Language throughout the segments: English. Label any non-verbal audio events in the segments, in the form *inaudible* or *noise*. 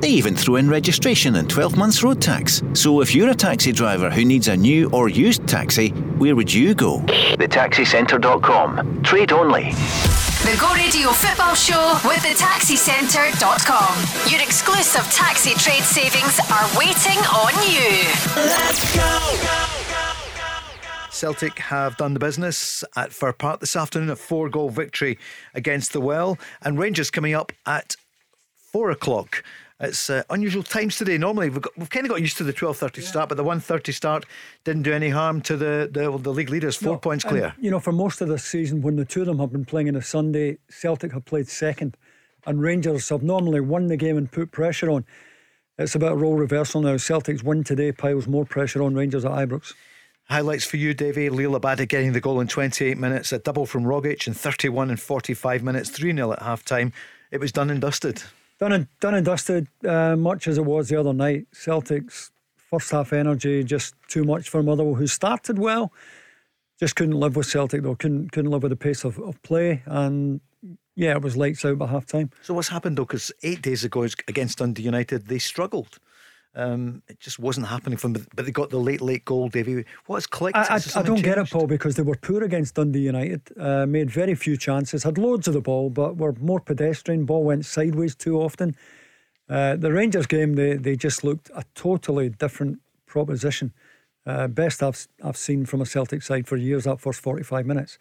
They even throw in registration and 12 months road tax. So if you're a taxi driver who needs a new or used taxi, where would you go? TheTaxiCentre.com. Trade only. The Go Radio Football Show with TheTaxiCentre.com. Your exclusive taxi trade savings are waiting on you. Let's go. Celtic have done the business at Fir Park this afternoon, a four goal victory against the Well, and Rangers coming up at four o'clock. It's uh, unusual times today. Normally, we've, got, we've kind of got used to the twelve thirty yeah. start, but the one thirty start didn't do any harm to the the, the league leaders. Four no, points clear. And, you know, for most of the season, when the two of them have been playing on a Sunday, Celtic have played second, and Rangers have normally won the game and put pressure on. It's about a role reversal now. Celtic's win today piles more pressure on Rangers at Ibrox. Highlights for you, Davie. Liel Abada getting the goal in 28 minutes, a double from Rogic in 31 and 45 minutes, 3 0 at half time. It was done and dusted. Done and, done and dusted, uh, much as it was the other night. Celtic's first half energy just too much for Motherwell, who started well, just couldn't live with Celtic though, couldn't couldn't live with the pace of, of play, and yeah, it was lights out by half time. So what's happened though? Because eight days ago against Dundee United, they struggled. Um, it just wasn't happening for them. But they got the late, late goal, Davie. What's clicked? I, I, I don't changed? get it, Paul, because they were poor against Dundee United. Uh, made very few chances, had loads of the ball, but were more pedestrian. Ball went sideways too often. Uh, the Rangers game, they they just looked a totally different proposition. Uh, best I've I've seen from a Celtic side for years. That first forty five minutes,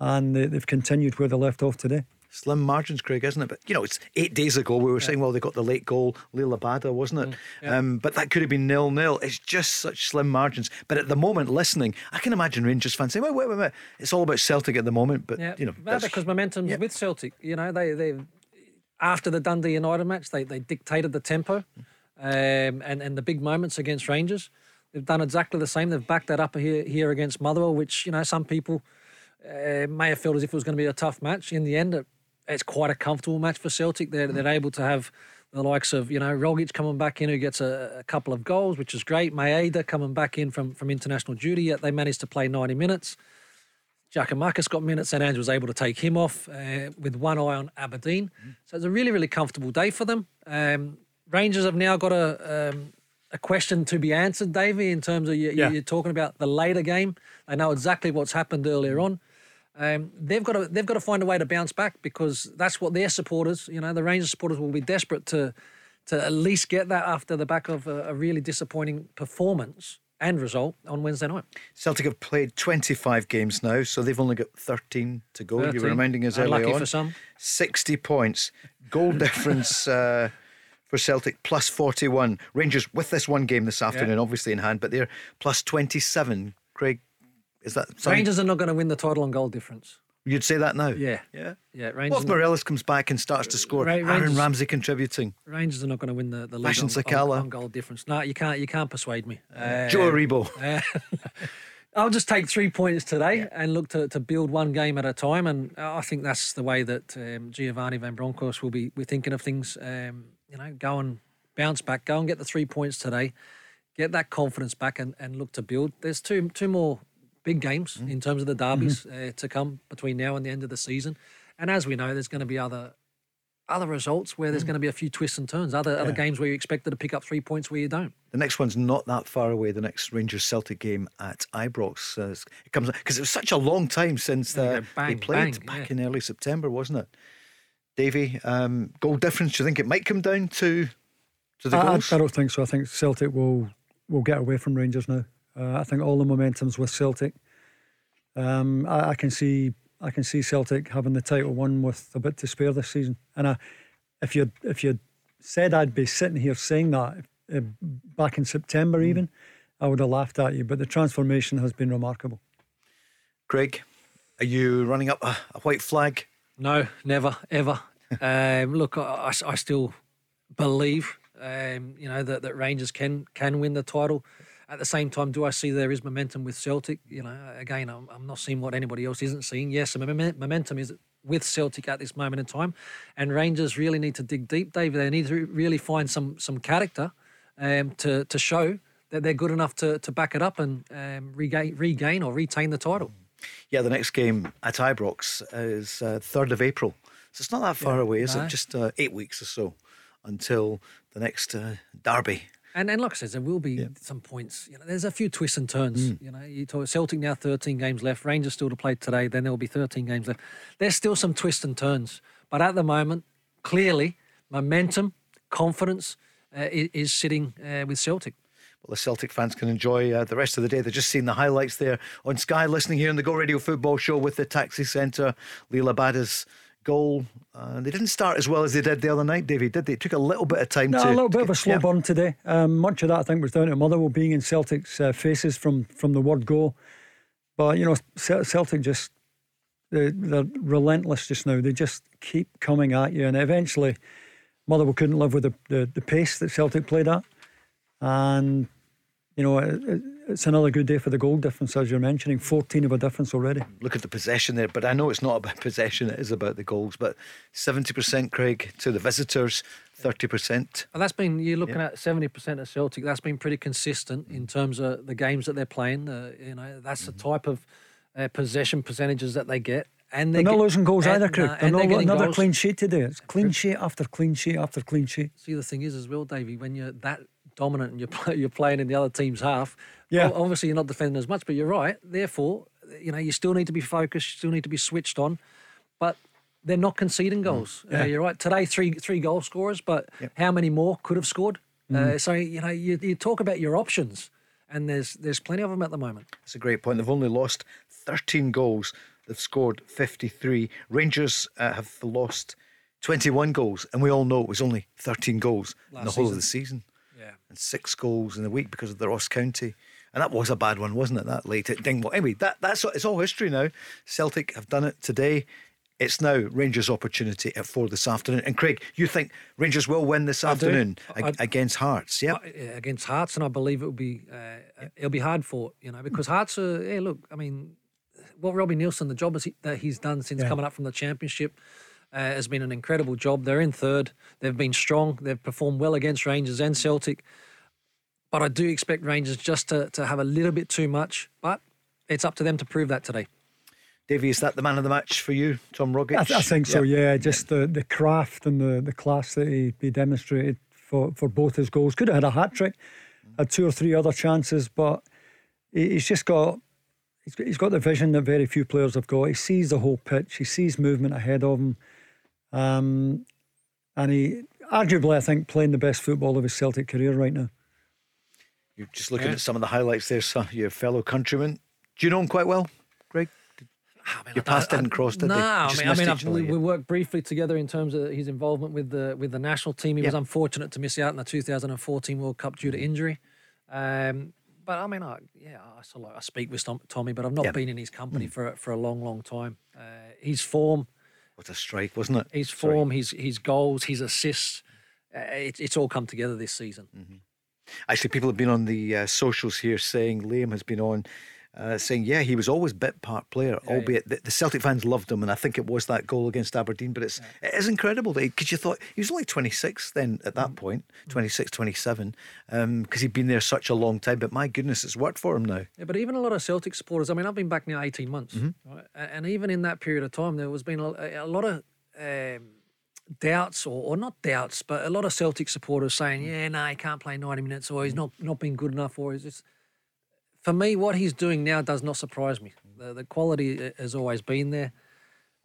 and they, they've continued where they left off today slim margins, Craig, isn't it? But you know, it's eight days ago we were yeah. saying, well, they got the late goal, Liel Abada, wasn't it? Mm, yeah. um, but that could have been nil nil. It's just such slim margins. But at the moment, listening, I can imagine Rangers fans saying, wait, wait, wait, wait. It's all about Celtic at the moment. But yeah. you know, well, because momentum's yeah. with Celtic. You know, they they after the Dundee United match, they they dictated the tempo, um, and and the big moments against Rangers. They've done exactly the same. They've backed that up here here against Motherwell, which you know some people. Uh, may have felt as if it was going to be a tough match. In the end, it it's quite a comfortable match for Celtic. They're, they're able to have the likes of, you know, Rogic coming back in who gets a, a couple of goals, which is great. Maeda coming back in from, from international duty. Yet they managed to play 90 minutes. Giakoumakis got minutes and Andrew was able to take him off uh, with one eye on Aberdeen. Mm. So it's a really, really comfortable day for them. Um, Rangers have now got a um, a question to be answered, Davie, in terms of you, yeah. you're talking about the later game. They know exactly what's happened earlier on. Um, they've got to they've got to find a way to bounce back because that's what their supporters, you know, the Rangers supporters will be desperate to to at least get that after the back of a, a really disappointing performance and result on Wednesday night. Celtic have played 25 games now, so they've only got 13 to go. 13. You were reminding us earlier lucky on. for some. 60 points. Goal *laughs* difference uh, for Celtic plus 41. Rangers with this one game this afternoon, yeah. obviously in hand, but they're plus 27. Craig, is that something? Rangers are not going to win the title on goal difference. You'd say that now? Yeah. Yeah. Yeah. Rangers what if Morelos comes back and starts to score? Ra- Rangers, Aaron Ramsey contributing. Rangers are not going to win the, the league on, on, on, goal difference. No, you can't you can't persuade me. Uh, Joe Aribo. *laughs* Uh, I'll just take three points today yeah. and look to, to build one game at a time. And I think that's the way that um, Giovanni Van Bronckhorst will be we're thinking of things. Um, you know, go and bounce back, go and get the three points today, get that confidence back and, and look to build. There's two two more big games mm. in terms of the derbies mm-hmm. uh, to come between now and the end of the season. And as we know, there's going to be other other results where there's mm. going to be a few twists and turns. Other yeah. other games where you expected to pick up three points where you don't. The next one's not that far away. The next Rangers Celtic game at Ibrox. Uh, it comes because it was such a long time since the, yeah, bang, they played bang, back yeah. in early September, wasn't it? Davie, um, goal difference. Do you think it might come down to to the I, goals? I, I don't think so. I think Celtic will will get away from Rangers now. Uh, I think all the momentum's with Celtic. Um, I, I, can see I can see Celtic having the title won with a bit to spare this season. And I, if you if you said I'd be sitting here saying that uh, back in September mm. even, I would have laughed at you. But the transformation has been remarkable. Craig, are you running up a, a white flag? No, never, ever. *laughs* um, look, I, I still believe Um, you know that, that Rangers can can win the title. At the same time, do I see there is momentum with Celtic? You know, again, I'm, I'm not seeing what anybody else isn't seeing. Yes, the momentum is with Celtic at this moment in time, and Rangers really need to dig deep, David. They need to really find some some character um, to to show that they're good enough to to back it up and um, regain regain or retain the title. Yeah, the next game at Ibrox is uh, 3rd of April. So it's not that far away, is no. it? Just uh, eight weeks or so until the next uh, derby. And and like I said, there will be some points. You know, there's a few twists and turns. You know, you talk Celtic now, 13 games left. Rangers still to play today. Then there will be 13 games left. There's still some twists and turns, but at the moment, clearly, momentum, confidence uh, is, is sitting uh, with Celtic. Well, the Celtic fans can enjoy uh, the rest of the day. They're just seeing the highlights there on Sky, listening here on the Go Radio Football Show with the Taxi Centre. Liel Abada's goal. Uh, they didn't start as well as they did the other night, Davie, did they? It took a little bit of time No, to. a little bit of a slow yeah. burn today. Um, much of that, I think, was down to Motherwell being in Celtic's uh, faces from from the word go. But you know, Celtic just they're, they're relentless just now. They just keep coming at you, and eventually, Motherwell couldn't live with the, the, the pace that Celtic played at, and you know, it, it- it's another good day for the goal difference, as you're mentioning. 14 of a difference already. Look at the possession there, but I know it's not about *laughs* possession, it is about the goals. But 70%, Craig, to the visitors, 30%. And that's been you're looking at seventy percent of Celtic. That's been pretty consistent in terms of the games that they're playing. Uh, you know, that's the type of uh, possession percentages that they get. And They're not get- losing goals and- either, Craig. no, they're and not getting another goals. clean sheet today. It's clean sheet after clean sheet after clean sheet. See, the thing is as well, Davie, when you're that dominant and you're *laughs* you're playing in the other team's half. Yeah. o- Obviously, you're not defending as much, but you're right. Therefore, you know, you still need to be focused. You still need to be switched on. But they're not conceding goals. Uh, Yeah. you're right. Today, three three goal scorers, but how many more could have scored? Uh, so you know, you, you talk about your options, and there's there's plenty of them at the moment. That's a great point. They've only lost 13 goals. They've scored 53. Rangers uh, have lost 21 goals, and we all know it was only 13 goals in the Last whole of the season. And six goals in the week because of the Ross County. And that was a bad one, wasn't it? That late at Dingwall. Anyway, that, that's it's all history now. Celtic have done it today. It's now Rangers' opportunity at four this afternoon. And Craig, you think Rangers will win this do. afternoon ag- I- against Hearts? Yeah, against Hearts, and I believe it will be uh, it'll be hard for you know because Hearts are. Yeah, look, I mean, what Robbie Neilson, the job he, that he's done since Yeah. coming up from the championship. Uh, has been an incredible job. They're in third. They've been strong. They've performed well against Rangers and Celtic. But I do expect Rangers just to, to have a little bit too much. But it's up to them to prove that today. Davie, is that the man of the match for you, Tom Rogic? I, th- I think so, yeah. Just the, the craft and the, the class that he, he demonstrated for, for both his goals. Could have had a hat trick, had two or three other chances, but he, he's just got he's got the vision that very few players have got. He sees the whole pitch, he sees movement ahead of him. Um, and he, arguably, I think, playing the best football of his Celtic career right now. You're just looking at some of the highlights there, son, your fellow countryman. Do you know him quite well, Greg? Your paths didn't cross, did no, they? You I mean, I mean I've, we, yeah. worked briefly together in terms of his involvement with the with the national team. He was unfortunate to miss out in the 2014 World Cup due to injury. Um, but I mean, I, yeah, I, sort of like, I speak with Tommy, but I've not Yeah. been in his company for for a long, long time. Uh, his form, What a strike, wasn't it? his Sorry. form, his his goals, his assists. Uh, it, it's all come together this season. Mm. Actually, people have been on the uh, socials here saying Liam has been on. Uh, saying, yeah, he was always bit part player, albeit The, the Celtic fans loved him, and I think it was that goal against Aberdeen. But it's it is incredible because you thought he was only 26 then at Mm. that point, 26, 27, because he'd been there such a long time. But my goodness, it's worked for him now. Yeah, but even a lot of Celtic supporters. I mean, I've been back now eighteen months, Mm-hmm. right? And even in that period of time, there was been a, a lot of um, doubts, or, or not doubts, but a lot of Celtic supporters saying, "Yeah, no, he can't play ninety minutes, or he's not not been good enough, or he's just." For me, what he's doing now does not surprise me. The, the quality has always been there.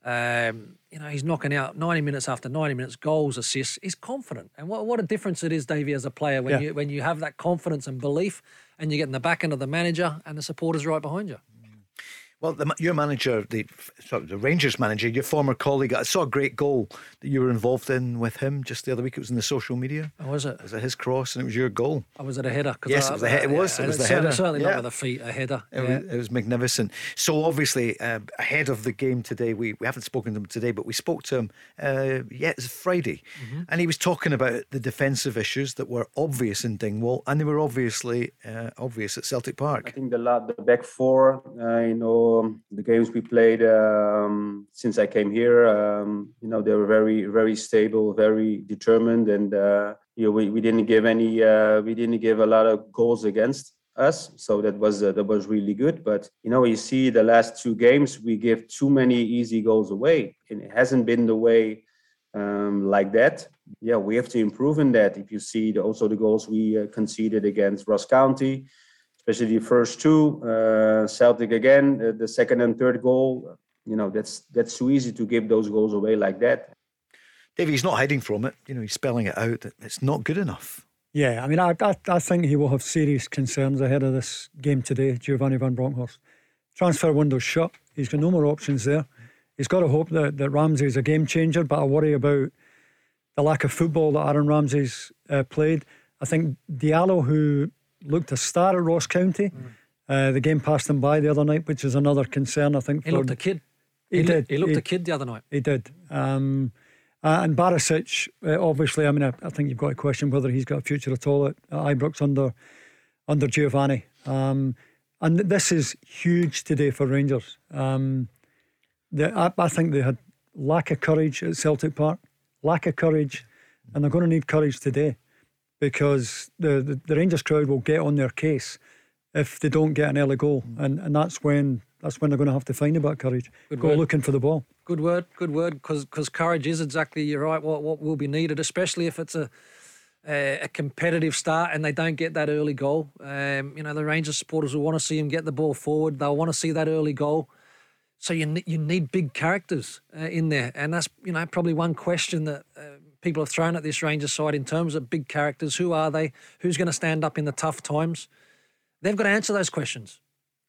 Um, you know, he's knocking out 90 minutes after 90 minutes, goals, assists. He's confident. And what, what a difference it is, Davie, as a player, when, Yeah. you, when you have that confidence and belief and you get in the back end of the manager and the supporters right behind you. Well, the, your manager, the sorry, the Rangers manager, your former colleague, I saw a great goal that you were involved in with him just the other week. It was in the social media. Oh, was it? It was at his cross, and it was your goal. I was at a header? Yes, I- it was a he- it was, yeah, it was the certainly- header. Certainly Yeah. not with a feet, a header. It, yeah. was, it was magnificent. So obviously, uh, ahead of the game today, we, we haven't spoken to him today, but we spoke to him. Uh, yeah, it's Friday, Mm-hmm. and he was talking about the defensive issues that were obvious in Dingwall, and they were obviously uh, obvious at Celtic Park. I think the la- the back four, uh, you know, the games we played um, since I came here, um, you know, they were very very stable, very determined, and uh, you know, we, we didn't give any, uh, we didn't give a lot of goals against us, so that was uh, that was really good. But you know, you see the last two games, we give too many easy goals away, and it hasn't been the way um, like that. Yeah, we have to improve in that. If you see the, also the goals we uh, conceded against Ross County, especially the first two, uh, Celtic again, uh, the second and third goal. You know, that's that's too easy to give those goals away like that. Davie, he's not hiding from it. You know, he's spelling it out. that It's not good enough. Yeah, I mean, I, I, I think he will have serious concerns ahead of this game today, Giovanni Van Bronckhorst. Transfer window's shut. He's got no more options there. He's got to hope that, that Ramsey's a game changer, but I worry about the lack of football that Aaron Ramsey's uh, played. I think Diallo, who looked a star at Ross County, uh, the game passed him by the other night, which is another concern, I think. He for- looked a kid. He loo- did. He looked He- a kid the other night. He did. Um, uh, and Barisic, uh, obviously, I mean, I, I think you've got to question whether he's got a future at all at, at Ibrox under under Giovanni. Um, and th- this is huge today for Rangers. Um, the, I, I think they had lack of courage at Celtic Park, lack of courage, and they're going to need courage today because the, the, the Rangers crowd will get on their case if they don't get an early goal, and, and that's when that's when they're going to have to find about courage. Good Go word. looking for the ball. Good word, good word. Because courage is exactly you're right. What what will be needed, especially if it's a a, a competitive start and they don't get that early goal. Um, you know the Rangers supporters will want to see him get the ball forward. They'll want to see that early goal. So you you need big characters uh, in there, and that's you know probably one question that uh, people have thrown at this Rangers side in terms of big characters. Who are they? Who's going to stand up in the tough times? They've got to answer those questions,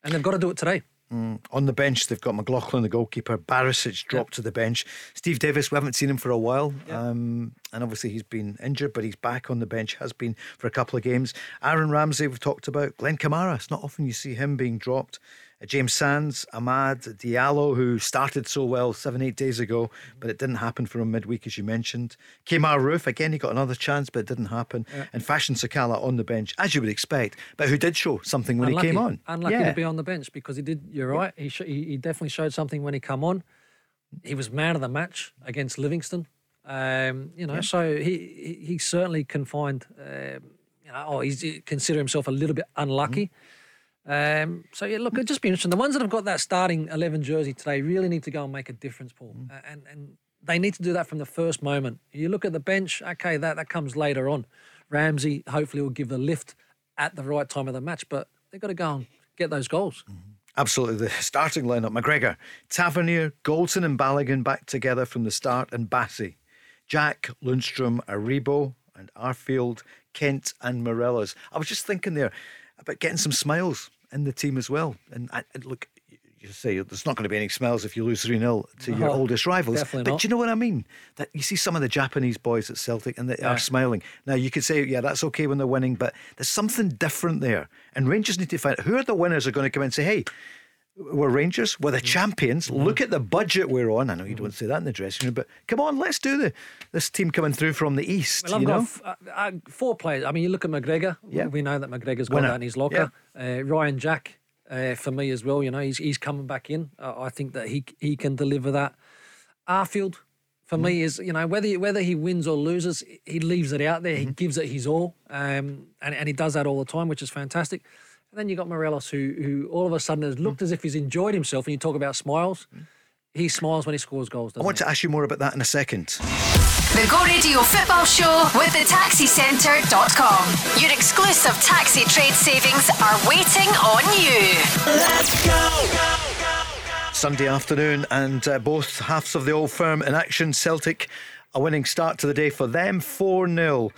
and they've got to do it today. On the bench, they've got McLaughlin, the goalkeeper. Barisic dropped to the bench. Steve Davis, we haven't seen him for a while. Um, and obviously, he's been injured, but he's back on the bench, has been for a couple of games. Aaron Ramsey, we've talked about. Glenn Kamara, it's not often you see him being dropped. Uh, James Sands, Amad, Diallo, who started so well seven, eight days ago, but it didn't happen for him midweek, as you mentioned. Kemar Roofe, again, he got another chance, but it didn't happen. And Fashion Sakala on the bench, as you would expect, but who did show something when unlucky, he came on. Unlucky Yeah. to be on the bench because he did. You're right. He, sh- he definitely showed something when he come on. He was man of the match against Livingston. Um, you know, so he he, he certainly can find. Um, you know, oh, he's he consider himself a little bit unlucky. Um, so yeah, look, it'd just be interesting. The ones that have got that starting eleven jersey today really need to go and make a difference, Paul, Uh, and and they need to do that from the first moment. You look at the bench, okay, that that comes later on. Ramsey hopefully will give the lift at the right time of the match, but they've got to go and get those goals. Absolutely. The starting lineup McGregor, Tavernier, Goldson, and Balogun back together from the start, and Bassey. Jack, Lundstram, Aribo, and Arfield, Kent, and Morelos. I was just thinking there about getting some smiles in the team as well. And I- look, you say there's not going to be any smiles if you lose 3 0 to your oldest rivals. But do you know what I mean? That you see some of the Japanese boys at Celtic and they Yeah. are smiling. Now you could say, yeah, that's okay when they're winning, but there's something different there. And Rangers need to find who are the winners are going to come in and say, hey, we're Rangers, we're the champions. Look at the budget we're on. I know you don't say that in the dressing room, but come on, let's do the this team coming through from the east. Well, I've you got f- uh, uh, four players. I mean, you look at McGregor. Yeah. We know that McGregor's got Winner. that in his locker. Uh, Ryan Jack, uh, for me as well. You know, he's he's coming back in. Uh, I think that he he can deliver that. Arfield, for me, is you know whether whether he wins or loses, he leaves it out there. He gives it his all, um, and and he does that all the time, which is fantastic. And then you got Morelos, who who all of a sudden has looked as if he's enjoyed himself. And you talk about smiles, he smiles when he scores goals. I Doesn't want he? to ask you more about that in a second. The Go Radio Football Show with the taxicentre.com. Your exclusive taxi trade savings are waiting on you. Let's go. Sunday afternoon, and uh, both halves of the old firm in action. Celtic, a winning start to the day for them, 4 0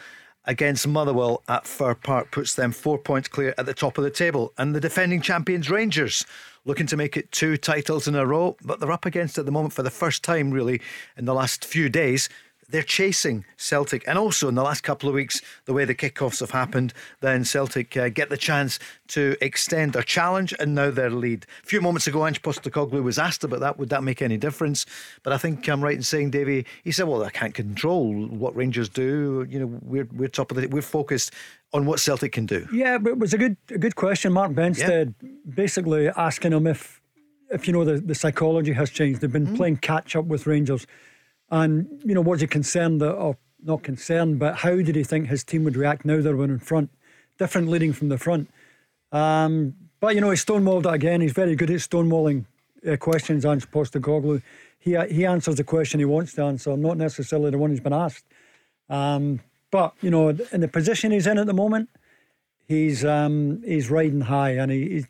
against Motherwell at Fir Park, puts them four points clear at the top of the table. And the defending champions, Rangers, looking to make it two titles in a row, but they're up against at the moment for the first time, really, in the last few days. They're chasing Celtic, and also in the last couple of weeks, the way the kickoffs have happened, then Celtic uh, get the chance to extend their challenge and now their lead. A few moments ago, Ange Postecoglou was asked about that. Would that make any difference? But I think I'm right in saying, Davie, he said, "Well, I can't control what Rangers do. You know, we're we're top of the. We're focused on what Celtic can do." Yeah, but it was a good a good question. Mark Benstead basically asking him if if you know the, the psychology has changed. They've been Mm-hmm. playing catch up with Rangers, and you know was he concerned that or not concerned, but how did he think his team would react now they were in front, different leading from the front. Um, but you know he stonewalled it again. He's very good at stonewalling uh, questions. Ange Postecoglou. He he answers the question he wants to answer, not necessarily the one he's been asked. Um, but you know, in the position he's in at the moment, he's um, he's riding high, and he, he's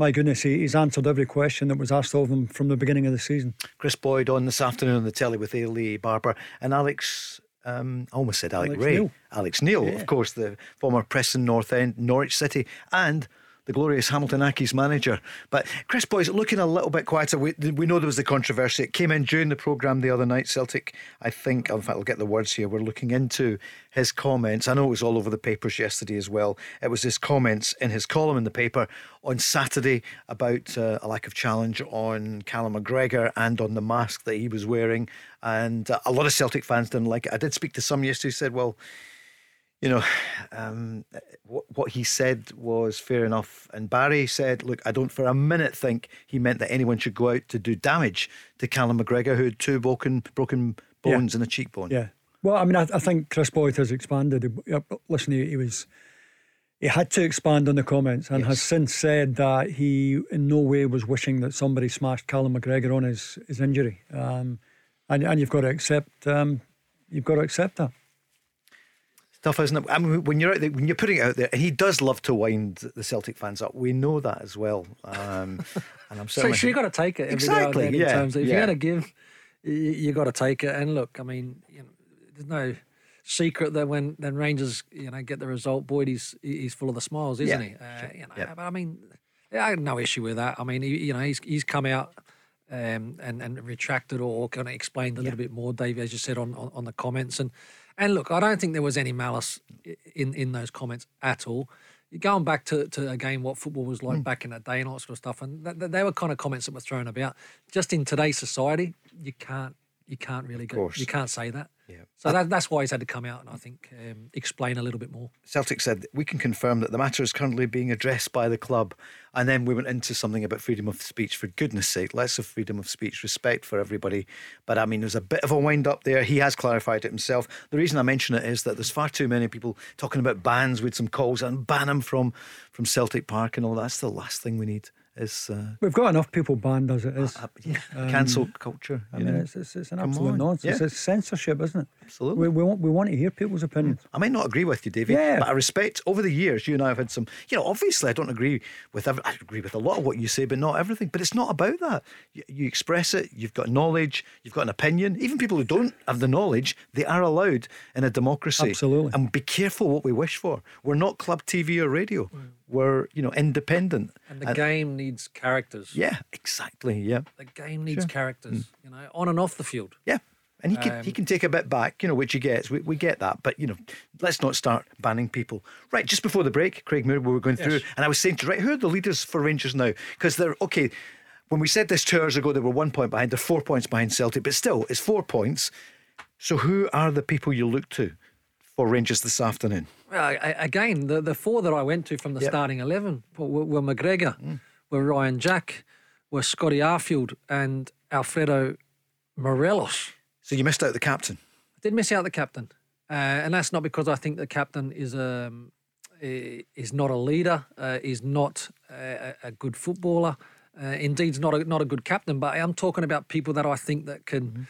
my goodness, he, he's answered every question that was asked of him from the beginning of the season. Kris Boyd on this afternoon on the telly with Eilidh Barbour and Alex. Um, I almost said Alex, Alex Rae. Neil. Alex Neil, Yeah. of course, the former Preston North End, Norwich City, and the glorious Hamilton Accies manager. But Kris Boyd's looking a little bit quieter. We, we know there was the controversy. It came in during the programme the other night. Celtic, I think, in fact, I'll get the words here. We're looking into his comments. I know it was all over the papers yesterday as well. It was his comments in his column in the paper on Saturday about uh, a lack of challenge on Callum McGregor and on the mask that he was wearing. And uh, a lot of Celtic fans didn't like it. I did speak to some yesterday who said, well, you know, *sighs* um, what, what he said was fair enough. And Barry said, look, I don't for a minute think he meant that anyone should go out to do damage to Callum McGregor, who had two broken, broken Yeah. bones and a cheekbone. Yeah. Well, I mean, I, I think Kris Boyd has expanded. Uh, Listen, he, he was. He had to expand on the comments and has since said that he in no way was wishing that somebody smashed Callum McGregor on his, his injury. Um, and, and you've got to accept um, you've got to accept that. Tough, isn't it? I mean, when you're out there, when you're putting it out there, and he does love to wind the Celtic fans up. We know that as well. Um, *laughs* and I'm So, certainly. so you got to take it Exactly, yeah, in terms of if yeah. you're going to give, you, you got to take it. And look, I mean, you know, there's no secret that when then Rangers, you know, get the result, Boyd he's he's full of the smiles, isn't Yeah, he? Uh, sure, You know, yeah. but I mean, I had no issue with that. I mean, he, you know, he's he's come out. Um, and and retracted or kind of explained a little bit more, Dave, as you said on, on, on the comments, and and look, I don't think there was any malice in in those comments at all. Going back to, to again what football was like back in the day and all that sort of stuff, and th- th- they were kind of comments that were thrown about. Just in today's society, you can't you can't really go, you can't say that. Yeah. So that, that's why he's had to come out and I think um, explain a little bit more. Celtic said we can confirm that the matter is currently being addressed by the club. And then we went into something about freedom of speech. For goodness sake, let's have freedom of speech, respect for everybody. But I mean, there's a bit of a wind up there. He has clarified it himself. The reason I mention it is that there's far too many people talking about bans with some calls and ban him from from Celtic Park and all that. That's the last thing we need. Is uh, We've got enough people banned as it is. uh, yeah, cancel culture. I mean, know? it's, it's, it's an Come absolute on. nonsense. Yeah. It's censorship, isn't it? Absolutely. We, we, want, we want to hear people's opinions. I might not agree with you, Davie, Yeah. but I respect over the years. You and I have had some. You know, obviously, I don't agree with. Every, I agree with a lot of what you say, but not everything. But it's not about that. You, you express it. You've got knowledge. You've got an opinion. Even people who don't have the knowledge, they are allowed in a democracy. Absolutely. And be careful what we wish for. We're not club TV or radio. We're you know independent. And the game needs characters. Yeah, exactly. Yeah, The game needs Sure. characters, mm. you know, on and off the field. yeah. And he can he um, can take a bit back, you know, which he gets. We, we get that, but you know, let's not start banning people. Right, just before the break, Craig Moore, we were going through, and I was saying to right, who are the leaders for Rangers now? Because they're okay. When we said this two hours ago, they were one point behind. They're four points behind Celtic, but still, it's four points. So who are the people you look to for Rangers this afternoon? I- again, the, the four that I went to from the Yep. starting 11 were, were McGregor, were Ryan Jack, were Scotty Arfield, and Alfredo Morelos. So you missed out the captain. I did miss out the captain, uh, and that's not because I think the captain is um, is not a leader, uh, is not a, a a good footballer. Uh, indeed, not a not a good captain. But I'm talking about people that I think that can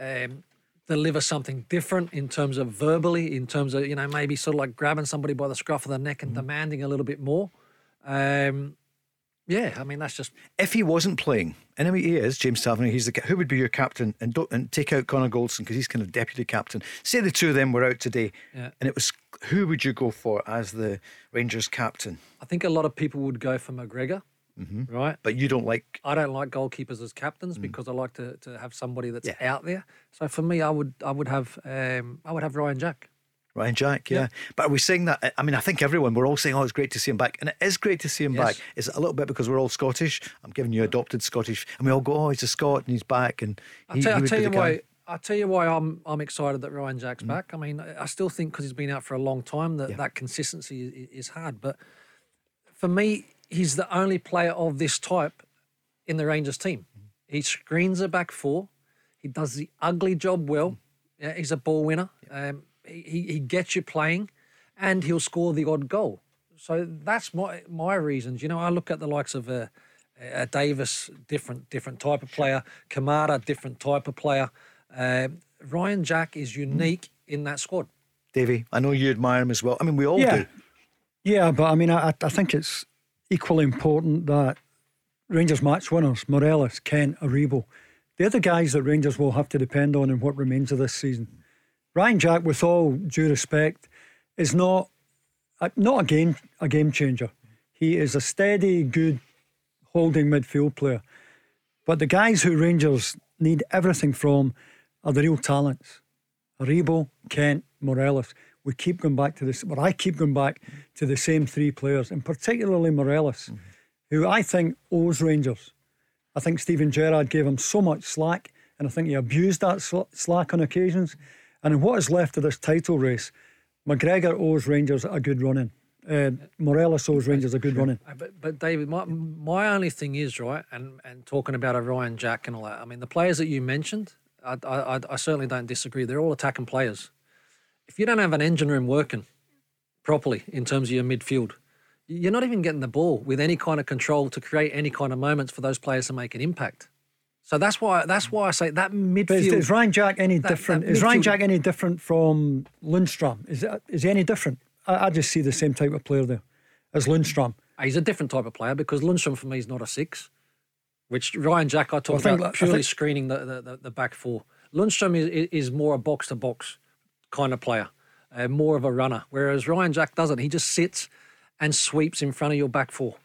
um, deliver something different in terms of verbally, in terms of you know maybe sort of like grabbing somebody by the scruff of the neck and demanding a little bit more. Um, yeah, I mean that's just If he wasn't playing, and I mean he is James Tavernier, he's the who would be your captain, and don't and take out Connor Goldson because he's kind of deputy captain. Say the two of them were out today, Yeah. and it was who would you go for as the Rangers captain? I think a lot of people would go for McGregor. Right? But you don't like. I don't like goalkeepers as Mm. captains because I like to, to have somebody that's out there. So for me, I would I would have um, I would have Ryan Jack. Ryan Jack, yeah. But are we saying that? I mean, I think everyone, we're all saying, oh, it's great to see him back. And it is great to see him Yes. back. Is it a little bit because we're all Scottish? I'm giving you adopted Scottish. And we all go, oh, he's a Scot and he's back. And I'll he, tell, he tell you why. I'll tell you why I'm I'm excited that Ryan Jack's back. I mean, I I still think because he's been out for a long time that Yeah. that consistency is, is hard. But for me, he's the only player of this type in the Rangers team. He screens a back four. He does the ugly job well. Yeah, he's a ball winner. Um, he, he he gets you playing, and he'll score the odd goal. So that's my my reasons. You know, I look at the likes of uh, uh, Davis, different different type of player. Kamara, different type of player. Um Ryan Jack is unique in that squad. Davie, I know you admire him as well. I mean, we all Yeah. do. Yeah, but I mean, I, I think it's equally important that Rangers match winners, Morelos, Kent, Aribo, they're the guys that Rangers will have to depend on in what remains of this season. Ryan Jack, with all due respect, is not a, not a game a game changer. He is a steady, good holding midfield player. But the guys who Rangers need everything from are the real talents. Aribo, Kent, Morelos. We keep going back to this, but I keep going back to the same three players, and particularly Morelos, who I think owes Rangers. I think Steven Gerrard gave him so much slack, and I think he abused that sl- slack on occasions. And in what is left of this title race, McGregor owes Rangers a good running. Uh, Morelos owes Rangers a good running. Uh, But but David, my my only thing is right, and and talking about Ryan Jack and all that. I mean, the players that you mentioned, I, I- I certainly don't disagree. They're all attacking players. If you don't have an engine room working properly in terms of your midfield, you're not even getting the ball with any kind of control to create any kind of moments for those players to make an impact. So that's why that's why I say that midfield. But is, is Ryan Jack any that- different? that is Ryan Jack any different from Lundstram? Is it, is he any different? I, I just see the same type of player there as Lundstram. Ah, he's a different type of player because Lundstram for me is not a six, which Ryan Jack I talk Well, I think- about purely think- screening the, the, the, the back four. Lundstram is, is- is more a box to box kind of player, uh, more of a runner, whereas Ryan Jack doesn't. He just sits and sweeps in front of your back four.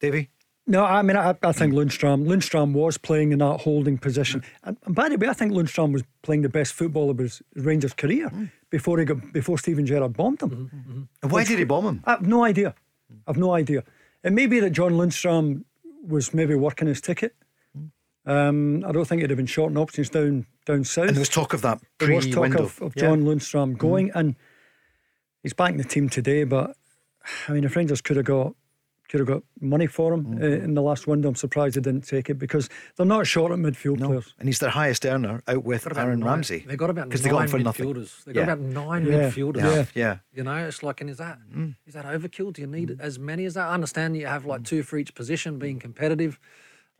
Davie? No, I mean I, I think Lundstram. Lundstram was playing in that holding position, and, and by the way, I think Lundstram was playing the best football of his Rangers career before he got before Steven Gerrard bombed him. And why did he bomb him? I have no idea. I've no idea. It may be that John Lundstram was maybe working his ticket. Um, I don't think it'd have been short and options down down south. And there was talk of that There was talk pre-window. of, of Yeah. Mm. John Lundstram going, and he's back in the team today. But I mean, if Rangers could have got could have got money for him Mm. uh, in the last window, I'm surprised they didn't take it because they're not short at midfield No. players. And he's their highest earner out with Aaron nine- Ramsey. They got about Because nine they got him for nothing. midfielders. They got Yeah. about nine Yeah. midfielders. Yeah. Yeah. You know, it's like, and is that Mm. is that overkill? Do you need as many as that? I understand you have like two for each position, being competitive.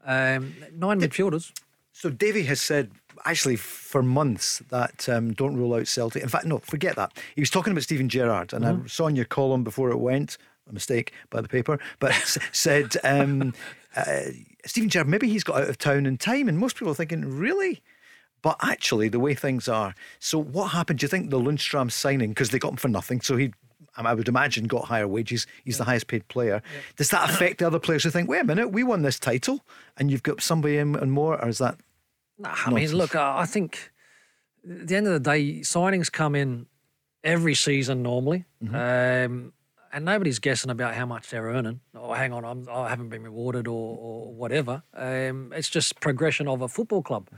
Um, nine midfielders. So Davie has said actually for months that um, don't rule out Celtic. In fact, no, forget that. He was talking about Steven Gerrard, and I saw in your column before it went. A mistake by the paper, but *laughs* said um, uh, Steven Gerrard maybe he's got out of town in time, and most people are thinking really. But actually, the way things are, so what happened? Do you think the Lundstram signing because they got him for nothing? So he, I would imagine, got higher wages. He's the highest paid player. Does that affect the other players who think, wait a minute, we won this title, and you've got somebody in and more, or is that Nah, I mean, look, I think at the end of the day, signings come in every season normally, um, and nobody's guessing about how much they're earning. Oh, hang on, I'm, I haven't been rewarded or, or whatever. Um, it's just progression of a football club.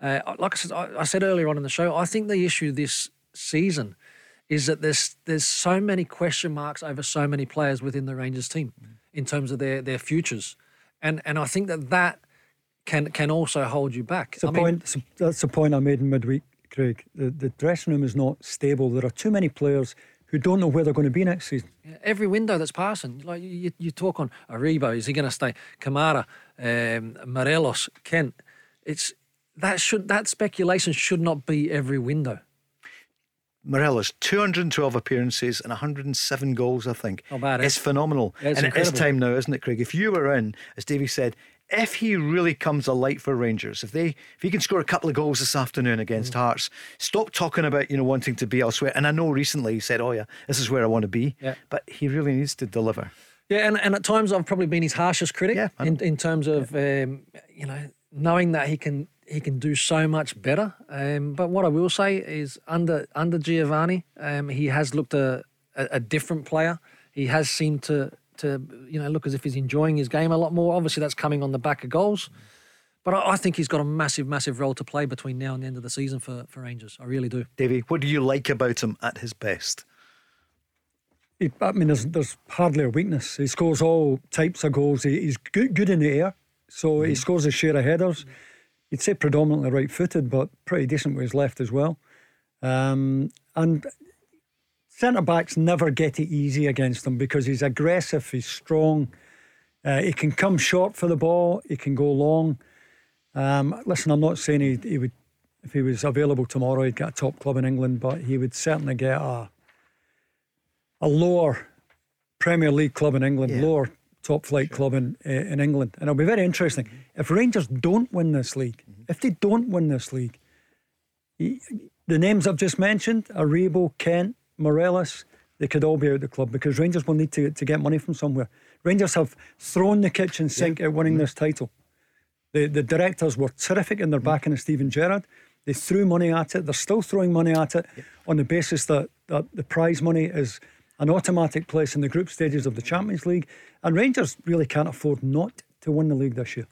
Uh, like I said, I, I said earlier on in the show, I think the issue this season is that there's there's so many question marks over so many players within the Rangers team in terms of their their futures, and and I think that that can can also hold you back. It's a I mean, point. That's the point I made in midweek, Craig. The, the dressing room is not stable. There are too many players who don't know where they're going to be next season. every window that's passing, like you, you talk on Aribo, is he going to stay? Kamara, um, Morelos, Kent. It's that should that speculation should not be every window. Morelos, 212 appearances and 107 goals, I think. Not bad, eh? It's phenomenal. Yeah, it's and it is time now, isn't it, Craig? If you were in, as Davie said, if he really comes alight for Rangers, if they if he can score a couple of goals this afternoon against Mm. Hearts, stop talking about, you know, wanting to be elsewhere. And I know recently he said, Oh yeah, this is where I want to be. Yeah. But he really needs to deliver. Yeah, and, and at times I've probably been his harshest critic Yeah, in, in terms of um, you know knowing that he can he can do so much better. Um, but what I will say is under under Giovanni, um, he has looked a, a, a different player. He has seemed to to you know look as if he's enjoying his game a lot more. Obviously, that's coming on the back of goals. But I, I think he's got a massive, massive role to play between now and the end of the season for, for Rangers. I really do. Davie, what do you like about him at his best? He, I mean, there's there's hardly a weakness. He scores all types of goals. He, he's good, good in the air, so he scores a share of headers. You'd say predominantly right-footed, but pretty decent with his left as well. Um, and centre backs never get it easy against him because he's aggressive. He's strong. Uh, he can come short for the ball. He can go long. Um, listen, I'm not saying he, he would, if he was available tomorrow, he'd get a top club in England, but he would certainly get a a lower Premier League club in England, Yeah. lower top flight club in uh, in England, and it'll be very interesting mm-hmm. if Rangers don't win this league. Mm-hmm. If they don't win this league, the names I've just mentioned, Aribo, Kent, Morelos, they could all be out of the club because Rangers will need to, to get money from somewhere. Rangers have thrown the kitchen sink at winning mm-hmm. this title. The the directors were terrific in their backing of Steven Gerrard. They threw money at it. They're still throwing money at it on the basis that, that the prize money is an automatic place in the group stages of the Champions League. And Rangers really can't afford not to win the league this year.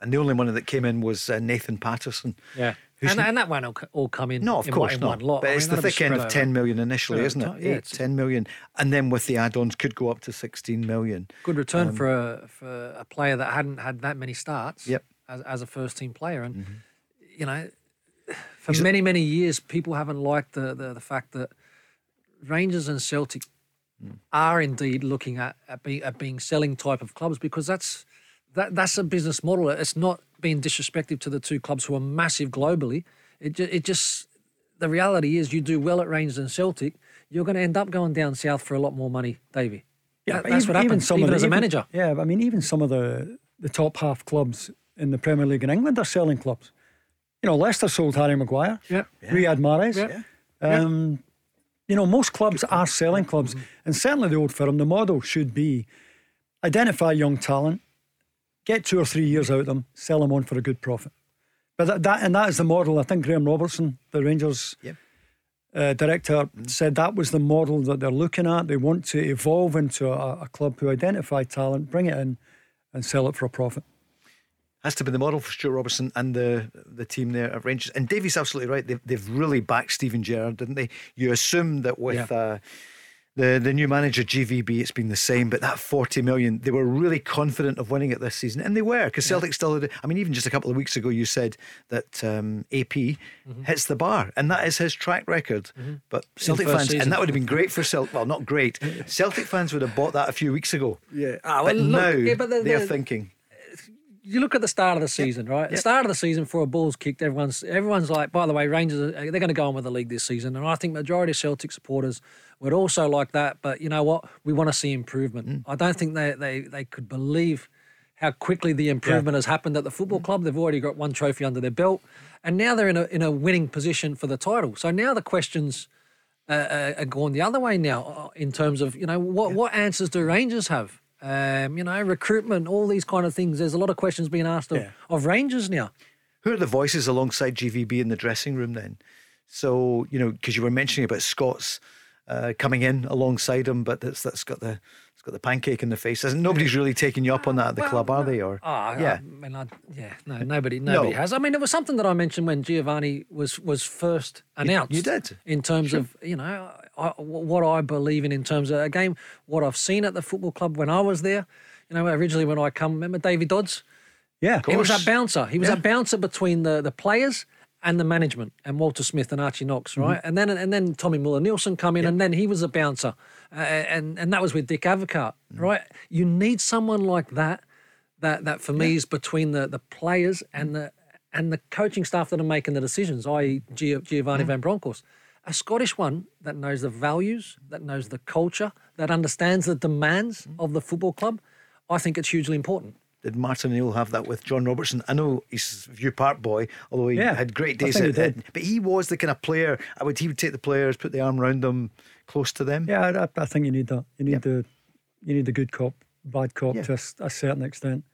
And the only one that came in was uh, Nathan Patterson. Yeah. And, and that one won't all, come in. No, of in course one, not. one lot. But I it's the thick end of spread 10 over. million initially, Yeah, isn't it? yeah, Eight, 10 million. And then with the add ons, could go up to 16 million. Good return for a for a player that hadn't had that many starts. Yep. As, as a first team player, and you know, for many many years, people haven't liked the the, the fact that Rangers and Celtic are indeed looking at at, be, at being selling type of clubs because that's that that's a business model. It's not being disrespectful to the two clubs who are massive globally. It ju- it just the reality is you do well at Rangers and Celtic, you're going to end up going down south for a lot more money, Davie. That- that's even- what happens. Even, some Even, of the- as a manager. Yeah, I mean, even some of the, the top half clubs in the Premier League in England are selling clubs. You know, Leicester sold Harry Maguire, Yeah. Riyad Mahrez. Yeah. Um, You know, most clubs are selling clubs, and certainly the old firm, the model should be identify young talent, get two or three years out of them, sell them on for a good profit. But that, that and that is the model. I think Graham Robertson, the Rangers Yep. uh, director, said that was the model that they're looking at. They want to evolve into a, a club who identify talent, bring it in, and sell it for a profit. Has to be the model for Stewart Robertson and the the team there at Rangers. And Davie's absolutely right. They've, they've really backed Steven Gerrard, didn't they? You assume that with Yeah. uh, the the new manager GVB, it's been the same. But that forty million, they were really confident of winning it this season, and they were because Celtic still. Had, I mean, even just a couple of weeks ago, you said that um, AP Mm-hmm. hits the bar, and that is his track record. But Celtic fans, season. and that would have been great for Celtic. Well, not great. *laughs* Celtic fans would have bought that a few weeks ago. Yeah. Ah, But well, look, now yeah, but the- they're thinking. You look at the start of the season, right? The start of the season for a balls kicked, everyone's everyone's like, by the way, Rangers are, they're going to go on with the league this season, and I think majority of Celtic supporters would also like that. But you know what? We want to see improvement. Mm. I don't think they they they could believe how quickly the improvement has happened at the football club. They've already got one trophy under their belt, and now they're in a in a winning position for the title. So now the questions. Uh, uh, are going the other way now uh, in terms of you know what what answers do Rangers have? Um, you know recruitment, all these kind of things. There's a lot of questions being asked of, Yeah. of Rangers now. Who are the voices alongside GVB in the dressing room then? So, you know, because you were mentioning about Scott's uh, coming in alongside him, but that's that's got the it's got the pancake in the face. Isn't nobody's really taking you up on that at the club, are they? Or Oh, yeah, I mean, I, yeah, no, nobody, nobody No. has. I mean, it was something that I mentioned when Giovanni was was first announced. you did. in terms of you know I, what I believe in in terms of a game, what I've seen at the football club when I was there. You know, originally when I come, remember David Dodds? Yeah, He was that bouncer. He was Yeah. that bouncer between the, the players and the management, and Walter Smith and Archie Knox, Mm-hmm. right? And then and then Tommy Muller Nielsen come in, and then he was a bouncer, uh, and and that was with Dick Advocaat, Mm. right? You need someone like that, that that for me is between the the players and the and the coaching staff that are making the decisions, i.e. Gio- Giovanni Van Bronckhorst. A Scottish one that knows the values, that knows the culture, that understands the demands mm-hmm. of the football club. I think it's hugely important. did Martin Neal have that with John Robertson? I know he's a Viewpark boy, although he Yeah, had great days at did. But he was the kind of player. I would he would take the players, put the arm around them, close to them. yeah. I, I think you need that. You need Yep. the you need the good cop bad cop Yeah. to a certain extent,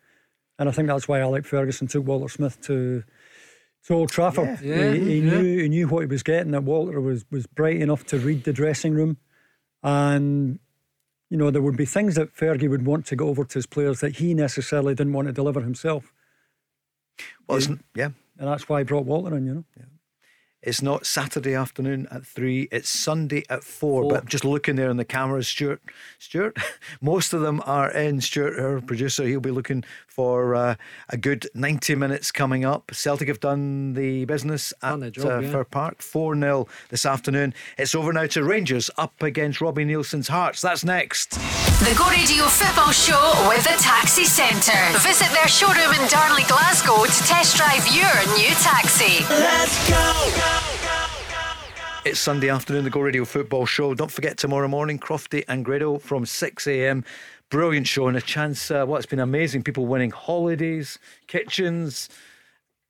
and I think that's why Alec Ferguson took Walter Smith to to Old Trafford. Yeah. He, he Yeah. knew he knew what he was getting. That Walter was was bright enough to read the dressing room, and you know there would be things that Fergie would want to go over to his players that he necessarily didn't want to deliver himself, Well, it's, yeah. and that's why he brought Walter in. You know. It's not Saturday afternoon at three. It's Sunday at four. Four. But just looking there on the cameras, Stuart, Stuart, *laughs* most of them are in. Stuart, our producer, he'll be looking for uh, a good ninety minutes coming up. Celtic have done the business at Done job, uh, yeah. Fir Park, four 0 this afternoon. It's over now to Rangers up against Robbie Neilson's Hearts. That's next. The Go Radio Football Show with the Taxi Centre. Visit their showroom in Darnley, Glasgow to test drive your new taxi. Let's go. go. It's Sunday afternoon, the Go Radio Football Show. Don't forget tomorrow morning, Crofty and Grado from 6 a.m. Brilliant show and a chance. Uh, well, it's been amazing. People winning holidays, kitchens.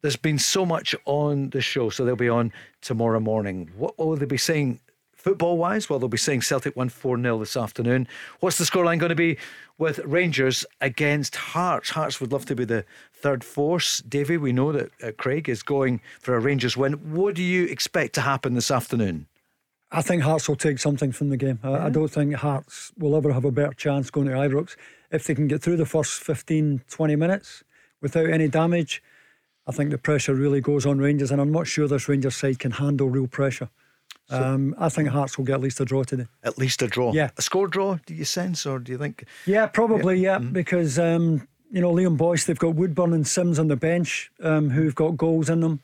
There's been so much on the show, so they'll be on tomorrow morning. What will they be saying football wise? Well, they'll be saying Celtic won 4 0 this afternoon. What's the scoreline going to be with Rangers against Hearts? Hearts would love to be the third force. Davie, we know that uh, Craig is going for a Rangers win. What do you expect to happen this afternoon? I think Hearts will take something from the game. I, I don't think Hearts will ever have a better chance going to Ibrox. If they can get through the first 15, 20 minutes without any damage, I think the pressure really goes on Rangers, and I'm not sure this Rangers side can handle real pressure. Um, I think Hearts will get at least a draw today. At least a draw. Yeah. A score draw, do you sense, or do you think? Yeah, probably, yeah, because, um, you know, Liam Boyce, they've got Woodburn and Simms on the bench um, who've got goals in them.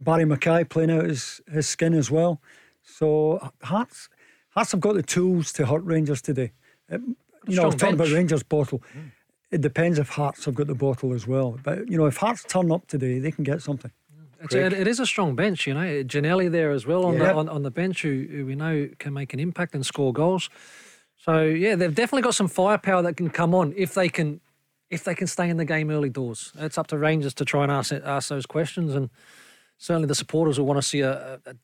Barrie McKay playing out his, his skin as well. So Hearts, Hearts have got the tools to hurt Rangers today. Um, you know, I was talking about. Rangers' bottle. It depends if Hearts have got the bottle as well. But, you know, if Hearts turn up today, they can get something. It's a, it is a strong bench, you know. Ginnelly there as well on Yeah. the on, on the bench, who, who we know can make an impact and score goals. So yeah, they've definitely got some firepower that can come on if they can if they can stay in the game early doors. It's up to Rangers to try and ask ask those questions, and certainly the supporters will want to see a, a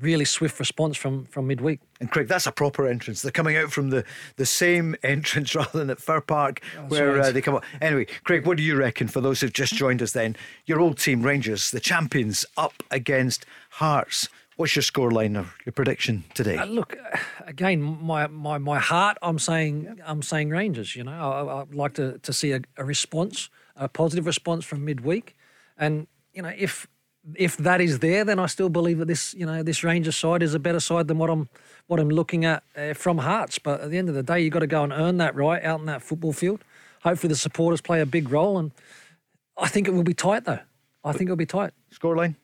really swift response from from midweek. And Craig, that's a proper entrance. They're coming out from the, the same *laughs* entrance rather than at Fir Park where right. uh, they come up. Anyway, Craig, what do you reckon for those who've just joined us then? Your old team, Rangers, the champions, up against Hearts. What's your scoreline or your prediction today? Uh, look, again, my, my, my heart, I'm saying I'm saying Rangers. You know, I, I'd like to, to see a, a response, a positive response from midweek, and you know, if if that is there, then I still believe that this you know this Rangers side is a better side than what I'm what I'm looking at uh, from Hearts. But at the end of the day, you've got to go and earn that right out in that football field. Hopefully, the supporters play a big role, and I think it will be tight though. I think it'll be tight. Scoreline?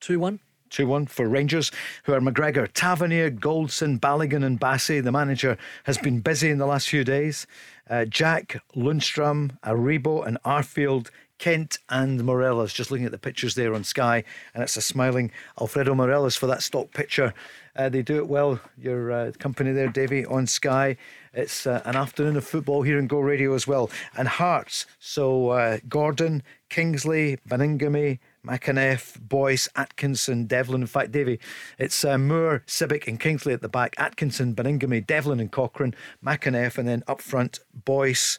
Two one. 2 1 for Rangers, who are McGregor, Tavernier, Goldson, Balogun, and Bassey. The manager has been busy in the last few days. Uh, Jack, Lundstram, Aribo, and Arfield. Kent and Morelos, just looking at the pictures there on Sky, and it's a smiling Alfredo Morelos for that stock picture. Uh, they do it well, your uh, company there, Davie, on Sky. It's uh, an afternoon of football here in Go Radio as well. And Hearts, so uh, Gordon, Kingsley, Baningime, McAneff, Boyce, Atkinson, Devlin. In fact, Davie, it's uh, Moore, Sibbick, and Kingsley at the back. Atkinson, Baningime, Devlin, and Cochrane, McAneff, and then up front, Boyce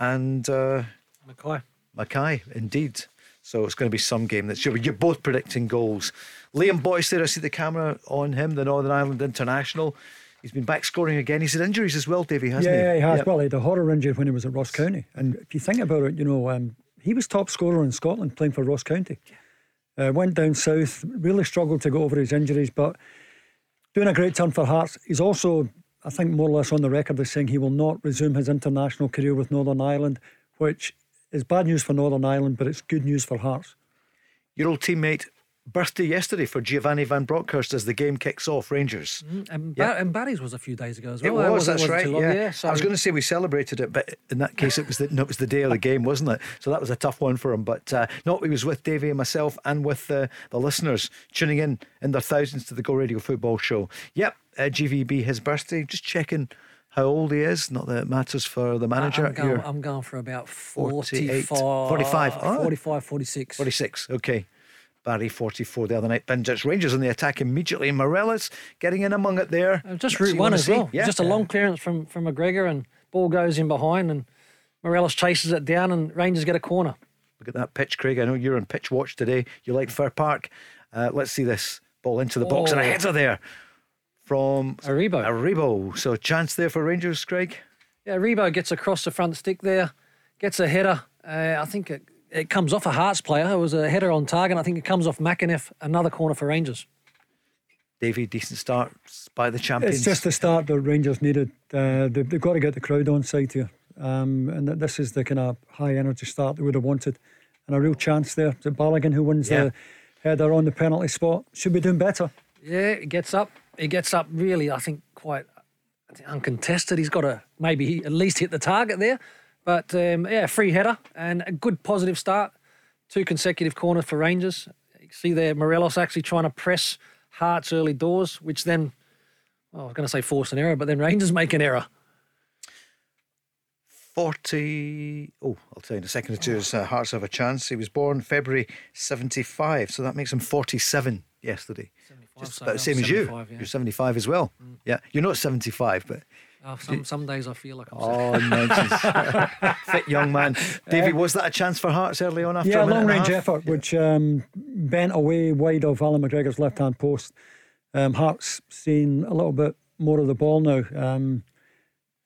and uh, McKay. McKay, indeed. So it's going to be some game that's you're, you're both predicting goals. Liam Boyce there, I see the camera on him, the Northern Ireland international. He's been back scoring again. He's had injuries as well, Davie, hasn't yeah, he? he has. Yep. Well, he had a horror injury when he was at Ross County. And if you think about it, you know, um, he was top scorer in Scotland playing for Ross County. Uh, went down south, really struggled to go over his injuries, but doing a great turn for Hearts. He's also, I think, more or less on the record as saying he will not resume his international career with Northern Ireland, which is bad news for Northern Ireland, but it's good news for Hearts. Your old teammate, birthday yesterday for Giovanni Van Bronckhorst as the game kicks off, Rangers. And, Yeah. And Barry's was a few days ago as It well. was, Wasn't- that's wasn't right. long. Yeah. yeah so I was going to say we celebrated it, but in that case, it was the, no, it was the day of the game, wasn't it? So that was a tough one for him. But uh, no, he was with Davie and myself and with uh, the listeners tuning in in their thousands to the Go Radio Football Show. Yep, uh, GVB, his birthday. Just checking how old he is. Not that it matters for the manager. I'm going, I'm going for about 48, 45, 45. Oh. 45, 46. 46. Okay. Barry 44 the other night. Bandits Rangers on the attack immediately. Morelos getting in among it there. Uh, Just That's route one as see. well. Yeah. Just a long clearance from from McGregor and ball goes in behind and Morelos chases it down, and Rangers get a corner. Look at that pitch, Craig. I know you're on pitch watch today. You like Fir Park. Uh, let's see this ball into the box, and a Oh. header there from Aribo. Aribo. So a chance there for Rangers, Craig. Yeah, Rebo gets across the front stick there, gets a header. Uh, I think it, it comes off a Hearts player. It was a header on target. I think it comes off McInniff. Another corner for Rangers. Davie, decent start by the champions. It's just the start that Rangers needed. Uh, they've, they've got to get the crowd on side here. Um, and th- this is the kind of high energy start they would have wanted. And a real chance there. Is it Balogun who wins Yeah. the header on the penalty spot? Should be doing better. Yeah, he gets up. He gets up really, I think, quite uncontested. He's got to maybe at least hit the target there. But um, yeah, free header and a good positive start. Two consecutive corners for Rangers. You see there Morelos actually trying to press Hearts early doors, which then, well, I was going to say force an error, but then Rangers *laughs* make an error. 40. Oh, I'll tell you in a second or two. His uh, Hearts have a chance. He was born February 75, so that makes him 47 yesterday. 75, Just so about the same as you. yeah. You're 75 as well. Yeah, you're not 75, but Oh, some, some days I feel like I'm oh, nonsense. *laughs* Fit young man. Davie, was that a chance for Hearts early on after yeah, a long and a range half? effort, which um, bent away wide of Alan McGregor's left hand post. Um, Hearts seeing a little bit more of the ball now um,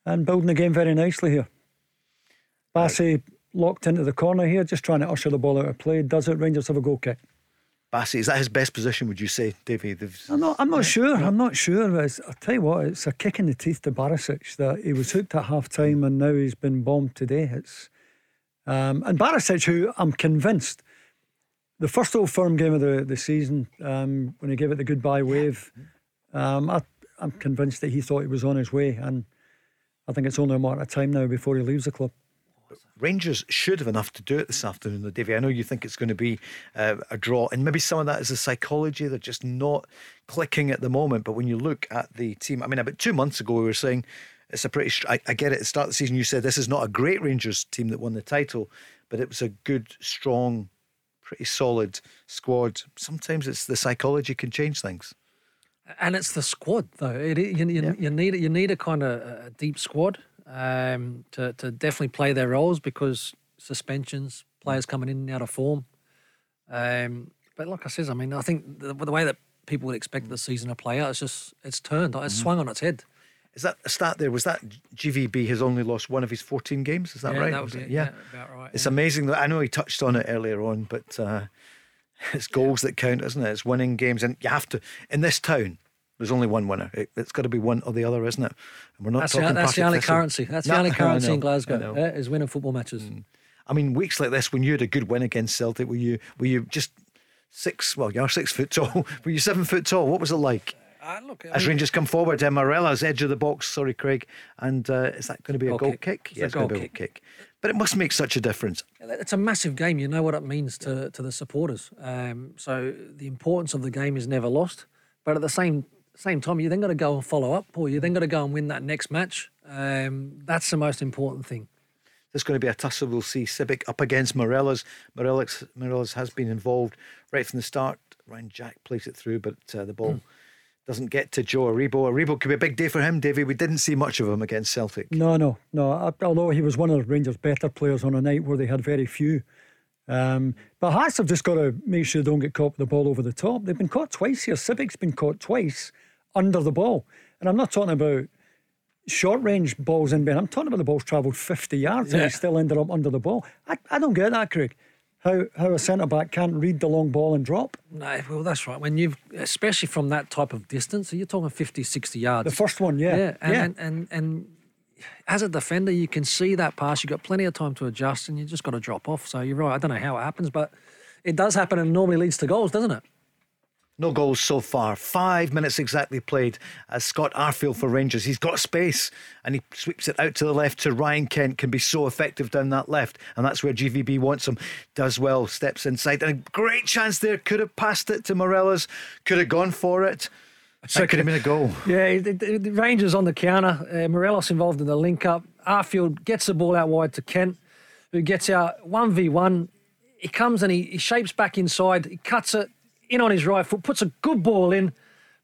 and building the game very nicely here. Bassey locked into the corner here, just trying to usher the ball out of play. Does it? Rangers have a goal kick. Bassey, is that his best position, would you say, Davie? They've- I'm not. I'm not sure. I'm not sure. It's, I'll tell you what. It's a kick in the teeth to Barisic that he was hooked at half time and now he's been bombed today. It's um, and Barisic, who I'm convinced, the first old firm game of the the season um, when he gave it the goodbye wave, um, I, I'm convinced that he thought he was on his way, and I think it's only a matter of time now before he leaves the club. Rangers should have enough to do it this afternoon, though, Davie. I know you think it's going to be uh, a draw, and maybe some of that is the psychology. They're just not clicking at the moment. But when you look at the team, I mean, about two months ago, we were saying it's a pretty. I, I get it. At the start of the season, you said this is not a great Rangers team that won the title, but it was a good, strong, pretty solid squad. Sometimes it's the psychology can change things. And it's the squad, though. It, you, you, you need you need a kind of a deep squad um, to to definitely play their roles because suspensions, players coming in and out of form. Um, but like I says, I mean, I think the, the way that people would expect the season to play out, it's just it's turned, it's swung on its head. Is that a stat there? Was that GVB has only lost one of his 14 games? Is that Yeah, right? that would Was it? Yeah, about right, It's yeah. amazing that I know he touched on it earlier on, but uh, *laughs* it's goals that count, isn't it? It's winning games, and you have to. In this town, there's only one winner. It, has got to be one or the other, isn't it? And we're not That's, the, talking. that's the only Thistle. currency. That's No, the only *laughs* currency know, in Glasgow uh, is winning football matches. I mean, weeks like this, when you had a good win against Celtic, were you were you just six? Well, you're six foot tall. *laughs* Were you seven foot tall? What was it like? Uh, look, I As mean- Rangers come forward, uh, Morelos edge of the box. Sorry, Craig. And uh, is that going to be a Goal kick. kick? It's Yeah, it's going to be a goal kick. But it must make such a difference. It's a massive game. You know what it means to, to the supporters. Um, so the importance of the game is never lost. But at the same same time, you then got to go and follow up, or you then got to go and win that next match. Um, that's the most important thing. There's going to be a tussle. We'll see Sibbick up against Morelos. Morelos, Morelos has been involved right from the start. Ryan Jack plays it through, but uh, the ball doesn't get to Joe Aribo. Aribo could be a big day for him, Davie. We didn't see much of him against Celtic. No, no, no. Although he was one of the Rangers' better players on a night where they had very few. Um, but Hearts have just got to make sure they don't get caught with the ball over the top. They've been caught twice here. Sibbick's been caught twice under the ball. And I'm not talking about short range balls in Ben. I'm talking about the ball's travelled 50 yards and Yeah. he still ended up under the ball. I, I don't get that, Craig. How, how a centre back can't read the long ball and drop. No, well, that's right. When you've, especially from that type of distance, so you're talking 50, 60 yards. The first one, yeah. Yeah, and, yeah. And, and and as a defender, you can see that pass. You've got plenty of time to adjust, and you just got to drop off. So you're right. I don't know how it happens, but it does happen, and normally leads to goals, doesn't it? No goals so far. Five minutes exactly played as Scott Arfield for Rangers. He's got space and he sweeps it out to the left to Ryan Kent. Can be so effective down that left, and that's where GVB wants him. Does well, steps inside, and a great chance there. Could have passed it to Morelos. Could have gone for it. That could have been a goal. Yeah, the, the, the Rangers on the counter. Uh, Morelos involved in the link up. Arfield gets the ball out wide to Kent, who gets out 1v1. He comes and he, he shapes back inside. He cuts it in on his right foot, puts a good ball in.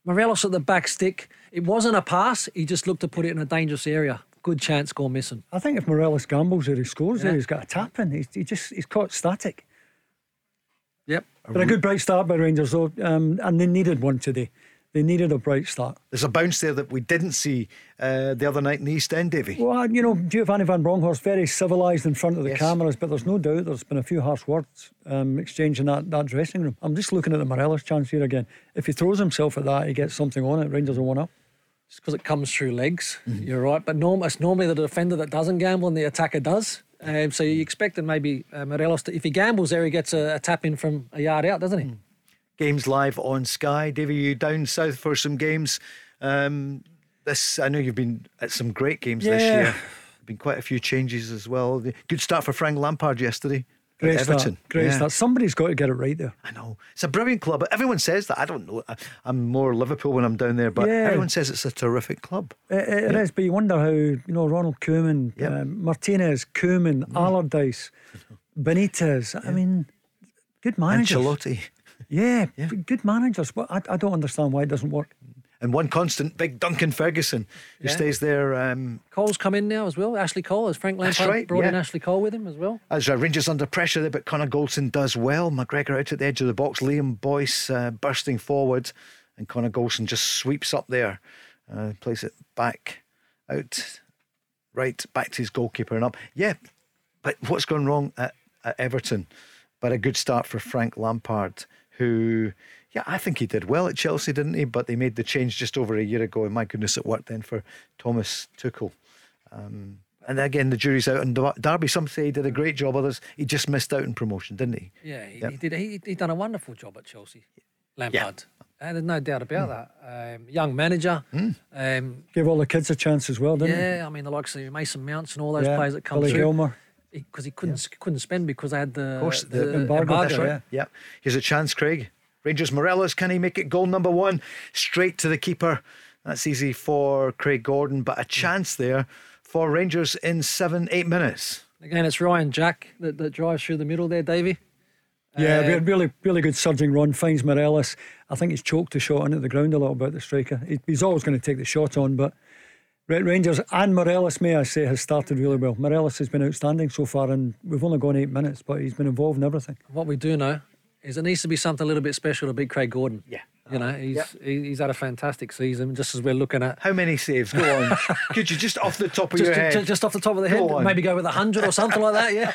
Morelos at the back stick. It wasn't a pass. He just looked to put it in a dangerous area. good chance gone missing. I think if Morelos gambles or he scores there, he's got a tap in. He's, he just he's caught static. Yep. But a good bright start by Rangers though, um, and they needed one today. They needed a bright start. There's a bounce there that we didn't see uh, the other night in the East End, Davie. Well, you know, Giovanni Van Bronckhorst very civilised in front of the Yes. cameras, but there's no doubt there's been a few harsh words um, exchanged in that, that dressing room. I'm just looking at the Morelos chance here again. If he throws himself at that, he gets something on it. Rangers are one up. Just because it comes through legs, you're right. But norm, it's normally the defender that doesn't gamble and the attacker does. Um, so you expect that maybe uh, Morelos, to, if he gambles there, he gets a, a tap in from a yard out, doesn't he? Games live on Sky. Davie, you down south for some games? Um, this I know you've been at some great games this Yeah. year. Been quite a few changes as well. Good start for Frank Lampard yesterday. Great Everton. start. Great Yeah. start. Somebody's got to get it right there. I know it's a brilliant club. Everyone says that. I don't know. I- I'm more Liverpool when I'm down there, but Yeah. everyone says it's a terrific club. It, it is, but you wonder how you know Ronald Koeman, Yep. um, Martinez, Koeman, Allardyce, *laughs* Benitez. I mean, good managers. Ancelotti. Yeah, good managers. But I, I don't understand why it doesn't work. And one constant, big Duncan Ferguson, who Yeah. stays there um, Cole's come in now as well. Ashley Cole, has Frank Lampard right, brought in. Ashley Cole with him as well? As uh, Rangers under pressure there, but Connor Goldson does well. McGregor out at the edge of the box. Liam Boyce uh, bursting forward, and Connor Goldson just sweeps up there, uh, plays it back out, right back to his goalkeeper and up. Yeah, but what's gone wrong at, at Everton? But a good start for Frank Lampard, who, yeah, I think he did well at Chelsea, didn't he? But they made the change just over a year ago, and my goodness, it worked then for Thomas Tuchel. Um, and again, the jury's out on Dar- Derby. Some say he did a great job. Others, he just missed out in promotion, didn't he? Yeah, he, Yep. he did. He, he done a wonderful job at Chelsea, Lampard. Uh, there's no doubt about that. Um, young manager. Um, Gave all the kids a chance as well, didn't he? yeah, I mean the likes of Mason Mounts and all those he? players that come Billy through. Gilmore. Because he, couldn't couldn't spend because I had the, Of course, the, the, embargo, That's yeah. right. Yeah. Here's a chance, Craig. Rangers Morelos, can he make it goal number one? Straight to the keeper. That's easy for Craig Gordon, but a chance there for Rangers in seven, eight minutes. Again, it's Ryan Jack that, that drives through the middle there, Davie. Yeah, Uh, really, really good surging run. Finds Morelos. I think he's choked the shot into the ground a little bit. The striker. He, he's always going to take the shot on, but Ra- Rangers and Morelos, may I say, has started really well. Morelos has been outstanding so far, and we've only gone eight minutes, but he's been involved in everything. What we do know is it needs to be something a little bit special to beat Craig Gordon. Yeah. You know, he's he- he's had a fantastic season, just as we're looking at. How many saves? Go on. *laughs* Could you just off the top of Just, your head? ju- just off the top of the Go head, on. maybe go with a hundred or something like that. Yeah.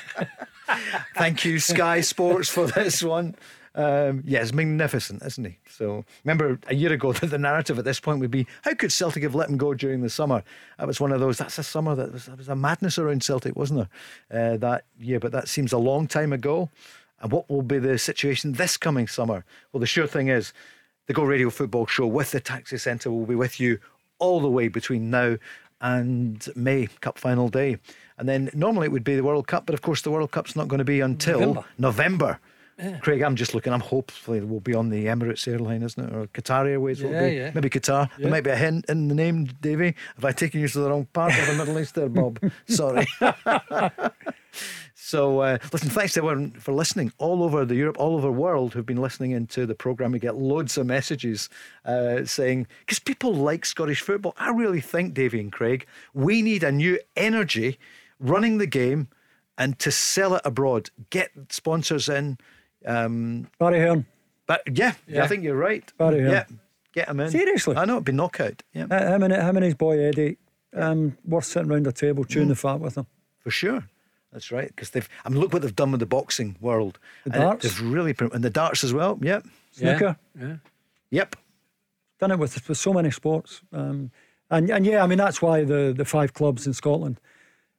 *laughs* Thank you, Sky Sports, for this one. Um, yeah, it's magnificent, isn't he? So remember a year ago *laughs* that the narrative at this point would be, how could Celtic have let him go during the summer? That was one of those. That's a summer that was, that was a madness around Celtic, wasn't there? Uh, that year, but that seems a long time ago. And what will be the situation this coming summer? Well, the sure thing is, the Go Radio Football Show with the Taxi Centre will be with you all the way between now and May Cup final day. And then normally it would be the World Cup, but of course the World Cup's not going to be until November. November. Craig, I'm just looking. I'm hopefully we'll be on the Emirates airline, isn't it, or Qatar Airways? will Yeah, be. yeah. Maybe Qatar. There might be a hint in the name, Davy. Have I taken you to the wrong part of the Middle East there, Bob? *laughs* Sorry. So, uh, listen, thanks to everyone for listening all over the Europe, all over the world who've been listening into the programme. We get loads of messages uh, saying, because people like Scottish football. I really think, Davy and Craig, we need a new energy running the game and to sell it abroad, get sponsors in. Um, Barry Hearn. but yeah, yeah, I think you're right. Barry Hearn. yeah, get them in. Seriously? I know, it'd be knockout. Yeah, Uh, him, and, him and his boy Eddie, um, worth sitting round a table Mm. chewing the fat with them. for sure. That's right. Because they've, I mean, look what they've done with the boxing world. The And it- darts? They've really, and the darts as well. Yep. Snooker. Yeah. Yep. done it with, with so many sports. Um, and and yeah, I mean that's why the, the five clubs in Scotland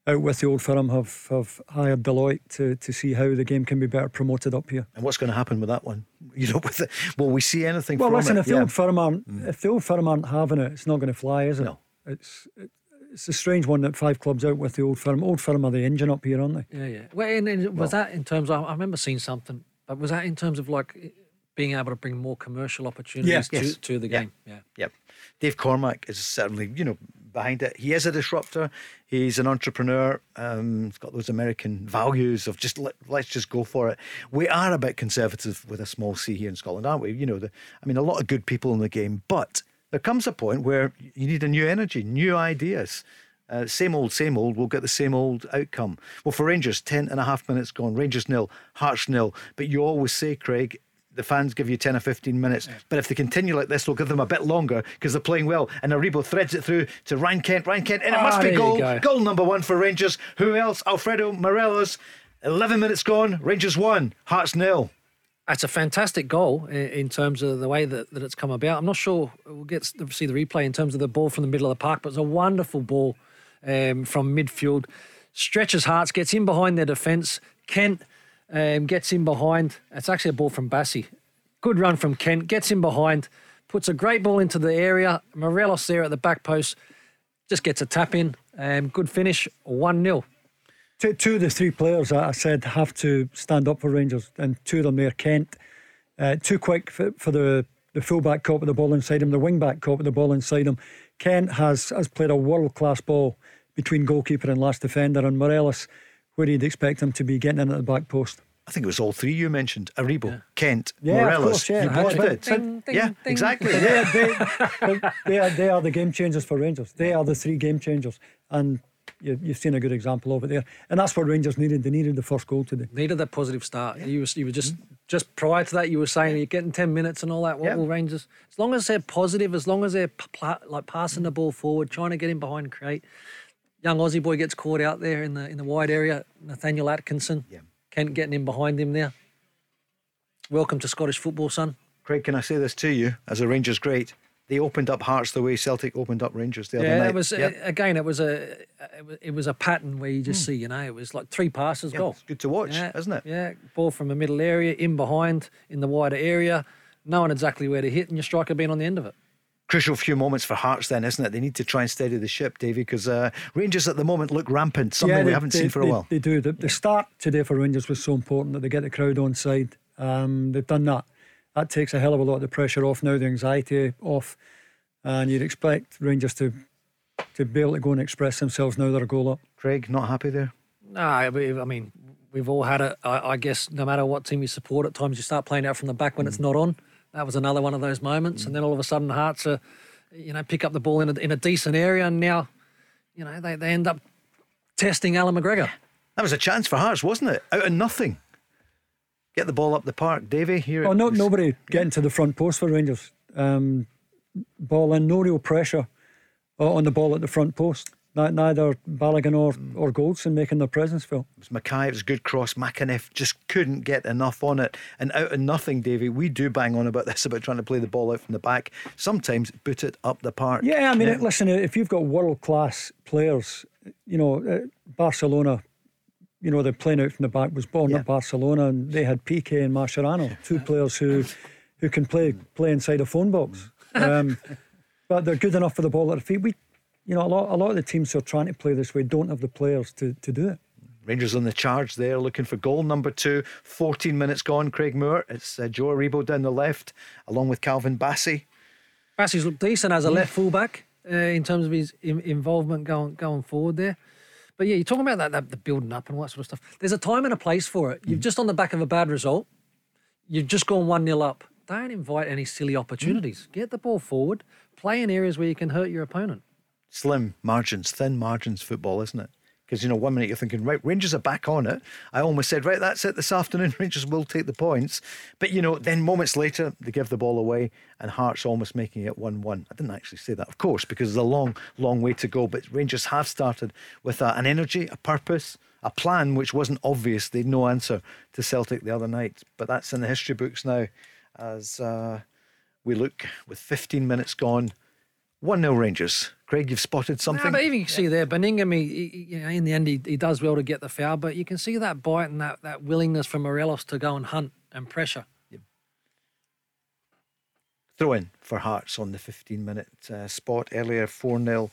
out with the old firm have, have hired Deloitte to, to see how the game can be better promoted up here. And what's going to happen with that one? You know, with it, will we see anything Well, from listen, it? if the Yeah. Mm. old firm aren't if the old firm aren't having it, it's not going to fly, is it? No. It's it, it's a strange one that five clubs out with the old firm. Old firm are the engine up here, aren't they? Yeah, yeah. Well, and, and was that in terms of? I remember seeing something, but was that in terms of like being able to bring more commercial opportunities Yes. to, Yes. to the Yeah. game? Yeah. Yep. Dave Cormack is certainly, you know, behind it. He is a disruptor. He's an entrepreneur. Um, he's got those American values of just let, let's just go for it. We are a bit conservative with a small C here in Scotland, aren't we? You know, the, I mean, a lot of good people in the game, but there comes a point where you need a new energy, new ideas. Uh, same old, same old. We'll get the same old outcome. Well, for Rangers, 10 and a half minutes gone. Rangers nil, Hearts nil. But you always say, Craig, the fans give you 10 or 15 minutes. But if they continue like this, we'll give them a bit longer because they're playing well. And Aribo threads it through to Ryan Kent. Ryan Kent, and it Ah, must be goal. go. Goal number one for Rangers. Who else? Alfredo Morelos. 11 minutes gone. Rangers one, Hearts nil. That's a fantastic goal in terms of the way that, that it's come about. I'm not sure we'll get to see the replay in terms of the ball from the middle of the park, but it's a wonderful ball um, from midfield. Stretches Hearts, gets in behind their defence. Kent um, gets in behind. It's actually a ball from Bassey. Good run from Kent, gets in behind, puts a great ball into the area. Morelos there at the back post, just gets a tap in. Um, good finish, 1 0. Two, two of the three players that I said have to stand up for Rangers, and two of them there, Kent, uh, too quick for, for the, the fullback caught with the ball inside him, the wing back caught with the ball inside him. Kent has, has played a world class ball between goalkeeper and last defender, and Morelos, where you'd expect him to be getting in at the back post. I think it was all three you mentioned Aribo, Kent, Yeah, of Morelos. course, yeah. You That's both did. Ding, ding, yeah, ding. exactly. they, they, they, are, they are the game changers for Rangers. They are the three game changers, and you, you've seen a good example of it there. And that's what Rangers needed. They needed the first goal today. needed that positive start. You were, you were just mm-hmm. just prior to that, you were saying you're getting ten minutes and all that. What Yeah. will Rangers? As long as they're positive, as long as they're p- pla- like passing the ball forward, trying to get in behind, and create. Young Aussie boy gets caught out there in the in the wide area. Nathaniel Atkinson, Yeah. Kent getting in behind him there. Welcome to Scottish football, son. Craig, can I say this to you as a Rangers great? They opened up Hearts the way Celtic opened up Rangers the other Yeah, night. it was uh, again. It was a it was, a pattern where you just see, you know, it was like three passes, Yeah, goal. it's good to watch, yeah, isn't it? Yeah, ball from the middle area, in behind, in the wider area, knowing exactly where to hit, and your striker being on the end of it. Crucial few moments for Hearts, then, isn't it? They need to try and steady the ship, Davie, because uh, Rangers at the moment look rampant, something we they- haven't they- seen for a while. They do. The, the start today for Rangers was so important that they get the crowd on side. Um, they've done that. That takes a hell of a lot of the pressure off now, the anxiety off, and you'd expect Rangers to to be able to go and express themselves now they're a goal up. Craig, not happy there? No, I mean, we've all had it. I, I guess no matter what team you support, at times you start playing out from the back when it's not on. That was another one of those moments, and then all of a sudden, Hearts are, you know, pick up the ball in a, in a decent area, and now, you know, they, they end up testing Alan McGregor. That was a chance for Hearts, wasn't it? Out of nothing. Get the ball up the park, Davie. Here. Oh, it no, was- nobody getting to the front post for Rangers. Um, ball in, no real pressure uh, on the ball at the front post. Neither Balogun or, or Goldson making their presence felt. It was McKay, it was a good cross. McAneff just couldn't get enough on it. And out of nothing, Davie, we do bang on about this, about trying to play the ball out from the back. Sometimes boot it up the park. Yeah, I mean, listen, if you've got world class players, you know, uh, Barcelona, you know, they're playing out from the back was born Yeah. at Barcelona, and they had Piqué and Mascherano, two players who who can play play inside a phone box. Um, but they're good enough for the ball at their feet. We, you know, a lot a lot of the teams who are trying to play this way don't have the players to, to do it. Rangers on the charge there, looking for goal number two. 14 minutes gone, Craig Moore. It's uh, Joe Aribo down the left, along with Calvin Bassey. Bassey's looked decent as a left fullback uh, in terms of his in- involvement going going forward there. But yeah, you're talking about that, that the building up and all that sort of stuff. There's a time and a place for it. You've just on the back of a bad result. You've just gone one 0 up. Don't invite any silly opportunities. Get the ball forward. Play in areas where you can hurt your opponent. Slim margins, thin margins football, isn't it? Because, you know, one minute you're thinking, right, Rangers are back on it. I almost said, right, that's it this afternoon. *laughs* Rangers will take the points. But, you know, then moments later, they give the ball away and Hearts almost making it 1 1. I didn't actually say that, of course, because there's a long, long way to go. But Rangers have started with an energy, a purpose, a plan which wasn't obvious. They had no answer to Celtic the other night. But that's in the history books now as uh, we look with 15 minutes gone. 1 0 Rangers. Craig, you've spotted Nah, something? but even you can see there, Baningime, he, he- you know, in the end, he, he does well to get the foul, but you can see that bite and that, that willingness from Morelos to go and hunt and pressure. throw in for Hearts on the 15 minute uh, spot earlier 4 0.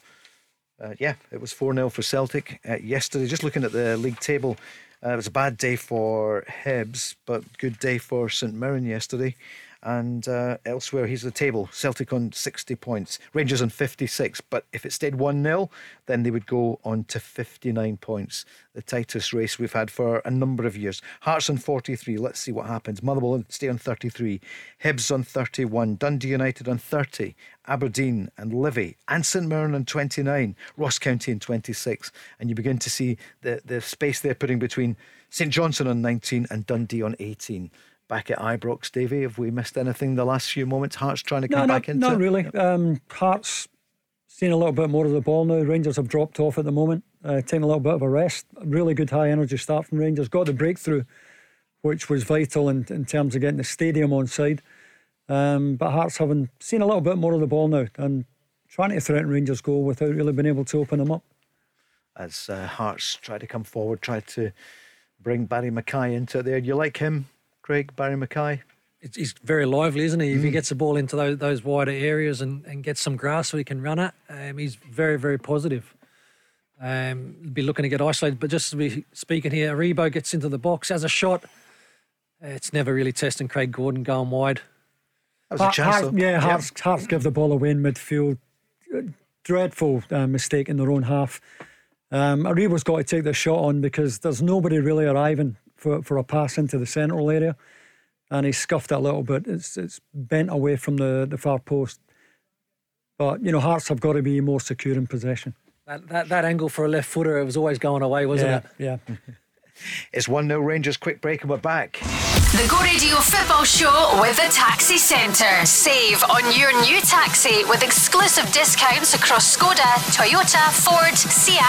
Uh, yeah, it was 4 0 for Celtic uh, yesterday. Just looking at the league table, uh, it was a bad day for Hibs, but good day for St Mirren yesterday. And uh, elsewhere, here's the table Celtic on 60 points, Rangers on 56. But if it stayed 1 0, then they would go on to 59 points. The tightest race we've had for a number of years. Hearts on 43. Let's see what happens. Motherwell stay on 33. Hibs on 31. Dundee United on 30. Aberdeen and Livy and St Mirren on 29. Ross County on 26. And you begin to see the, the space they're putting between St Johnstone on 19 and Dundee on 18 back at Ibrox, Davie? Have we missed anything the last few moments? Hearts trying to come no, back not, into not really. Um, Hearts seeing a little bit more of the ball now. Rangers have dropped off at the moment, uh, taking a little bit of a rest. Really good high energy start from Rangers. Got the breakthrough, which was vital in, in terms of getting the stadium on side. Um, but Hearts having seen a little bit more of the ball now and trying to threaten Rangers' goal without really being able to open them up. As uh, Hearts try to come forward, try to bring Barrie McKay into it there. You like him, Craig, Barrie McKay? He's very lively, isn't he? If Mm. he gets the ball into those, those wider areas and, and gets some grass so he can run it, um, he's very, very positive. Um, be looking to get isolated, but just to be speaking here, Aribo gets into the box, has a shot. It's never really testing Craig Gordon going wide. That was a chance, Heart- yeah, Hearts, Hearts give the ball away in midfield. Uh, Dreadful uh, mistake in their own half. Um, Aribo's got to take the shot on because there's nobody really arriving for, for a pass into the central area. And he scuffed it a little bit. It's it's bent away from the, the far post. But, you know, Hearts have got to be more secure in possession. That, that, that angle for a left footer, it was always going away, wasn't yeah, it? yeah. *laughs* It's 1 0 Rangers. Quick break, and we're back. The Go Radio Football Show with the Taxi Centre. Save on your new taxi with exclusive discounts across Skoda, Toyota, Ford, Seat,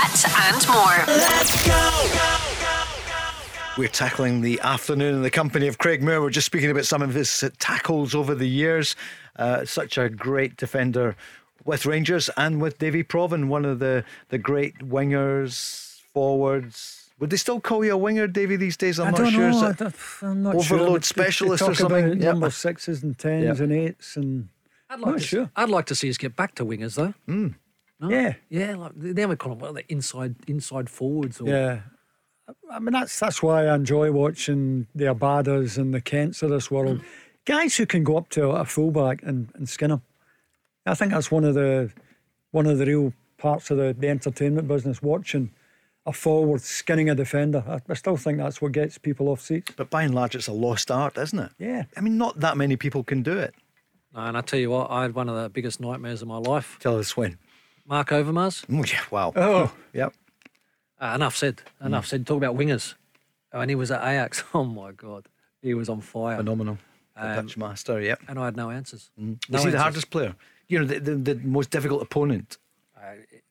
and more. We're tackling the afternoon in the company of Craig Moore. We're just speaking about some of his uh, tackles over the years. Uh, such a great defender with Rangers and with Davie Provan, one of the, the great wingers, forwards. Would they still call you a winger, Davie, these days? I'm I not don't sure. Know. Is it I'm not overload They- they- specialist they or something? About Yeah. Number sixes and tens Yeah. and eights and I'd like, Not to, sure. I'd like to see us get back to wingers, though. No? yeah, Yeah, like, then we call them what, the inside inside forwards. Or, yeah. I mean that's that's why I enjoy watching the Abadas and the Kents of this world, guys who can go up to a fullback and, and skin him. I think that's one of the one of the real parts of the, the entertainment business. Watching a forward skinning a defender, I, I still think that's what gets people off seats. But by and large, it's a lost art, isn't it? Yeah. I mean, not that many people can do it. And I tell you what, I had one of the biggest nightmares of my life. Tell us when. Mark Overmars. Oh, yeah, wow. Oh. Yep. Uh, enough said. Enough said. Talk about wingers. When he was at Ajax, *laughs* oh my God, he was on fire. Phenomenal. Um, Dutch master, yep. And I had no answers. No Was he the hardest player? You know, the, the, the most difficult opponent.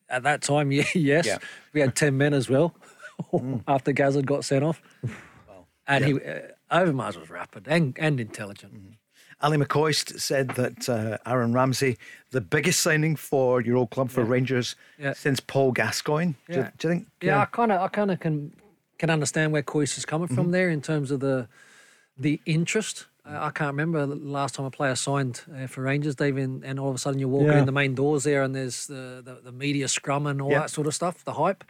At that time, *laughs* yeah, yes. Yeah. We had 10 men as well *laughs* after Gazza got sent off. And he, uh, Overmars was rapid and, and intelligent. Ally McCoist said that uh, Aaron Ramsey, the biggest signing for your old club for Rangers Yeah. since Paul Gascoigne. Do, you- Yeah. do you think? Yeah, I kind of, I kind of can can understand where Coyce is coming from there in terms of the the interest. Uh, I can't remember the last time a player signed uh, for Rangers, Dave, and, and all of a sudden you're walking Yeah. in the main doors there, and there's the the, the media scrum and all Yeah. that sort of stuff, the hype.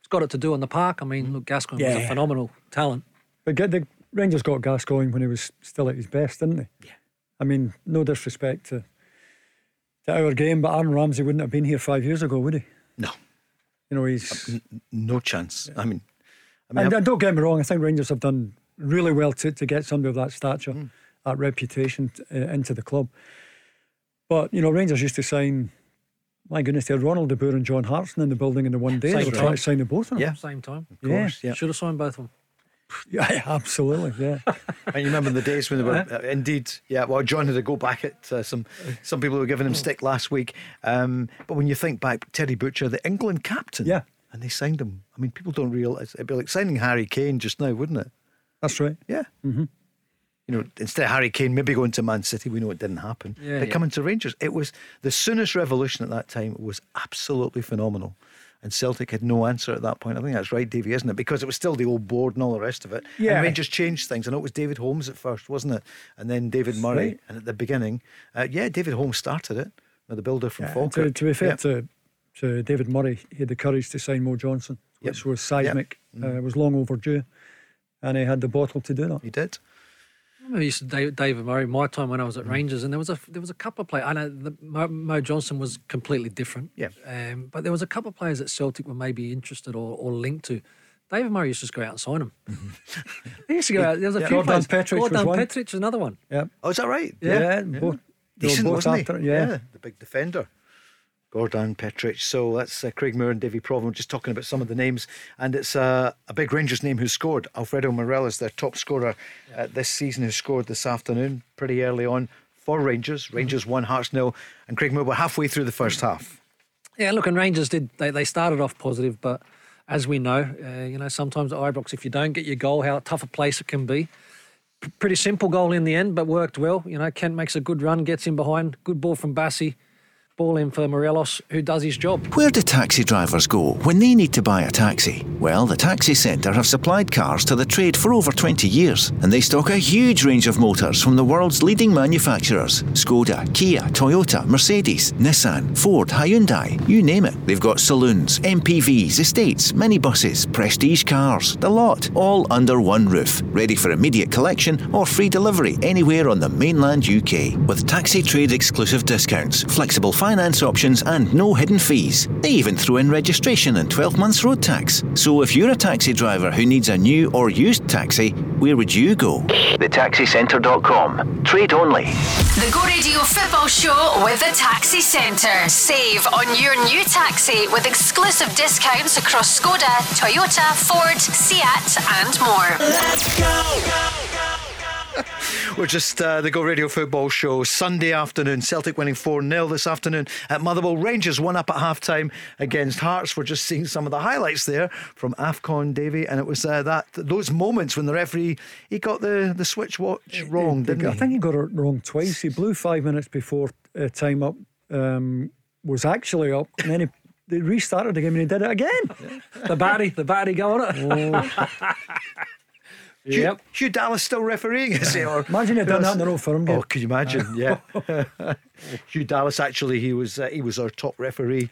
It's got it to do in the park. I mean, look, Gascoigne was a phenomenal talent. But get the Rangers got Gascoigne when he was still at his best, didn't they? Yeah. I mean, no disrespect to, to our game, but Aaron Ramsey wouldn't have been here five years ago, would he? No, You know, he's. no chance. I mean, I mean, And, and don't get me wrong, I think Rangers have done really well to, to get somebody of that stature, Mm. that reputation uh, into the club. But, you know, Rangers used to sign, my goodness, they had Ronald de Boer and John Hartson in the building in the one day. Same They were time. trying to sign the both of them. Yeah. Same time. of course, yeah. Should have signed both of them. *laughs* Yeah, absolutely, yeah. *laughs* And you remember the days when they were uh, indeed, yeah. Well, John had to go back at uh, some some people were giving him stick last week. Um, but when you think back, Terry Butcher, the England captain, Yeah. and they signed him. I mean, people don't realise it'd be like signing Harry Kane just now, wouldn't it? That's right. Yeah. Mm-hmm. You know, instead of Harry Kane maybe going to Man City, we know it didn't happen. Yeah, but yeah. coming to Rangers, it was the Souness revolution at that time was absolutely phenomenal. And Celtic had no answer at that point. I think that's right, Davie, isn't it? Because it was still the old board and all the rest of it. Yeah. And Rangers changed things. I know it was David Holmes at first, wasn't it? And then David Murray. right. And at the beginning, uh, yeah, David Holmes started it, the builder from Yeah, Falkirk. to, to be fair Yeah. to, to David Murray, he had the courage to sign Mo Johnston, Yep. which was seismic. Uh, it was long overdue, and he had the bottle to do that. He did. Remember used to David, David Murray my time when I was Mm. at Rangers, and there was a there was a couple of players. I know the, Mo, Mo Johnston was completely different. Yeah. Um, but there was a couple of players that Celtic were maybe interested or, or linked to. David Murray used to just go out and sign them. *laughs* he used to go out. There was a few Jordan players. Petric was Jordan one. Petric, another one. Yeah, Oh, is that right? yeah, both. they were Decent, both wasn't after he? it, yeah. the big defender. Gordan Petric. So that's uh, Craig Moore and Davie Provan just talking about some of the names. And it's uh, a big Rangers name who scored. Alfredo Morelos, their top scorer uh, this season, who scored this afternoon pretty early on for Rangers. Rangers won, Hearts nil. And Craig Moore were halfway through the first half. Yeah, look, and Rangers did. They, they started off positive, but as we know, uh, you know, sometimes at Ibrox, if you don't get your goal, how tough a place it can be. P- pretty simple goal in the end, but worked well. You know, Kent makes a good run, gets in behind, good ball from Bassey, ball in for Morelos, who does his job. Where do taxi drivers go when they need to buy a taxi? Well, the Taxi Centre have supplied cars to the trade for over 20 years, and they stock a huge range of motors from the world's leading manufacturers Skoda, Kia, Toyota, Mercedes, Nissan, Ford, Hyundai, you name it. They've got saloons, MPVs, estates, minibuses, prestige cars, the lot, all under one roof, ready for immediate collection or free delivery anywhere on the mainland UK. With taxi trade exclusive discounts, flexible finance options, and no hidden fees. They even throw in registration and 12 months road tax. So if you're a taxi driver who needs a new or used taxi, where would you go? TheTaxiCentre.com. Trade only. The Go Radio Football Show with the Taxi Centre. Save on your new taxi with exclusive discounts across Skoda, Toyota, Ford, Seat, and more. *laughs* We're just uh, the Go Radio Football Show Sunday afternoon. Celtic winning 4 0 this afternoon at Motherwell. Rangers one up at half time against Hearts. We're just seeing some of the highlights there from AFCON Davie, and it was uh, that those moments when the referee he got the, the switch watch wrong, didn't he? I think he got it wrong twice. He blew five minutes before uh, time up um, was actually up, and then he, they restarted the game and he did it again. *laughs* The battery, the battery go on it. Hugh, *laughs* Yep. Hugh Dallas still refereeing, is he? Or *laughs* Imagine he'd done that in the Old Firm game. Oh, could you imagine? *laughs* Yeah. *laughs* Hugh Dallas actually he was uh, he was our top referee.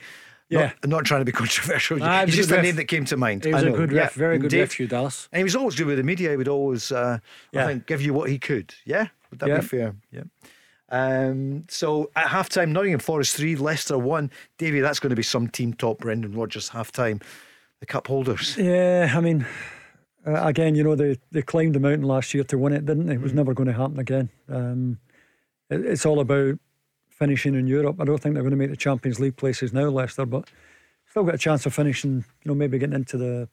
Yeah. Not, not trying to be controversial. Nah, He's just a name that came to mind. He was a good Yeah, ref, very good indeed. ref, Hugh Dallas. And he was always good with the media. He would always, uh, I think, give you what he could. Yeah, would that Yeah. be fair? Yeah. Um, so at halftime, Nottingham Forest 3, Leicester 1. Davie, that's going to be some team top, Brendan Rodgers half time. The cup holders. Yeah, I mean, uh, again, you know, they, they climbed the mountain last year to win it, didn't they? It was Mm-hmm. never going to happen again. Um, it, it's all about finishing in Europe. I don't think they're going to make the Champions League places now, Leicester, but still got a chance of finishing, you know, maybe getting into the.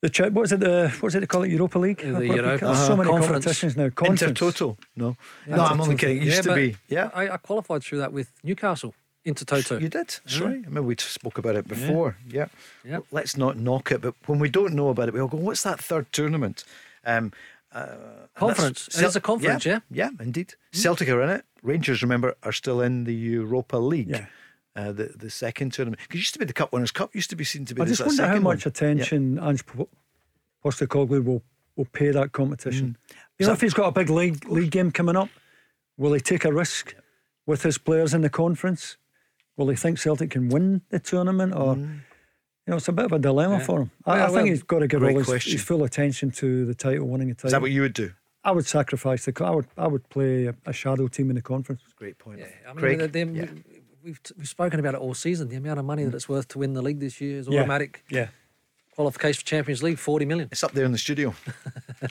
The cha- what is it? The what is it? They call it Europa League. The What- what- Europa- there's so uh-huh. many Conference. competitions now. Conference. Intertoto. No. no, I'm only kidding. It used to be. Yeah. I, I qualified through that with Newcastle Intertoto. You did. Sorry. I remember we spoke about it before. Yeah. Yeah. Let's not knock it, but when we don't know about it, we all go, what's that third tournament? Um, uh, Conference. that's- It is a conference, yeah? Yeah, indeed. Celtic are in it. Rangers, remember, are still in the Europa League. Yeah. Uh, the the second tournament because it used to be the Cup Winners' Cup used to be seen to be I just sort of wonder how second one. much attention Ange Po- Postecoglou will, will pay that competition. You know, if he's got a big league league game coming up, will he take a risk with his players in the conference? Will he think Celtic can win the tournament, or mm. you know, it's a bit of a dilemma for him. I, Well, I think well, he's got to give all his, his full attention to the title, winning a title. Is that what you would do? I would sacrifice the. I would. I would play a, a shadow team in the conference. Great point. Yeah, I mean, Craig. the- them- yeah. we've, we've spoken about it all season. The amount of money that mm. it's worth to win the league this year is automatic. Yeah. Qualification for Champions League, 40 million. It's up there in the studio. *laughs*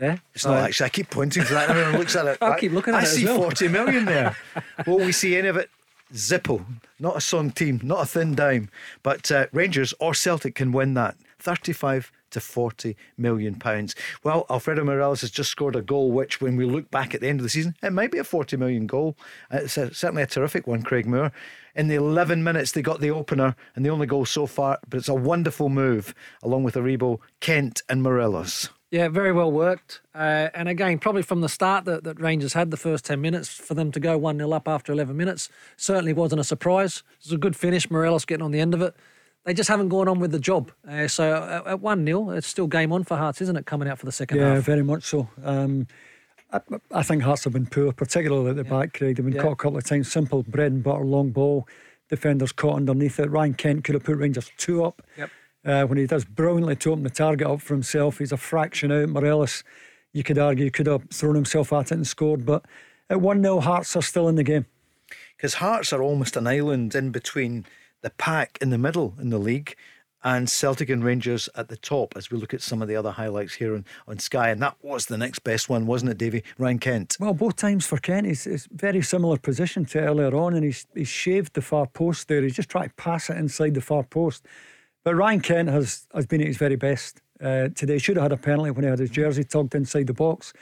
Yeah. It's not uh, actually. I keep pointing to that. and Everyone looks at it. I'll I- keep looking at I it I see well. 40 million there. *laughs* Will we see any of it? Zippo, not a song team, not a thin dime, but uh, Rangers or Celtic can win that. 35 to 40 million pounds. Well, Alfredo Morelos has just scored a goal, which, when we look back at the end of the season, it might be a 40 million goal. Uh, It's a, certainly a terrific one, Craig Moore. In the 11 minutes, they got the opener and the only goal so far, but it's a wonderful move, along with Aribo, Kent, and Morelos. Yeah, very well worked. Uh, and again, probably from the start that, that Rangers had the first 10 minutes, for them to go 1 0 up after 11 minutes certainly wasn't a surprise. It was a good finish, Morelos getting on the end of it. They just haven't gone on with the job. Uh, so at- at 1 0, it's still game on for Hearts, isn't it, coming out for the second Yeah, half? Yeah, very much so. Um, I, I think Hearts have been poor, particularly at the back, Craig. They've been Yeah. caught a couple of times. Simple bread and butter, long ball. Defenders caught underneath it. Ryan Kent could have put Rangers two up. Yep. Uh, when he does brilliantly to open the target up for himself, he's a fraction out. Morelos, you could argue could have thrown himself at it and scored, but at 1 0, Hearts are still in the game. Because Hearts are almost an island in between the pack in the middle in the league and Celtic and Rangers at the top as we look at some of the other highlights here on, on Sky. And that was the next best one, wasn't it, Davie? Ryan Kent. Well, both times for Kent, he's, he's very similar position to earlier on, and he's, he's shaved the far post there. He's just trying to pass it inside the far post. But Ryan Kent has, has been at his very best uh, today. Should have had a penalty when he had his jersey tugged inside the box.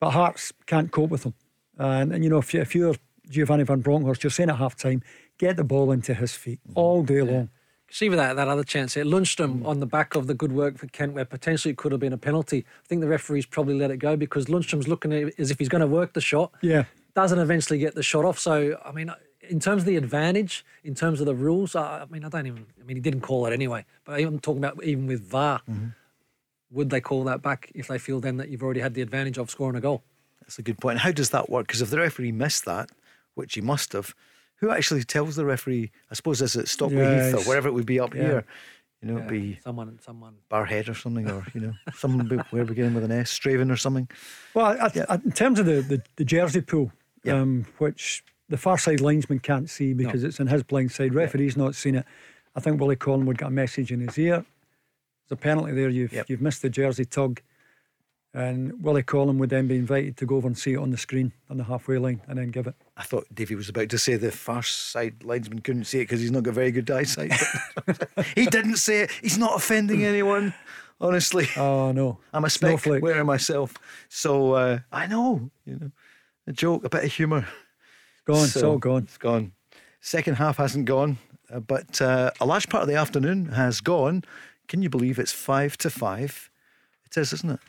But Hearts can't cope with him. And, and you know, if, you, if you're Giovanni Van Bronckhorst, you're saying at half time, get the ball into his feet all day long. See with that that other chance here, Lundstram on the back of the good work for Kent, where potentially it could have been a penalty. I think the referees probably let it go because Lundstram's looking at as if he's going to work the shot. Yeah. Doesn't eventually get the shot off. So I mean, in terms of the advantage, in terms of the rules, I, I mean, I don't even. I mean, he didn't call it anyway. But I'm talking about even with VAR, would they call that back if they feel then that you've already had the advantage of scoring a goal? That's a good point. How does that work? Because if the referee missed that, which he must have, who actually tells the referee? I suppose is it Stockley Yeah, Heath or wherever it would be up yeah. here? You know, it'd be Someone, someone. Barrhead or something, or you know, *laughs* someone be- where beginning with an S, Strathaven or something. Well, I, I, in terms of the, the, the jersey pool, Yeah. um, which the far side linesman can't see because it's in his blind side, referee's not seen it. I think Willie Collingwood got a message in his ear. There's a penalty there. You've Yep. you've missed the jersey tug, and Willie Collum would then be invited to go over and see it on the screen on the halfway line and then give it. I thought Davie was about to say the far side linesman couldn't see it because he's not got very good eyesight. *laughs* he didn't say it. He's not offending anyone. Honestly, *laughs* Oh no, I'm a speck Snowflake. wearing myself. So uh, I know, you know, a joke, a bit of humour. Gone. it's So, all gone. It's gone. Second half hasn't gone, uh, but uh, a large part of the afternoon has gone. Can you believe it's five to five? It is, isn't it?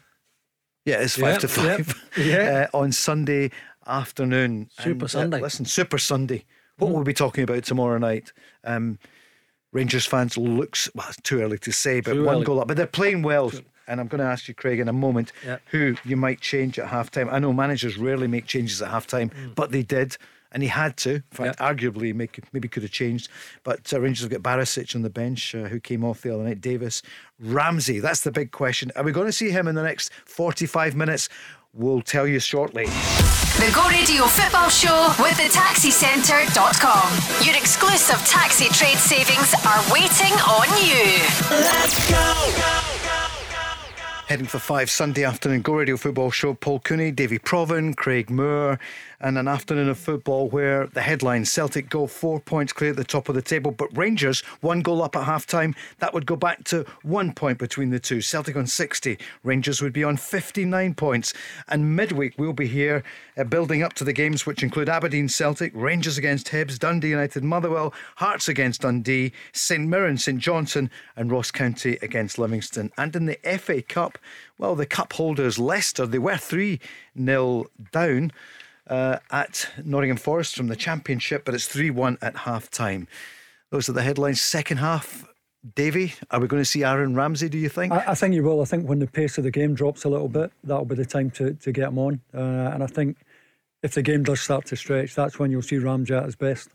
Yeah, it's five Yep, to five. yep, *laughs* yeah. uh, on Sunday afternoon. Super And, uh, Sunday. listen, Super Sunday. What will we be talking about tomorrow night? Um, Rangers fans looks well. It's too early to say, but Too one early. goal up. But they're playing well. And I'm going to ask you, Craig, in a moment, Yeah. who you might change at halftime. I know managers rarely make changes at half time, but they did. And he had to. In fact, arguably, make, maybe could have changed. But uh, Rangers have got Barisic on the bench, uh, who came off the other night. Davis, Ramsey. That's the big question. Are we going to see him in the next 45 minutes? We'll tell you shortly. The Go Radio Football Show with the taxicentre.com. Your exclusive taxi trade savings are waiting on you. Let's go. go heading for five Sunday afternoon Go Radio Football Show. Paul Cooney, Davie Provan, Craig Moore, and an afternoon of football where the headline Celtic go four points clear at the top of the table, but Rangers one goal up at half time. That would go back to one point between the two. Celtic on 60, Rangers would be on 59 points. And midweek we'll be here uh, building up to the games which include Aberdeen Celtic, Rangers against Hibs, Dundee United Motherwell, Hearts against Dundee, St Mirren, St Johnstone, and Ross County against Livingston. And in the FA Cup, well, the cup holders Leicester, they were 3 0 down. Uh, at Nottingham Forest from the Championship, but it's 3 1 at half time. Those are the headlines. Second half, Davie, are we going to see Aaron Ramsey, do you think? I, I think you will. I think when the pace of the game drops a little bit, that'll be the time to, to get him on. Uh, and I think if the game does start to stretch, that's when you'll see Ramsey at his best.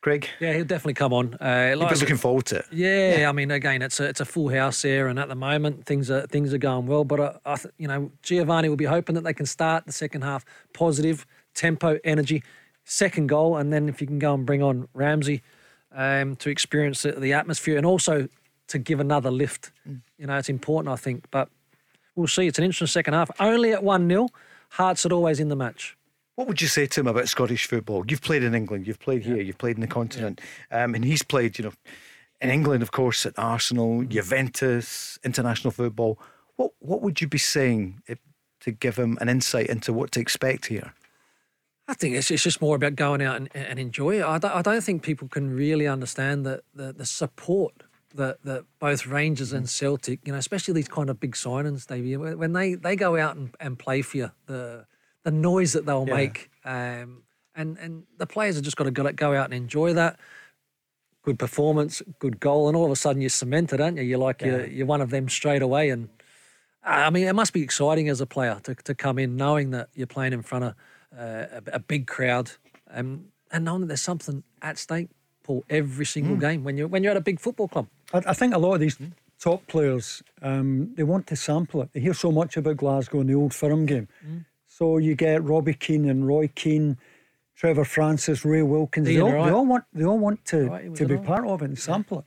Craig? Yeah, he'll definitely come on. Uh, You've been looking forward to it. Yeah, I mean, again, it's a it's a full house here, and at the moment things are things are going well. But uh, I, th- you know, Giovanni will be hoping that they can start the second half positive, tempo, energy, second goal, and then if you can go and bring on Ramsey um, to experience the, the atmosphere, and also to give another lift. You know, it's important, I think. But we'll see. It's an interesting second half. Only at one 0 Hearts are always in the match. What would you say to him about Scottish football? You've played in England, you've played here, you've played in the continent, um, and he's played, you know, in England, of course, at Arsenal, Juventus, international football. What what would you be saying if, to give him an insight into what to expect here? I think it's, it's just more about going out and, and enjoy it. I don't, I don't think people can really understand the, the, the support that, that both Rangers and Celtic, you know, especially these kind of big signings, Davie, when they, they go out and, and play for you, the the noise that they'll Yeah. make, um, and and the players have just got to go, go out and enjoy that. Good performance, good goal, and all of a sudden you're cemented, aren't you? You're like you're, you're one of them straight away, and I mean, it must be exciting as a player to, to come in knowing that you're playing in front of uh, a, a big crowd um, and knowing that there's something at stake, Paul, every single game when you're when you're at a big football club. I, I think a lot of these top players, um, they want to sample it. They hear so much about Glasgow and the old firm game. Mm. So you get Robbie Keane and Roy Keane, Trevor Francis, Ray Wilkins. They Ian all, they all want they all want to, Right, to be it all. part of it and sample it.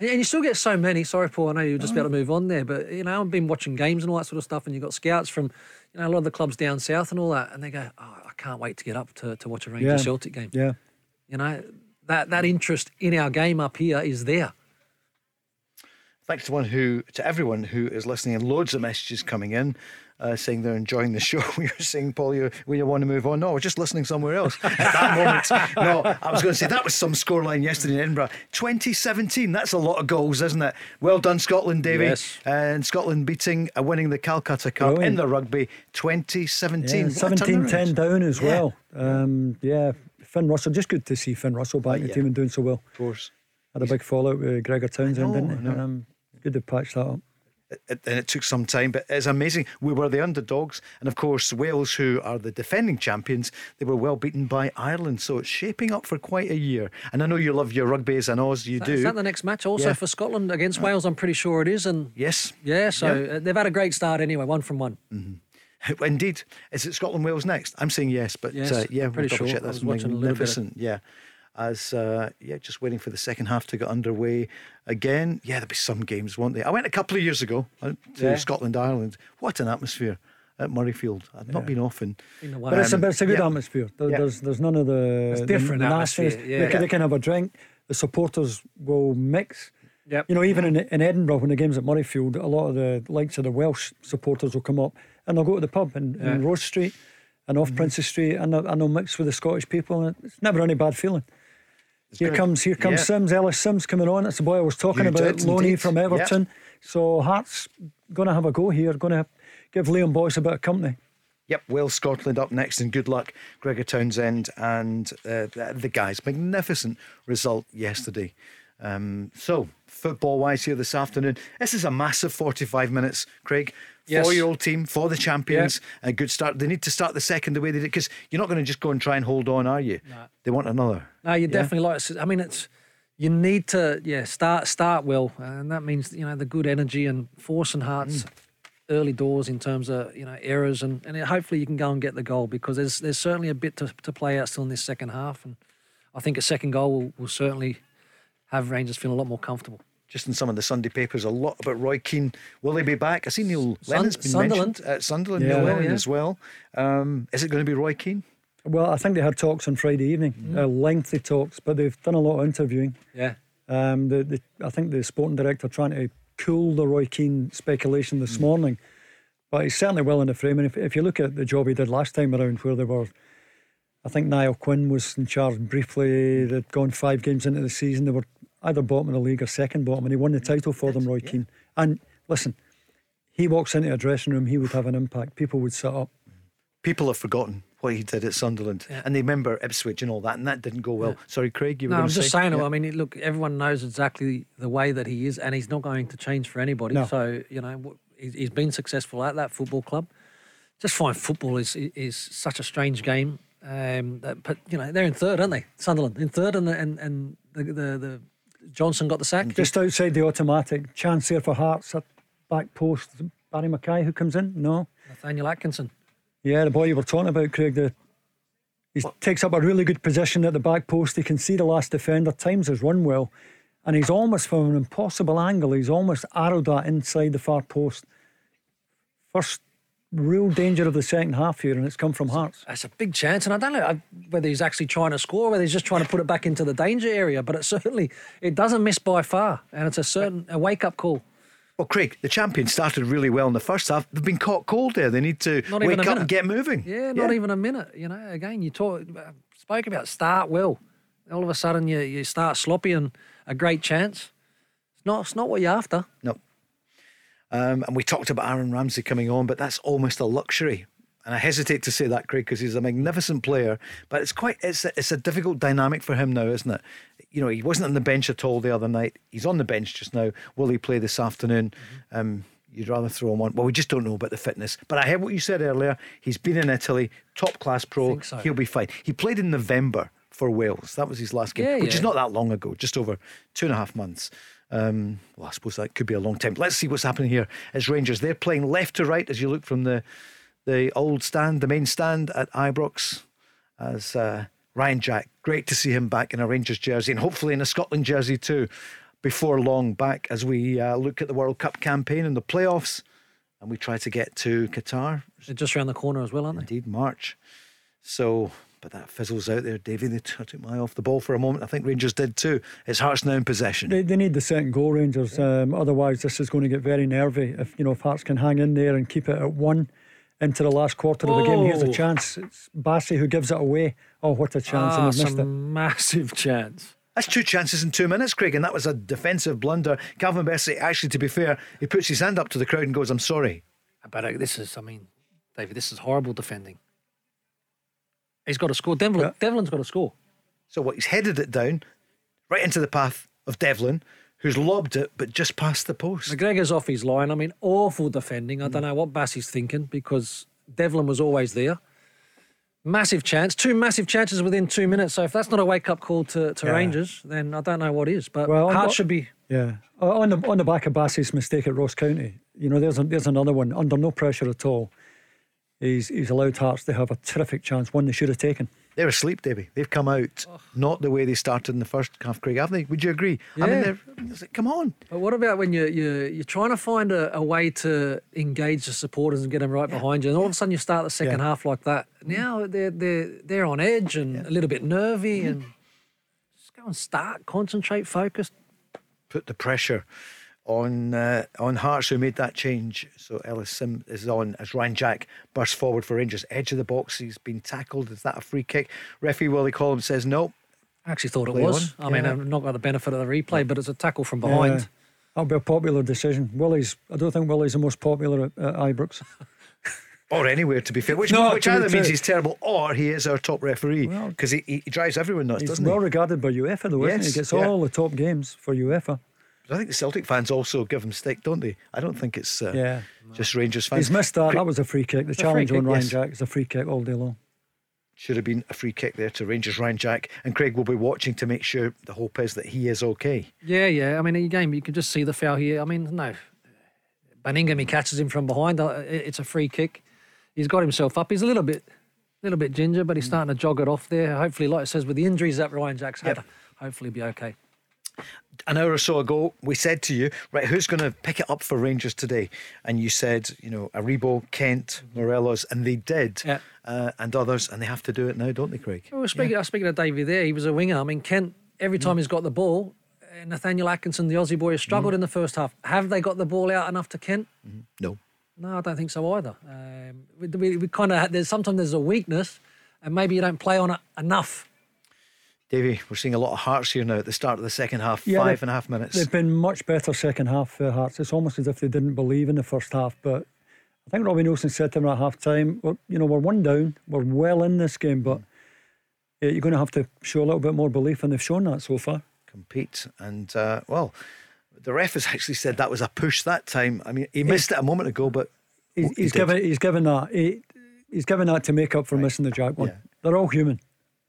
Yeah, and you still get so many. Sorry, Paul. I know you're just about to move on there, but you know I've been watching games and all that sort of stuff, and you've got scouts from you know a lot of the clubs down south and all that, and they go, "Oh, I can't wait to get up to, to watch a Rangers Yeah. Celtic game." Yeah. You know that that interest in our game up here is there. Thanks to one who, to everyone who is listening, and loads of messages coming in. Uh, saying they're enjoying the show. *laughs* We were saying, Paul, you, we want to move on. No, we're just listening somewhere else at that *laughs* moment. No, I was going to say that was some scoreline yesterday in Edinburgh. 2017, that's a lot of goals, isn't it? Well done, Scotland, Davie. Yes. And Scotland beating, uh, winning the Calcutta Cup in the rugby 2017. Yeah, 17 turnaround. 10 down as Yeah. well. Um, yeah, Finn Russell, just good to see Finn Russell back in the yeah. team and doing so well. Of course. Had a big fallout with Gregor Townsend, know, didn't he? um, good to patch that up. It, and it took some time, but it's amazing. We were the underdogs, and of course, Wales, who are the defending champions, they were well beaten by Ireland. So it's shaping up for quite a year. And I know you love your rugby as an Oz, you do. Is that the next match also Yeah. for Scotland against Wales? I'm pretty sure it is, and yes, yeah, so Uh, they've had a great start anyway, one from one. *laughs* indeed. Is it Scotland Wales next? I'm saying yes, but Yes, uh, yeah, I'm pretty we'll sure. check. That's was watching a bit of- magnificent. Yeah. As uh, yeah, just waiting for the second half to get underway again. Yeah, there'll be some games, won't they? I went a couple of years ago uh, to Yeah. Scotland, Ireland. What an atmosphere at Murrayfield! I've not been often. Been a But it's, a, but it's a good yeah. atmosphere. There- Yeah. There's there's none of the, It's different the nastiness. yeah. They, can, they can have a drink. The supporters will mix. Yep. You know, even in, in Edinburgh, when the game's at Murrayfield, a lot of the likes of the Welsh supporters will come up and they'll go to the pub in, in Rose Street and off Princes Street and they'll, and they'll mix with the Scottish people. And it's never any bad feeling. Here comes here comes yeah. Simms, Ellis Simms coming on. That's the boy I was talking You about, did Loney indeed. from. Everton. So Hearts going to have a go here, going to give Liam Boyce a bit of company. Yep, Wales, Scotland up next, and good luck, Gregor Townsend and uh, the guys. Magnificent result yesterday. Um, so, football wise, here this afternoon, this is a massive 45 minutes, Craig. Yes. For your old team, for the champions, a good start. They need to start the second the way they did because you're not going to just go and try and hold on, are you? They want another. No, you definitely like. I mean, it's you need to yeah start start well, and that means you know the good energy and force and hearts mm. early doors in terms of you know errors and and hopefully you can go and get the goal because there's there's certainly a bit to, to play out still in this second half, and I think a second goal will, will certainly have Rangers feel a lot more comfortable. Just in some of the Sunday papers, a lot about Roy Keane. Will he be back? I see Neil Sun- Lennon's been Sunderland. mentioned at Sunderland, Yeah. Neil Lennon yeah. as well. Um, is it going to be Roy Keane? Well, I think they had talks on Friday evening, uh, lengthy talks, but they've done a lot of interviewing. Yeah, Um, the, the, I think the sporting director trying to cool the Roy Keane speculation this morning, but he's certainly well in the frame. And if, if you look at the job he did last time around, where they were, I think Niall Quinn was in charge briefly. They'd gone five games into the season. They were either bottom of the league or second bottom, and he won the title for them, Roy Keane. And listen, he walks into a dressing room, he would have an impact. People would sit up. People have forgotten what he did at Sunderland, and they remember Ipswich and all that, and that didn't go well. Sorry, Craig, you were no, going I'm just say? saying. Yeah. I mean, look, everyone knows exactly the way that he is, and he's not going to change for anybody. No. So you know, he's he's been successful at that football club. Just find football is is such a strange game. Um, that, but you know, they're in third, aren't they? Sunderland in third, and the, and and the, the the Johnson got the sack. Just outside the automatic, chance there for Hearts at back post. Barry Mackay who comes in? No. Nathaniel Atkinson. Yeah, the boy you were talking about, Craig, the, he takes up a really good position at the back post. He can see the last defender, times his run well, and he's almost from an impossible angle. He's almost arrowed that inside the far post. First real danger of the second half here, and it's come from Hearts. That's a big chance, and I don't know whether he's actually trying to score, or whether he's just trying to put it back into the danger area. But it certainly it doesn't miss by far, and it's a certain a wake up call. Well, Craig, the champions started really well in the first half. They've been caught cold there. They need to wake a up and get moving. Yeah, not even a minute. You know, again, you talk uh, spoke about start well. All of a sudden, you you start sloppy and a great chance. It's not it's not what you're after. No. Um, and we talked about Aaron Ramsey coming on, but that's almost a luxury. And I hesitate to say that, Craig, because he's a magnificent player. But it's quite it's a, it's a difficult dynamic for him now, isn't it? You know, he wasn't on the bench at all the other night. He's on the bench just now. Will he play this afternoon? Um, you'd rather throw him on. Well, we just don't know about the fitness. But I heard what you said earlier. He's been in Italy, top class pro. so. He'll be fine. He played in November for Wales. That was his last game, Yeah, which is not that long ago, just over two and a half months. Um, well, I suppose that could be a long time. Let's see what's happening here as Rangers. They're playing left to right as you look from the the old stand, the main stand at Ibrox. As uh, Ryan Jack, great to see him back in a Rangers jersey and hopefully in a Scotland jersey too. Before long, back as we uh, look at the World Cup campaign and the playoffs, and we try to get to Qatar. They're just around the corner as well, aren't they? Indeed, March. So, but that fizzles out there, Davie. They took my off the ball for a moment. I think Rangers did too. It's Hearts now in possession. They, they need the second goal, Rangers. Um, otherwise, this is going to get very nervy. If you know if Hearts can hang in there and keep it at one into the last quarter of the game, here's a Oh. chance. It's Bassey who gives it away. Oh, what a chance! Ah, and missed some it. massive chance. That's two chances in two minutes, Craig, and that was a defensive blunder. Calvin Bassey, actually, to be fair, he puts his hand up to the crowd and goes, "I'm sorry." But uh, this is, I mean, David, this is horrible defending. He's got to score. Devlin, Devlin's got to score. So what? He's headed it down, right into the path of Devlin, who's lobbed it, but just past the post. McGregor's off his line. I mean, awful defending. I don't know what Bassey's thinking because Devlin was always there. Massive chance, two massive chances within two minutes. So if that's not a wake up call to, to Yeah. Rangers, then I don't know what is. But Well, I'm Hearts should be. Yeah, on the on the back of Bassey's mistake at Ross County, you know, there's a, there's another one under no pressure at all. He's he's allowed Hearts to have a terrific chance, one they should have taken. They're asleep, Davie. They've come out not the way they started in the first half, Craig, haven't they? Would you agree? I mean, Yeah. they're, like, come on. But what about when you you you're trying to find a, a way to engage the supporters and get them right behind you, and all of a sudden you start the second Yeah. half like that? Now they're they're they're on edge and a little bit nervy, mm-hmm. and just go and start, concentrate, focus. put the pressure on uh, on Hearts who made that change. So Ellis Sim is on as Ryan Jack bursts forward for Rangers. Edge of the box, he's been tackled. Is that a free kick? Referee Willie Collum says no. I actually thought it was. on. I mean, I've not got the benefit of the replay, but it's a tackle from behind. Yeah, that'll be a popular decision. Willie's. I don't think Willie's the most popular at, at Ibrox. *laughs* Or anywhere, to be fair, which, No, which either means he's terrible or he is our top referee Well- because he, he drives everyone nuts, He's doesn't well he? regarded by UEFA, though, isn't he? Yes, He gets yeah. all the top games for UEFA. But I think the Celtic fans also give him stick, don't they? I don't think it's uh, Yeah. just Rangers fans. He's missed that. That was a free kick. The challenge kick, on Ryan yes. Jack is a free kick all day long. Should have been a free kick there to Rangers Ryan Jack, and Craig will be watching to make sure the hope is that he is okay. Yeah, yeah. I mean, again, you can just see the foul here. I mean, no. Baningime, he catches him from behind. Uh, It's a free kick. He's got himself up. He's a little bit, little bit ginger, but he's starting to jog it off there. Hopefully, like it says, with the injuries that Ryan Jack's had, Yep. hopefully be okay. An hour or so ago, we said to you, right, who's going to pick it up for Rangers today? And you said, you know, Aribo, Kent, Morelos, and they did, Yeah. uh, and others, and they have to do it now, don't they, Craig? Well, speaking, I was speaking of Davie there, he was a winger. I mean, Kent, every time he's got the ball, uh, Nathaniel Atkinson, the Aussie boy, has struggled in the first half. Have they got the ball out enough to Kent? No. No, I don't think so either. Um, we, we, we kind of there's sometimes there's a weakness, and maybe you don't play on it enough. Davie, we're seeing a lot of hearts here now at the start of the second half, Yeah, five and a half minutes. They've been much better second half for Hearts. It's almost as if they didn't believe in the first half. But I think Robbie Neilson said to them at half time, we're, you know, we're one down, we're well in this game, but yeah, you're going to have to show a little bit more belief, and they've shown that so far. Compete. And, uh, well, the ref has actually said that was a push that time. I mean, he missed it a moment ago, but He's, he he's given he's given that he, he's given that to make up for missing the jack one. Yeah. They're all human.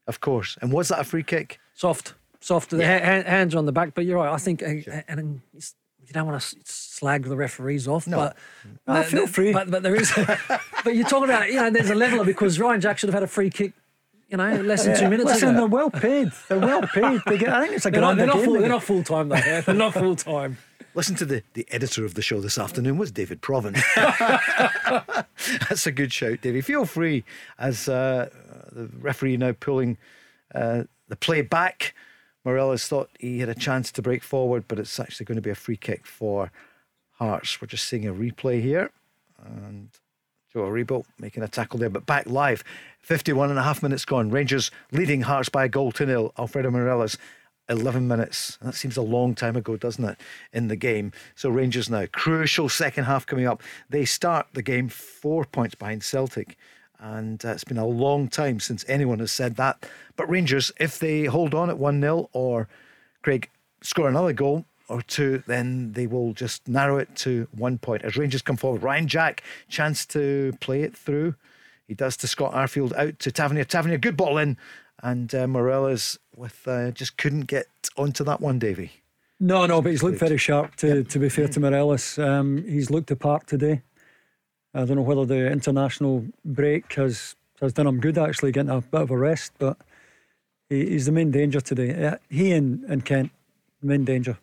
Of course. And was that a free kick? Soft, soft. The ha- ha- hands on the back, but you're right. I think, uh, and you don't want to slag the referees off, No. but Ah, uh, feel free. But, but there is, *laughs* but you're talking about you know there's a level of because Ryan Jack should have had a free kick, you know, less than two minutes Listen, they're well paid. They're well paid. They get, I think it's a They're not, they're, not full, they they're not full time though. yeah. They're not full time. Listen to the, the editor of the show this afternoon was David Provan. *laughs* *laughs* That's a good shout, Davie. Feel free as uh, the referee now pulling uh, the play back. Morelos thought he had a chance to break forward, but it's actually going to be a free kick for Hearts. We're just seeing a replay here. And Joe Aribo making a tackle there, but back live. 51 and a half minutes gone. Rangers leading Hearts by a goal to nil. Alfredo Morelos, 11 minutes. That seems a long time ago, doesn't it, in the game? So Rangers now, crucial second half coming up. They start the game four points behind Celtic. And uh, it's been a long time since anyone has said that. But Rangers, if they hold on at 1 0 or Craig score another goal or two, then they will just narrow it to one point. As Rangers come forward, Ryan Jack, chance to play it through. He does to Scott Arfield out to Tavernier. Tavernier, good ball in. and uh, Morelos with uh, just couldn't get onto that one, Davie. No, no, but he's looked very sharp. To to be fair to Morelos, um, he's looked apart today. I don't know whether the international break has has done him good actually getting a bit of a rest, but he, he's the main danger today. Uh, he and, and Kent, main danger.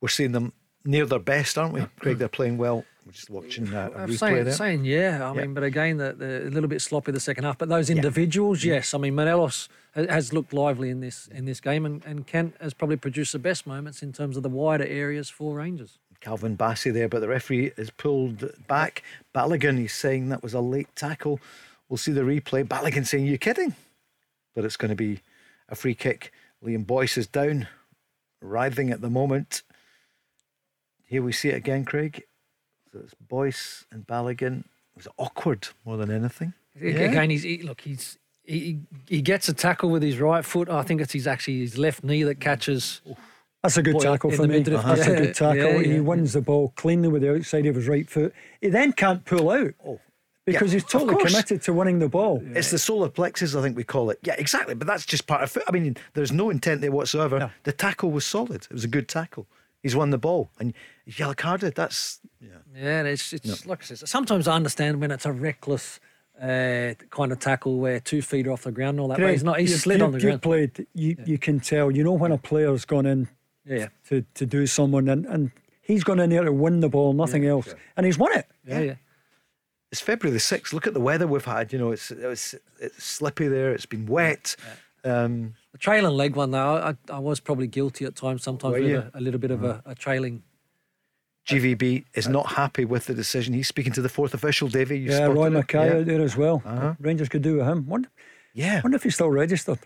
We're seeing them near their best, aren't we, Craig? They're playing well. We're just watching uh, a I'm replay saying, there. saying yeah. I Yeah. mean, but again, the, the, a little bit sloppy the second half. But those individuals, yes. I mean, Morelos has looked lively in this in this game, and, and Kent has probably produced the best moments in terms of the wider areas for Rangers. Calvin Bassey there, but the referee is pulled back. Balogun, he's saying that was a late tackle. We'll see the replay. Balogun saying, You're kidding? But it's going to be a free kick. Liam Boyce is down, writhing at the moment. Here we see it again, Craig. So it's Boyce and Balogun. It was awkward more than anything. Again, he's he, look, he's he, he gets a tackle with his right foot. I think it's his actually his left knee that catches. That's a good Boy, tackle for the me. midriff. That's a good tackle. yeah, He yeah, wins the ball cleanly with the outside of his right foot. He then can't pull out because Yeah, he's totally committed to winning the ball. It's the solar plexus, I think we call it. Yeah, exactly. But that's just part of it. I mean, there's no intent there whatsoever. No. The tackle was solid. It was a good tackle. He's won the ball and he's yellow carded. That's yeah. Yeah, and it's it's like I said. Sometimes I understand when it's a reckless uh, kind of tackle where two feet are off the ground and all that. but he's not. He's you- slid you- on the you ground. played. You you can tell. You know when a player's gone in Yeah, to, to do someone and, and he's gone in there to win the ball, nothing else, and he's won it. yeah, yeah. It's February the sixth. Look at the weather we've had. You know, it's it's it's slippy there. It's been wet. Um, The trailing leg one though, I, I was probably guilty at times. Sometimes with a, a little bit of a, a trailing. GVB is not happy with the decision. He's speaking to the fourth official, Davie. Yeah, Roy it? Mackay Yeah. out there as well. Uh-huh. Rangers could do with him. Wonder, Yeah, I wonder if he's still registered.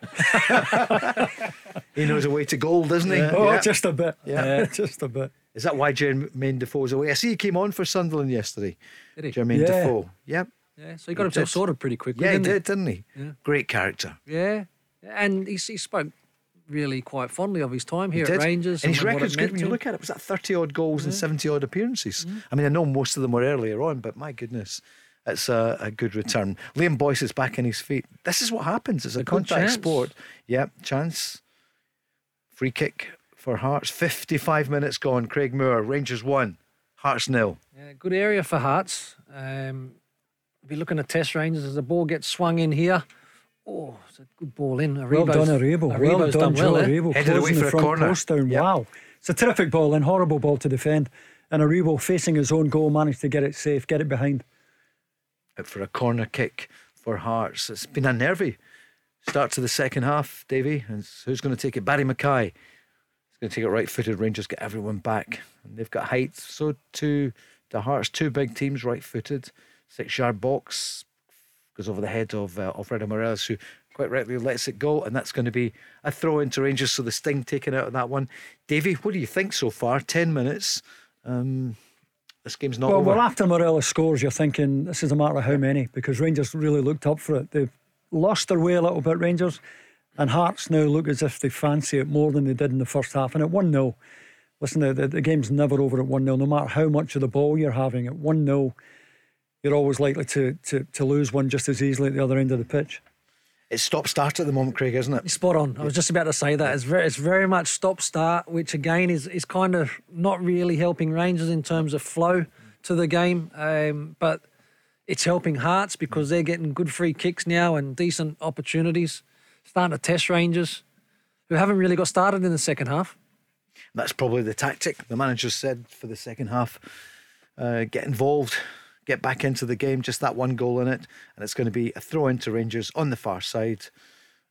*laughs* he knows a way to goal, doesn't he? Oh, Yeah. just a bit. Yeah. *laughs* just a bit. Is that why Jermaine Defoe's away? I see he came on for Sunderland yesterday. Did he? Jermaine Yeah. Defoe. Yep. Yeah, so he got He himself did. sorted pretty quickly. Yeah, he didn't did, didn't he? Yeah. Great character. Yeah, and he, he spoke really quite fondly of his time here He at did. Rangers. and his what it record's good when you look at it. Was that 30 odd goals and 70 odd appearances? Mm-hmm. I mean, I know most of them were earlier on, but my goodness, it's a, a good return. Liam Boyce is back on his feet. This is what happens. It's a, A good contact chance. sport. Yep, chance. Free kick for Hearts. 55 minutes gone. Craig Moore, Rangers 1, Hearts nil. Yeah, good area for Hearts. Um, be looking at test ranges as the ball gets swung in here. Oh, it's a good ball in. Well done, Aribo. Well Aribo's done, well Joe. Aribo. Headed away Closing for the a front corner. post down. Yep. Wow. It's a terrific ball and horrible ball to defend. And Aribo facing his own goal managed to get it safe, get it behind. For a corner kick for Hearts. It's been a nervy start to the second half, Davie. And who's going to take it? Barrie McKay. He's going to take it right footed. Rangers get everyone back. And they've got height. So too, the Hearts, two big teams, right footed. Six yard box goes over the head of uh, Alfredo Morelos, who quite rightly lets it go. And that's going to be a throw into Rangers. So the sting taken out of that one. Davie, what do you think so far? 10 minutes. Um, this game's not well, over. well, after Morelos scores, you're thinking this is a matter of how many because Rangers really looked up for it. They've lost their way a little bit, Rangers, and Hearts now look as if they fancy it more than they did in the first half. And at 1 0, listen, the, the, the game's never over at 1 0, no matter how much of the ball you're having. At 1 0, you're always likely to, to, to lose one just as easily at the other end of the pitch. It's stop start at the moment, Craig, isn't it? Spot on. I was just about to say that. It's very, it's very much stop start, which again is, is kind of not really helping Rangers in terms of flow to the game. Um, but it's helping Hearts because they're getting good free kicks now and decent opportunities. Starting to test Rangers, who haven't really got started in the second half. That's probably the tactic the manager said for the second half. Uh, get involved, get back into the game. Just that one goal in it, and it's going to be a throw in to Rangers on the far side.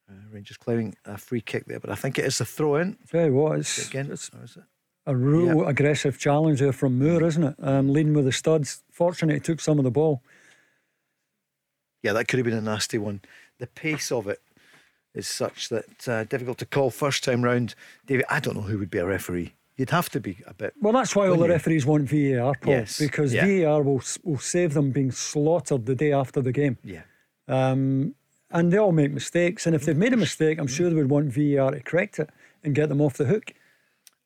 Uh, Rangers claiming a free kick there, but I think it is a throw in you what, it's, again. it's it? a real Yeah. aggressive challenge there from Moore, isn't it? Um, leading with the studs. Fortunate he took some of the ball. Yeah, that could have been a nasty one. The pace of it is such that uh, difficult to call first time round. David, I don't know who would be a referee. You'd have to be a bit. Well, that's why all the you? referees want VAR, Paul, Yes, because yeah. VAR will will save them being slaughtered the day after the game. Yeah. Um, and they all make mistakes, and if they've made a mistake, I'm sure they would want VAR to correct it and get them off the hook.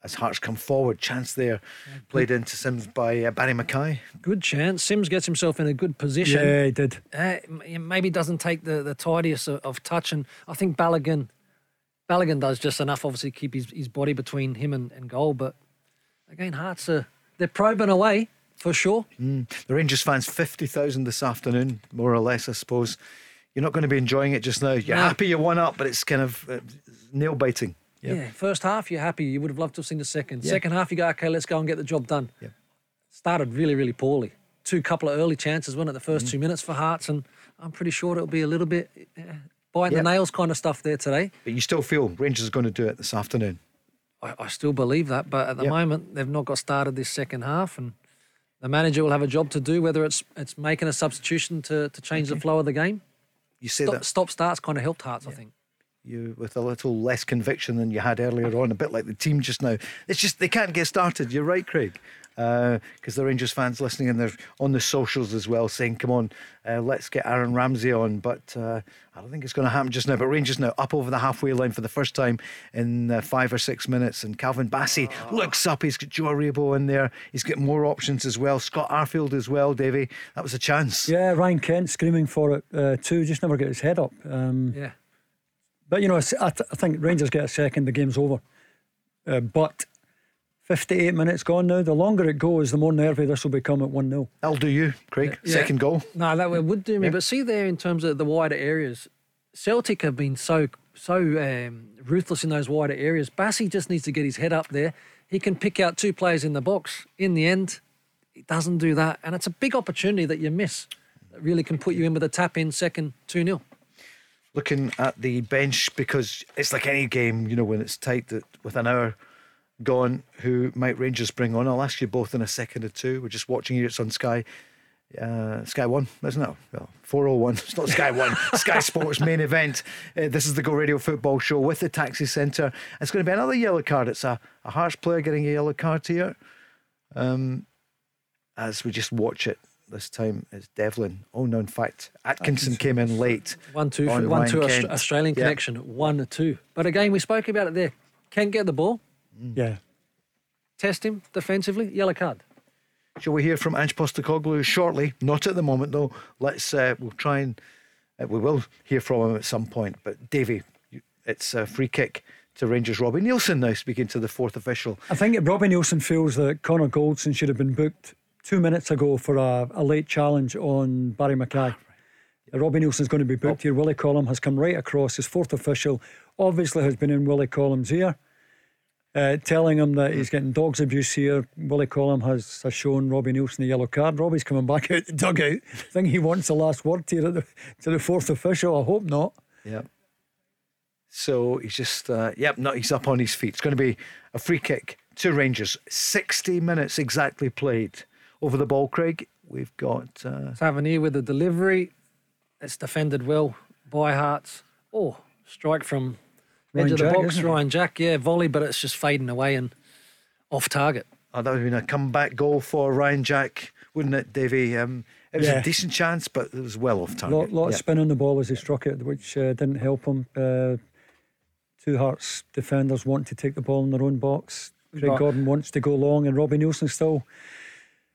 as Hearts come forward. Chance there, played into Simms by uh, Barrie McKay. Good chance. Simms gets himself in a good position. Yeah, he did. Uh, maybe doesn't take the, the tidiest of, of touch, and I think Balogun, Balogun does just enough. Obviously, to keep his, his body between him and, and goal. But again, Hearts are they're probing away for sure. The Rangers fans, 50,000 this afternoon, more or less, I suppose. You're not going to be enjoying it just now. You're No. happy you won up, but it's kind of uh, nail biting. Yeah. First half, you're happy. You would have loved to have seen the second. Yeah. Second half, you go, okay, let's go and get the job done. Yeah. Started really, really poorly. Two couple of early chances, one at the Mm. first two minutes for Hearts, and I'm pretty sure it'll be a little bit uh, biting Yeah. the nails kind of stuff there today. But you still feel Rangers are going to do it this afternoon. I, I still believe that, but at the Yep. moment they've not got started this second half, and the manager will have a job to do. Whether it's it's making a substitution to, to change the flow of the game, You say stop, that stop starts kind of helped Hearts, I think. you with a little less conviction than you had earlier on, a bit like the team just now. It's just they can't get started. You're right, Craig. Because the Rangers fans listening and they're on the socials as well saying, come on, uh, let's get Aaron Ramsey on. But uh, I don't think it's going to happen just now. But Rangers now up over the halfway line for the first time in uh, five or six minutes. And Calvin Bassey looks up. He's got Joe Aribo in there. He's got more options as well. Scott Arfield as well, Davie. That was a chance. Yeah, Ryan Kent screaming for it uh, too. Just never get his head up. Um, Yeah, But you know, I, th- I think Rangers get a second, the game's over. Uh, but 58 minutes gone now. The longer it goes, the more nervy this will become at 1 0. That'll do you, Craig. Yeah. Second goal. no, that would do me. Yeah. But see there in terms of the wider areas, Celtic have been so so um, ruthless in those wider areas. Bassey just needs to get his head up there. He can pick out two players in the box. In the end, he doesn't do that, and it's a big opportunity that you miss. That really can put you in with a tap in second two 0 looking at the bench because it's like any game, you know, when it's tight that with an hour gone, who might Rangers bring on? I'll ask you both in a second or two. We're just watching here. It's on Sky. Uh, Sky One, isn't it? Well, 401. *laughs* It's not Sky One. Sky Sports main event. Uh, this is the Go Radio Football Show with the Taxi Centre. It's going to be another yellow card. It's a, a Hearts player getting a yellow card here. Um, as we just watch it, this time it's Devlin. Oh no, in fact, Atkinson came in late. One two on one Ryan two Kent. Australian Yeah. connection. One two. But again, we spoke about it there. Can't get the ball. Yeah. Test him defensively. Yellow card. Shall we hear from Ange Postecoglou shortly? Not at the moment, though. Let's. Uh, we'll try and. Uh, we will hear from him at some point. But Davie, it's a free kick to Rangers. Robbie Neilson now speaking to the fourth official. I think Robbie Neilson feels that Connor Goldson should have been booked two minutes ago for a, a late challenge on Barrie McKay. Uh, Robbie Neilson's going to be booked here. Willie Collum has come right across. His fourth official obviously has been in Willie Collum's ear, uh, telling him that he's getting dogs abuse here. Willie Collum has, has shown Robbie Neilson a yellow card. Robbie's coming back *laughs* out the dugout. I think he wants the last word here at the, to the fourth official. I hope not. Yeah. So he's just. Uh, yep. No, he's up on his feet. It's going to be a free kick to Rangers. Sixty minutes exactly played over the ball. Craig, we've got. Uh, Tavernier with the delivery. It's defended well by Hearts. Oh, strike from edge Ryan of the Jack, box. Ryan Jack, yeah, volley, but it's just fading away and off target. Oh, that would have been a comeback goal for Ryan Jack, wouldn't it, Davie? Um, it was Yeah. a decent chance, but it was well off target. Lot, lot Yeah. of spin on the ball as he struck it, which uh, didn't help him. Uh, two Hearts defenders want to take the ball in their own box. Craig But- Gordon wants to go long, and Robbie Neilson still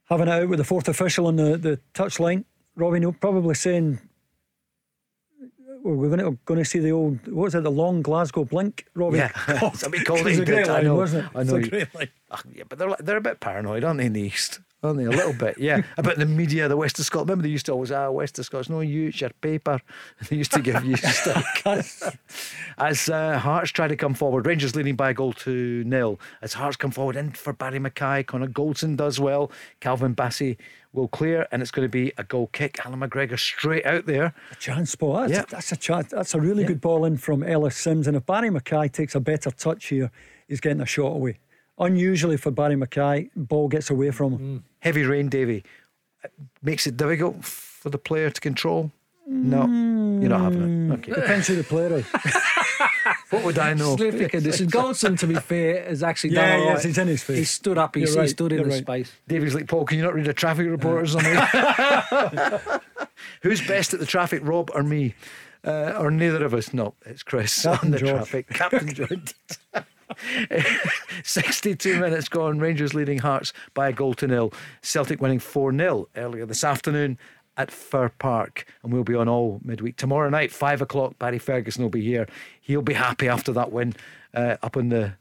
having it out with the fourth official on the, the touch line. Robbie Neilson probably saying, well, we're going to, going to see the old, what was it, the long Glasgow blink, Robbie? Yeah, *laughs* we called It a great I line, know. wasn't it? I It's know. a great line. Ah, yeah, but they're like- they're a bit paranoid, aren't they, in the east? Aren't they? A little bit, yeah. *laughs* About the media, the West of Scotland. Remember, they used to always, ah, West of Scotland, no, you, it's your paper. *laughs* They used to give you stick. As uh, Hearts try to come forward, Rangers leading by a goal to nil. As Hearts come forward in for Barrie McKay, Connor Goldson does well. Calvin Bassey will clear, and it's going to be a goal kick. Alan McGregor straight out there. A chance spot. That's, Yeah. that's a chance. That's a really good ball in from Ellis Simms. And if Barrie McKay takes a better touch here, he's getting a shot away. Unusually for Barrie McKay, ball gets away from him. Mm. Heavy rain, Davie. Makes it difficult for the player to control. No, you're not having it. Okay. Depends who the player is. *laughs* What would I know? Slippy conditions. Goldson, to be fair, is actually Yeah, done all yes, right. he's in his face. He stood up. He, You're he right, stood in you're the right. space. Davie's like, Paul, can you not read a traffic report or something? *laughs* *laughs* Who's best at the traffic, Rob or me? Uh, or neither of us? No, it's Chris Captain on the George. traffic. Captain George. 62 minutes gone. Rangers leading Hearts by a goal to nil. Celtic winning 4 0 earlier this afternoon at Fir Park. And we'll be on all midweek. Tomorrow night, 5 o'clock, Barry Ferguson will be here. He'll be happy after that win uh, up in the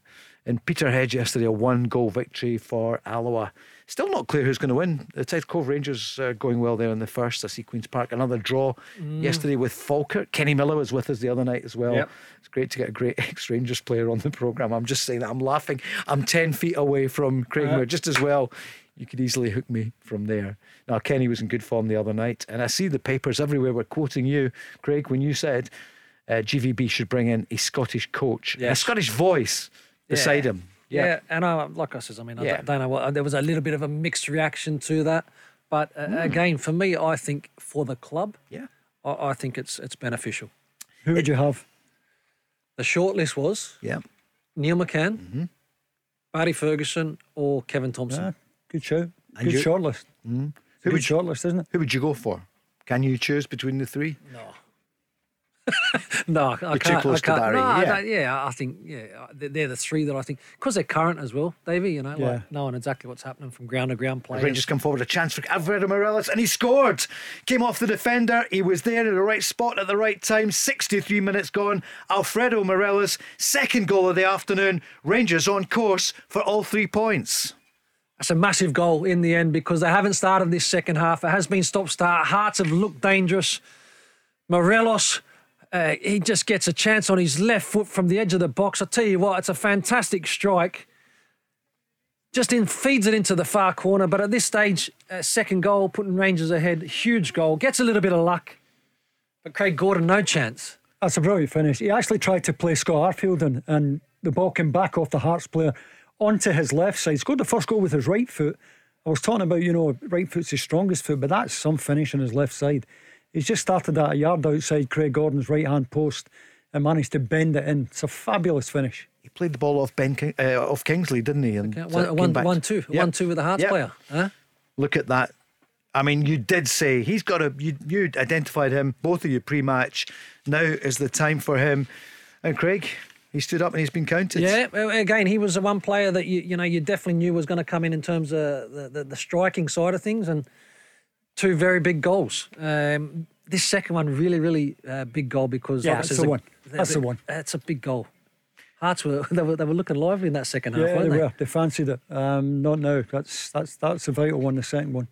in Peterhead yesterday, a one goal victory for Alloa. Still not clear who's going to win. The Tide Cove Rangers are going well there in the first. I see Queen's Park. Another draw yesterday with Falkirk. Kenny Miller was with us the other night as well. Yep. It's great to get a great *laughs* ex Rangers player on the programme. I'm just saying that. I'm laughing. I'm 10 feet away from Craig Moore just as well. You could easily hook me from there. Now, Kenny was in good form the other night. And I see the papers everywhere were quoting you, Craig, when you said uh, GVB should bring in a Scottish coach, a Scottish voice beside Yeah. him. Yeah, and I, like I said, I mean, I Yeah. don't, know what. There was a little bit of a mixed reaction to that, but uh, again, for me, I think for the club, Yeah. I, I think it's it's beneficial. Who would you have? The shortlist was Yeah. Neil McCann, Mm-hmm. Barry Ferguson, or Kevin Thomson. Good show. And Good you- shortlist. Who hmm? Good would, you, shortlist, isn't it? who would you go for? Can you choose between the three? No. *laughs* no, I too can't. close I can't. Barry, No, yeah. don't- yeah, I think yeah, they're they're the three that I think because they're current as well, Davie. You know, Yeah. like knowing exactly what's happening from ground to ground play. Rangers come forward, a chance for Alfredo Morelos, and he scored. Came off the defender. He was there in the right spot at the right time. 63 minutes gone. Alfredo Morelos, second goal of the afternoon. Rangers on course for all three points. That's a massive goal in the end because they haven't started this second half. It has been stop start. Hearts have looked dangerous. Morelos, uh, he just gets a chance on his left foot from the edge of the box. I tell you what, it's a fantastic strike. Just in feeds it into the far corner, but at this stage, uh, second goal, putting Rangers ahead, huge goal. Gets a little bit of luck, but Craig Gordon, no chance. That's a brilliant finish. He actually tried to play Scott Arfield in, and the ball came back off the Hearts player onto his left side. Scored the first goal with his right foot. I was talking about, you know, right foot's his strongest foot, but that's some finish on his left side. He's just started at a yard outside Craig Gordon's right hand post and managed to bend it in. It's a fabulous finish. He played the ball off Ben King, uh, off Kingsley, didn't he? And Yeah, one, came one, back- one, two, Yep. one, two with the Hearts Yep. player. Huh? Look at that. I mean, you did say he's got a. You, you identified him, both of you, pre-match. Now is the time for him. And Craig, he stood up and he's been counted. Yeah, again, he was the one player that you you know you definitely knew was going to come in in terms of the, the, the striking side of things, and two very big goals. Um, this second one, really, really uh, big goal because Yeah, that's the a- one. That's the one. That's a big goal. Hearts were *laughs* they were, they were looking lively in that second half, Yeah, weren't they they? were. They fancied it. Um, not now. That's that's that's the vital one. The second one.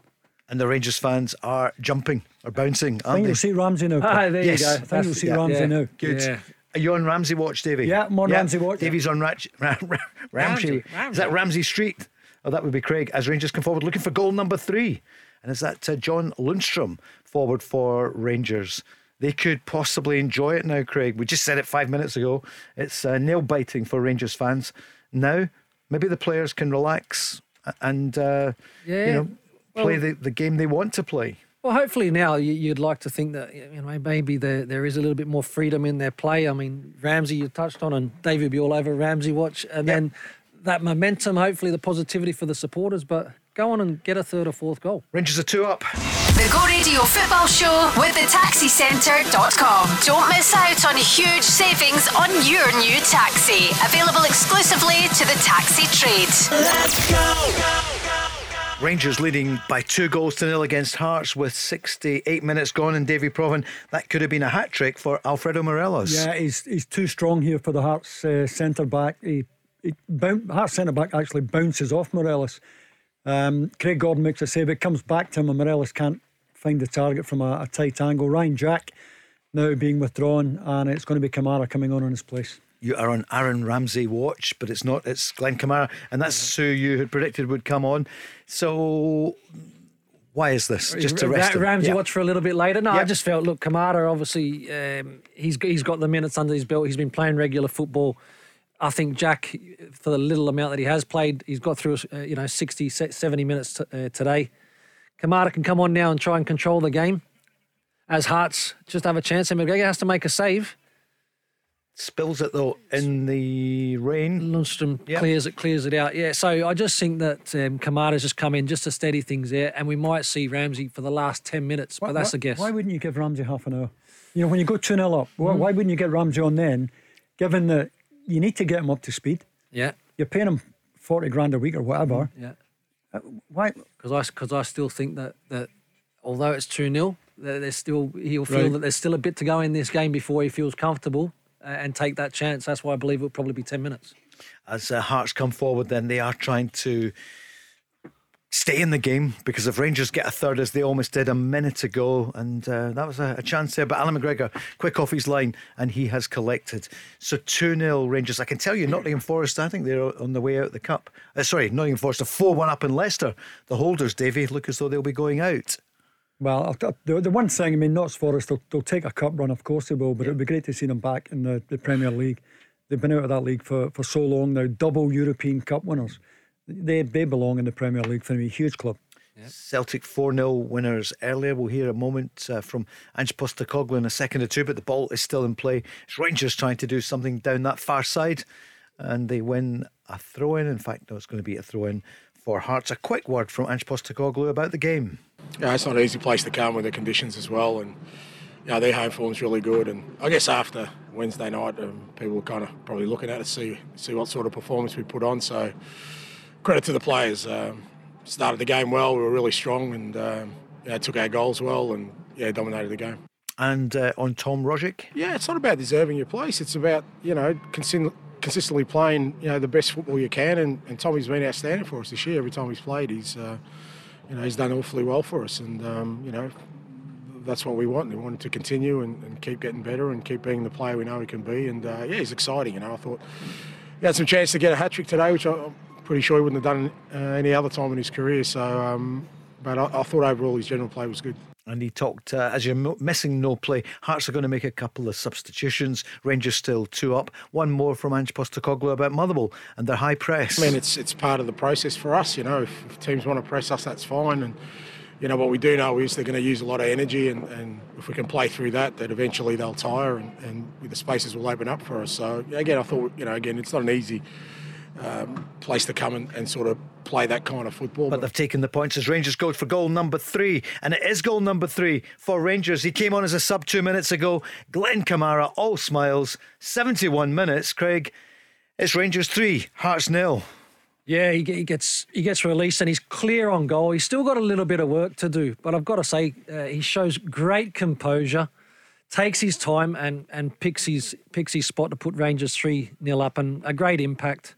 And the Rangers fans are jumping, are bouncing, I aren't think they? you'll see Ramsey now. Ah, there Yes. you go. I think you'll see yeah. Ramsey Yeah. now. Good. Yeah. Are you on Ramsey Watch, Davie? Yeah, I'm on Ramsey Watch. Davie's on Rach, Ra- Ra- Ramsey. Ramsey, Is that Ramsey Street? Oh, that would be Craig. As Rangers come forward looking for goal number three. And is that uh, John Lundstram forward for Rangers? They could possibly enjoy it now, Craig. We just said it five minutes ago. It's uh, nail biting for Rangers fans. Now, maybe the players can relax and uh, you know play Well- the, the game they want to play. Well, hopefully now you, you'd like to think that you know maybe there there is a little bit more freedom in their play. I mean, Ramsey you touched on, and David will be all over Ramsey watch, and then that momentum, hopefully the positivity for the supporters. But go on and get a third or fourth goal. Rangers are two up. The Go Radio Football Show with the taxicentre.com. Don't miss out on huge savings on your new taxi. Available exclusively to the taxi trade. Rangers leading by two goals to nil against Hearts with 68 minutes gone in Davie Provan. That could have been a hat trick for Alfredo Morelos. Yeah, he's he's too strong here for the Hearts uh, centre back. He, he boun- Hearts centre back actually bounces off Morelos. Um, Craig Gordon makes a save. It comes back to him, and Morelos can't find the target from a, a tight angle. Ryan Jack now being withdrawn, and it's going to be Kamara coming on in his place. You are on Aaron Ramsey watch, but it's not. It's Glenn Kamara, and that's who you had predicted would come on. So, why is this? Just to rest. Ramsey watch for a little bit later. No, I just felt look, Kamara obviously um, he's he's got the minutes under his belt. He's been playing regular football. I think Jack, for the little amount that he has played, he's got through uh, you know 60, 70 minutes t- uh, today. Kamara can come on now and try and control the game. As Hearts just have a chance, and McGregor has to make a save. Spills it though in the rain. Lundstram Yep. clears it, clears it out. Yeah, so I just think that um, Kamara's just come in just to steady things there, and we might see Ramsey for the last ten minutes, but Why- that's why, a guess. Why wouldn't you give Ramsey half an hour? You know, when you go 2 0 up, why, Hmm. why wouldn't you get Ramsey on then, given that you need to get him up to speed? Yeah, You're paying him forty grand a week or whatever. yeah. Why? Because I because I still think that that although it's two 0 there's still he'll feel Right. that there's still a bit to go in this game before he feels comfortable uh, and take that chance. That's why I believe it'll probably be ten minutes. As uh, Hearts come forward, then they are trying to stay in the game because if Rangers get a third, as they almost did a minute ago, and uh, that was a, a chance there. But Alan McGregor, quick off his line, and he has collected. So 2 0 Rangers. I can tell you, Nottingham Forest, I think they're on the way out the cup. Uh, sorry, Nottingham Forest are 4 1 up in Leicester. The holders, Davie, look as though they'll be going out. Well, the, the one thing, I mean, Notts Forest, they'll, they'll take a cup run, of course they will, but it'd be great to see them back in the, the Premier League. They've been out of that league for, for so long now, double European Cup winners. They, they belong in the Premier League for me, huge club. Celtic 4 0 winners earlier. We'll hear a moment uh, from Ange Postecoglou in a second or two, but the ball is still in play. It's Rangers trying to do something down that far side, and they win a throw in. In fact, no, it's going to be a throw in for Hearts. A quick word from Ange Postecoglou about the game. Yeah, it's not an easy place to come with the conditions as well, and yeah, their home form's really good. And I guess after Wednesday night, um, people were kind of probably looking at it to see see what sort of performance we put on. So credit to the players. Um, started the game well. We were really strong, and um, yeah, took our goals well, and yeah, dominated the game. And uh, on Tom Rogic, Yeah, it's not about deserving your place. It's about you know consin- consistently playing you know the best football you can. And, and Tommy's been outstanding for us this year. Every time he's played, he's uh, you know he's done awfully well for us. And um, you know that's what we want. We want him to continue and, and keep getting better and keep being the player we know he can be. And uh, yeah, he's exciting. You know, I thought he had some chance to get a hat trick today, which I'm pretty sure he wouldn't have done uh, any other time in his career. So, um, but I, I thought overall his general play was good. And he talked uh, as you're missing no play. Hearts are going to make a couple of substitutions. Rangers still two up. One more from Ange Postecoglou about Motherwell and their high press. I mean, it's it's part of the process for us. You know, if, if teams want to press us, that's fine. And you know what we do know is they're going to use a lot of energy, and, and if we can play through that, that eventually they'll tire, and, and the spaces will open up for us. So again, I thought you know, again, it's not an easy um, place to come and, and sort of play that kind of football. But they've taken the points as Rangers go for goal number three. And it is goal number three for Rangers. He came on as a sub two minutes ago. Glenn Kamara, all smiles. 71 minutes. Craig, it's Rangers three, Hearts nil. Yeah, he, he gets he gets released and he's clear on goal. He's still got a little bit of work to do, but I've got to say uh, he shows great composure, takes his time and and picks his picks his spot to put Rangers three 0 up and a great impact.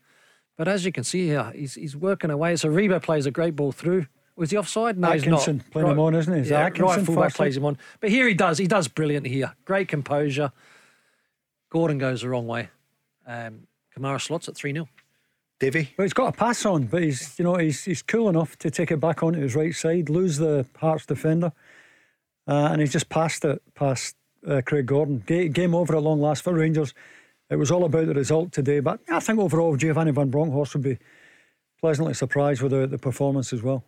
But as you can see here, he's he's working away. So Aribo plays a great ball through. Was he offside? No, he's Atkinson not. playing him on, isn't he? Is yeah, Atkinson right fullback plays him on. But here he does. He does brilliant here. Great composure. Gordon goes the wrong way. Um, Kamara slots at three 0 Davie? Well, he's got a pass on, but he's you know he's he's cool enough to take it back onto his right side, lose the Hearts defender, uh, and he's just passed it past uh, Craig Gordon. Ga- game over at long last for Rangers. It was all about the result today, but I think overall Giovanni van Bronckhorst would be pleasantly surprised with the, the performance as well.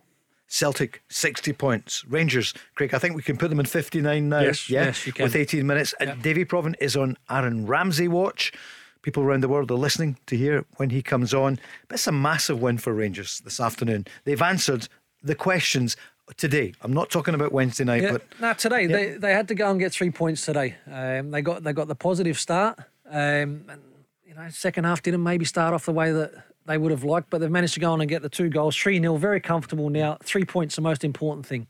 Celtic, 60 points. Rangers, Craig, I think we can put them in 59 now. Yes, yes, you can. With 18 minutes. And Davie Provan is on Aaron Ramsey watch. People around the world are listening to hear when he comes on. But it's a massive win for Rangers this afternoon. They've answered the questions today. I'm not talking about Wednesday night, Yeah, but no, today they, they had to go and get three points today. Um, they got they got the positive start, um, and you know second half didn't maybe start off the way that they would have liked, but they've managed to go on and get the two goals, three 0 very comfortable now. Three points the most important thing.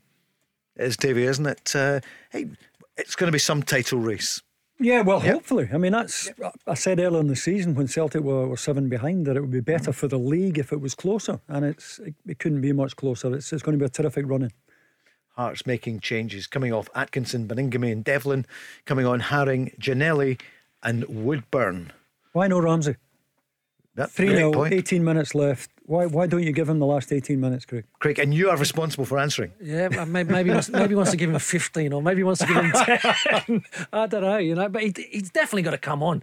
it's Davie, isn't it? Uh, hey, it's going to be some title race. Yeah, well, hopefully. I mean, that's I said earlier in the season when Celtic were, were seven behind that it would be better for the league if it was closer, and it's it, it couldn't be much closer. It's it's going to be a terrific running. Hearts making changes, coming off Atkinson, Baningime, and Devlin, coming on Haring, Ginnelly, and Woodburn. Why no Ramsey? That, 3 great 0, 18 minutes left. Why why don't you give him the last 18 minutes, Craig? Craig, and you are responsible for answering. Yeah, maybe maybe he wants, maybe wants to give him fifteen, or maybe he wants to give him *laughs* ten. *laughs* I don't know, you know, but he, he's definitely got to come on.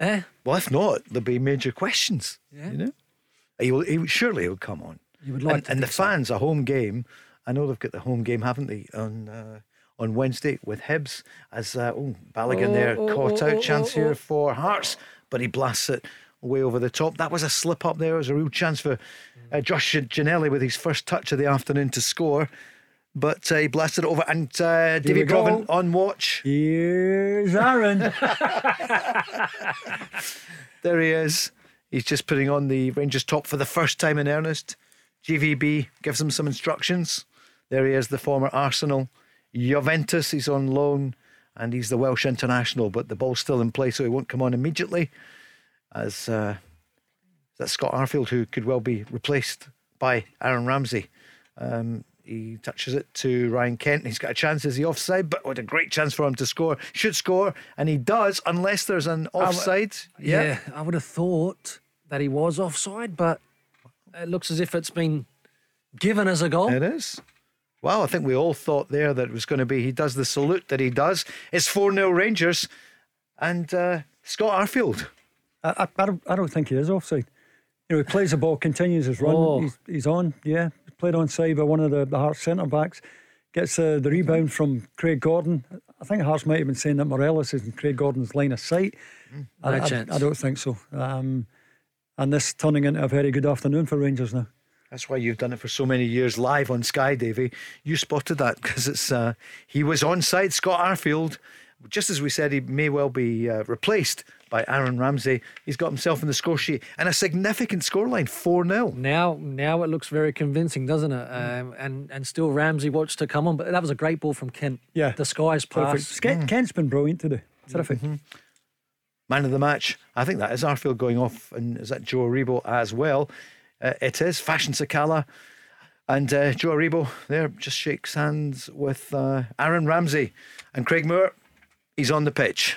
Eh? Well, if not, there'll be major questions. Yeah. You know, he will. He, surely he will come on. You would like and, to and the think so. fans, a home game. I know they've got the home game, haven't they, on uh, on Wednesday with Hibs? As uh, oh, Balogun there Oh, oh, caught oh, out oh, chance oh, here oh. for Hearts, but he blasts it way over the top. That was a slip up there. It was a real chance for uh, Josh Ginnelly with his first touch of the afternoon to score. But uh, he blasted it over, and uh, David. On watch. Here's Aaron. *laughs* *laughs* There he is. He's just putting on the Rangers top for the first time in earnest. GVB gives him some instructions. There he is, the former Arsenal. Juventus, he's on loan and he's the Welsh international, but the ball's still in play, so he won't come on immediately. As uh, that's Scott Arfield, who could well be replaced by Aaron Ramsey. Um, he touches it to Ryan Kent. He's got a chance. Is he offside? But what a great chance for him to score. Should score, and he does, unless there's an offside. yeah. yeah, I would have thought that he was offside, but it looks as if it's been given as a goal. It is. Well, I think we all thought there that it was going to be. He does the salute that he does. It's 4 0 Rangers and uh, Scott Arfield. I, I, I, don't, I don't think he is offside. You know, he plays the ball, continues his run. Oh. He's, he's on, yeah. Played on side by one of the, the Hearts centre backs. Gets uh, the rebound from Craig Gordon. I think Hearts might have been saying that Morelos is in Craig Gordon's line of sight. Mm, I, I, I, don't think so. Um, and this turning into a very good afternoon for Rangers now. That's why you've done it for so many years live on Sky, Davie. You spotted that because it's uh, he was on site, Scott Arfield. Just as we said, he may well be uh, replaced by Aaron Ramsey. He's got himself in the score sheet and a significant scoreline, 4 0. Now now it looks very convincing, doesn't it? Um, and and still Ramsey watched to come on, but that was a great ball from Kent. Yeah. The skies pass. Mm. Kent's been brilliant today. Terrific. Mm-hmm. Man of the match. I think that is Arfield going off, and is that Joe Aribo as well? Uh, it is Fashion Sakala. And uh, Joe Aribo there just shakes hands with uh, Aaron Ramsey. And Craig Moore, he's on the pitch.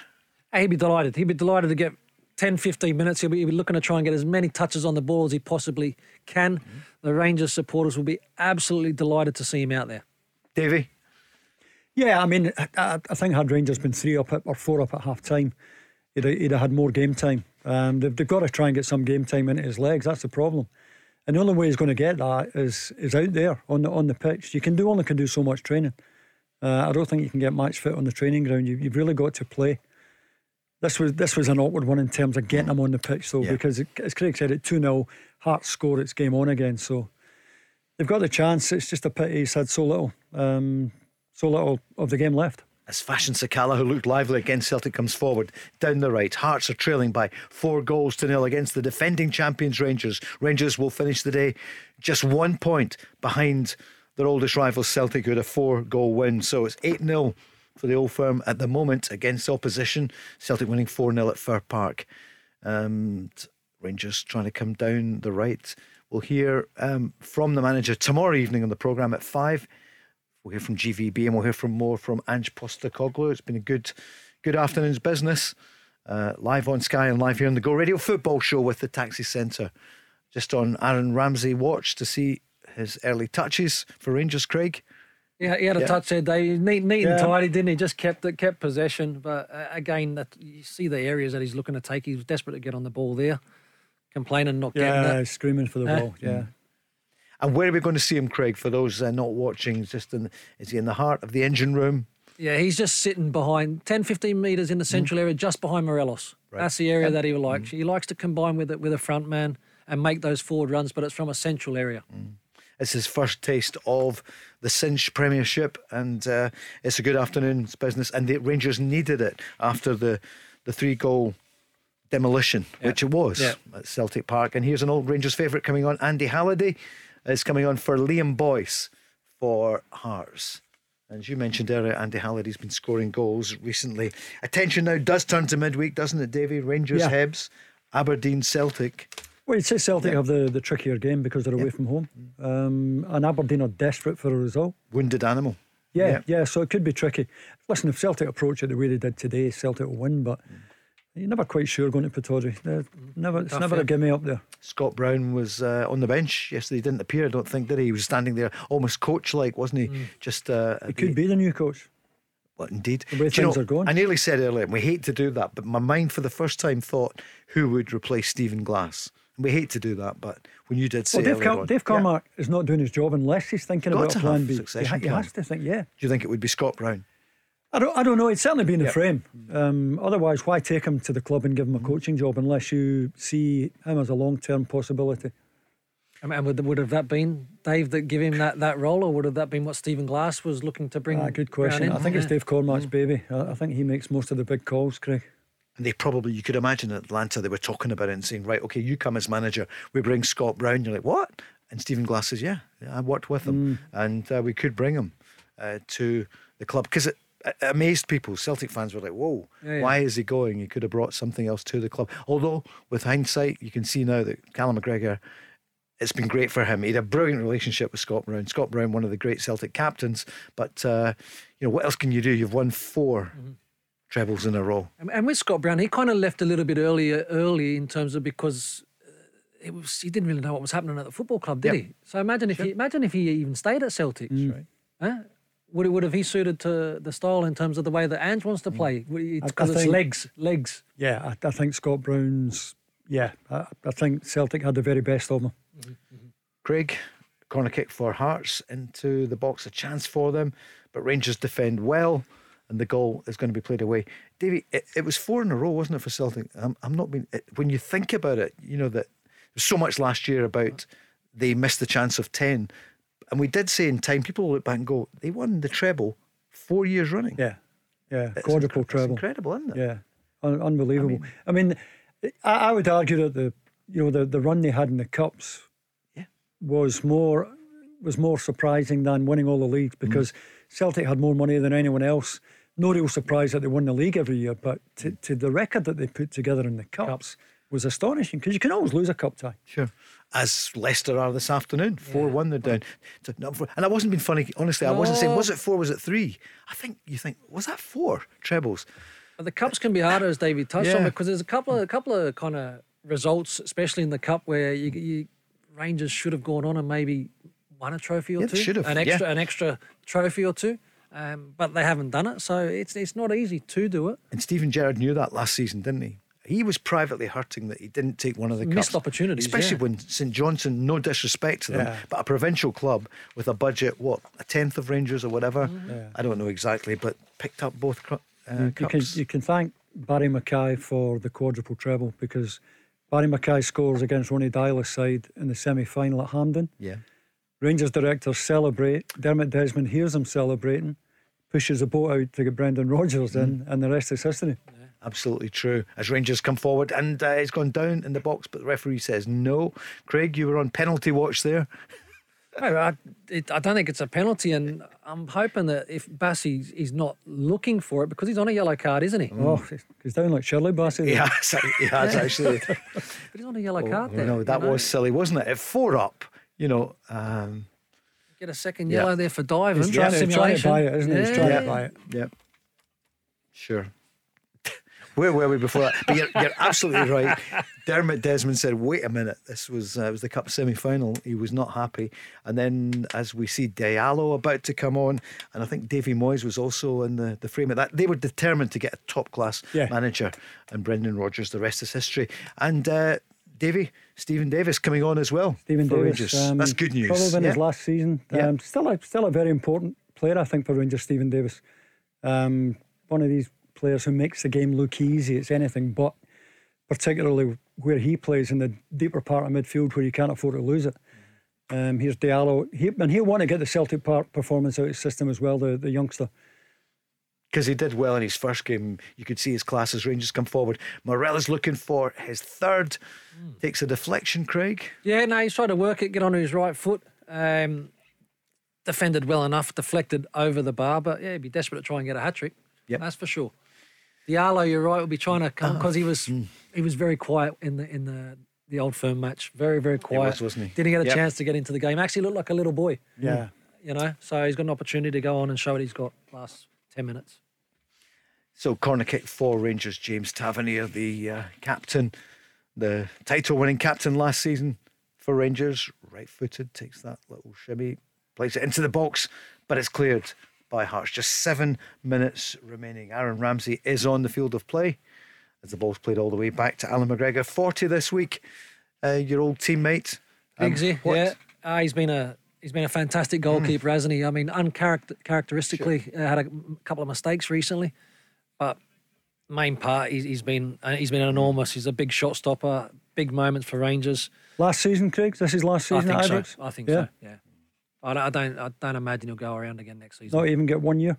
He'd be delighted. He'd be delighted to get 10, 15 minutes. He'll be, he'll be looking to try and get as many touches on the ball as he possibly can. Mm-hmm. The Rangers supporters will be absolutely delighted to see him out there. Davie? Yeah, I mean, I, I think had Rangers been three up at, or four up at half time, he'd, he'd have had more game time. Um, they've, they've got to try and get some game time into his legs. That's the problem. And the only way he's going to get that is is out there on the on the pitch. You can do only can do so much training. Uh, I don't think you can get match fit on the training ground. You, you've really got to play. This was this was an awkward one in terms of getting him on the pitch, though, yeah. because it, as Craig said, at two 0 Hearts score, it's game on again. So they've got the chance. It's just a pity he's had so little, um, so little of the game left as Fashion Sakala, who looked lively against Celtic, comes forward down the right. Hearts are trailing by four goals to nil against the defending champions Rangers. Rangers will finish the day just one point behind their oldest rivals Celtic, who had a four goal win. So it's 8 0 for the old firm at the moment against opposition. Celtic winning 4 0 at Fir Park. And Rangers trying to come down the right. We'll hear um, from the manager tomorrow evening on the programme at 5. We'll hear from GVB and we'll hear from more from Ange Postecoglou. It's been a good, good afternoon's business. Uh, live on Sky and live here on the Go Radio Football Show with the Taxi Centre. Just on Aaron Ramsey watch to see his early touches for Rangers, Craig. Yeah, he had a yeah. touch there, Dave. Neat, neat yeah. and tidy, didn't he? Just kept it, kept possession. But uh, again, that you see the areas that he's looking to take. He was desperate to get on the ball there, complaining not yeah, getting it. screaming for the uh, ball. Yeah. And where are we going to see him, Craig? For those uh, not watching, just in, is he in the heart of the engine room? Yeah, he's just sitting behind 10, 15 metres in the central mm. area, just behind Morelos. Right. That's the area and, that he likes. Mm. He likes to combine with it with a front man and make those forward runs, but it's from a central area. Mm. It's his first taste of the Cinch Premiership, and uh, it's a good afternoon's business. And the Rangers needed it after the the three goal demolition, yeah. which it was yeah. at Celtic Park. And here's an old Rangers favourite coming on, Andy Halliday is coming on for Liam Boyce for Hearts. As you mentioned earlier, Andy Halliday's been scoring goals recently. Attention now does turn to midweek, doesn't it, Davie? Rangers, yeah. Hibs, Aberdeen, Celtic. Well, you'd say Celtic yeah. have the, the trickier game because they're yeah. away from home. Um, and Aberdeen are desperate for a result. Wounded animal. Yeah, yeah, yeah, so it could be tricky. Listen, if Celtic approach it the way they did today, Celtic will win, but. Mm you're never quite sure going to Pittodrie. Never, it's never a gimme up there. Scott Brown was uh, on the bench yesterday. He didn't appear, I don't think, did he? He was standing there almost coach like, wasn't he? Mm. Just uh, He could be the new coach. Well, indeed. The way things know, are going. I nearly said earlier, and we hate to do that, but my mind for the first time thought who would replace Stephen Glass. We hate to do that, but when you did say well, Dave, Car- Dave Cormack yeah. is not doing his job unless he's thinking Got about plan B. He, he has to think, yeah. Do you think it would be Scott Brown? I don't, I don't know. It's certainly been the frame. Um, otherwise, why take him to the club and give him a coaching job unless you see him as a long term possibility? And would, would have that been Dave that give him that, that role, or would have that been what Stephen Glass was looking to bring? Ah, good question. I think it's Dave Cormack's mm. baby. I, I, think he makes most of the big calls, Craig. And they probably, you could imagine at Atlanta, they were talking about it and saying, right, okay, you come as manager. We bring Scott Brown. You're like, what? And Stephen Glass says, yeah, yeah I worked with him. And uh, we could bring him uh, to the club. Because it, it amazed people. Celtic fans were like, whoa, Yeah, yeah. why is he going? He could have brought something else to the club. Although, with hindsight, you can see now that Callum McGregor, it's been great for him. He had a brilliant relationship with Scott Brown. Scott Brown, one of the great Celtic captains. But, uh, you know, what else can you do? You've won 4 trebles in a row. And, with Scott Brown, he kind of left a little bit earlier, early in terms of because uh, it was he didn't really know what was happening at the football club, did Yep. he? So imagine if he imagine if he even stayed at Celtic. Right? Huh? Would it would have he suited to the style in terms of the way that Ange wants to mm. play? I- I Because it's think- legs, legs. Yeah, I, I think Scott Brown's. Yeah, I, I think Celtic had the very best of them. Mm-hmm, mm-hmm. Craig, corner kick for Hearts into the box, a chance for them, but Rangers defend well, and the goal is going to be played away. Davie, it, it was four in a row, wasn't it, for Celtic? I'm, I'm not being. It, when you think about it, you know that there's so much last year about they missed the chance of ten, and we did say in time, people will look back and go, they won the treble four years running. Yeah, yeah, It's quadruple treble. incredible, isn't it? Yeah, Un- unbelievable. I mean, I, I would argue that the you know the, the run they had in the cups Yeah. was more was more surprising than winning all the leagues Mm. because Celtic had more money than anyone else. No real surprise that they won the league every year, but to, to the record that they put together in the cups, was astonishing because you can always lose a cup tie. Sure. As Leicester are this afternoon, 4 1, they're down. to number. And I wasn't being funny, honestly. I wasn't saying, was it four, was it three? I think you think, was that four trebles? But the cups can be harder, as David touched on, because there's a couple of a couple of kind of results, especially in the cup, where you, you Rangers should have gone on and maybe won a trophy or Yeah, they two, should have, an yeah. extra an extra trophy or two, um, but they haven't done it. So it's it's not easy to do it. And Steven Gerrard knew that last season, didn't he? He was privately hurting that he didn't take one of the Missed opportunities, Especially yeah. when St Johnstone, no disrespect to them, Yeah. but a provincial club with a budget, what, a tenth of Rangers or whatever? Mm-hmm. I don't know exactly, but picked up both uh, you, you can cups. you can thank Barrie McKay for the quadruple treble because Barrie McKay scores against Ronny Deila's side in the semi final at Hampden. yeah. Rangers directors celebrate. Dermot Desmond hears them celebrating, pushes a boat out to get Brendan Rodgers in, and the rest is history. Absolutely true. As Rangers come forward, and uh, it's gone down in the box, but the referee says no. Craig, you were on penalty watch there. *laughs* No, I, it, I don't think it's a penalty, and I'm hoping that if Bassey is not looking for it because he's on a yellow card, isn't he? Oh, he's down like Shirley Bassey. He has, he has actually. *laughs* *laughs* But he's on a yellow card there. no, you that know? was silly, wasn't it? At four up, you know. Um, get a second Yeah. yellow there for diving. He's trying, to, trying to simulation. buy it, isn't he? He's trying Yeah. to buy it. Yep. Sure. Where were we before that? But you're, you're *laughs* absolutely right. Dermot Desmond said, "Wait a minute, this was uh, it was the cup semi-final. He was not happy." And then, as we see Diallo about to come on, and I think Davy Moyes was also in the, the frame of that. They were determined to get a top-class Yeah. manager, and Brendan Rodgers. The rest is history. And uh, Davie, Stephen Davis coming on as well. Stephen Davis. Um, That's good news. Probably in his last season. Yeah. Um, still, a, still a very important player, I think, for Rangers. Stephen Davis. Um, one of these players who makes the game look easy. It's anything but, particularly where he plays in the deeper part of midfield where you can't afford to lose it. Um, here's Diallo. He, and he'll want to get the Celtic Park performance out of his system as well, the, the youngster. because he did well in his first game. You could see his class as Rangers come forward. Morelos looking for his third. Takes a deflection, Craig. Yeah, no, he's trying to work it, get onto his right foot. Um, defended well enough, deflected over the bar, but yeah, he'd be desperate to try and get a hat trick. Yep. that's for sure. Diallo, you're right, will be trying to come because he was hmm. he was very quiet in the in the the old firm match. Very very quiet, was, wasn't he? Didn't get a Yep. chance to get into the game. Actually, looked like a little boy. Yeah. You know, so he's got an opportunity to go on and show what he's got last ten minutes. So corner kick for Rangers. James Tavernier, the uh, captain, the title-winning captain last season for Rangers, right-footed, takes that little shimmy, plays it into the box, but it's cleared by Hearts. Just seven minutes remaining. Aaron Ramsey is on the field of play as the ball's played all the way back to Allan McGregor. Forty this week. Uh, your old teammate. Um, Bigsy, what- yeah, uh, he's been a he's been a fantastic goalkeeper, hasn't he? I mean, uncharacteristically, uh, had a m- couple of mistakes recently, but main part he's, he's been uh, he's been enormous. He's a big shot stopper, big moments for Rangers. Last season, Craig? This is last season. I season think at so. I think Yeah. so. Yeah, I don't, I don't I don't imagine he'll go around again next season. Not even get one year?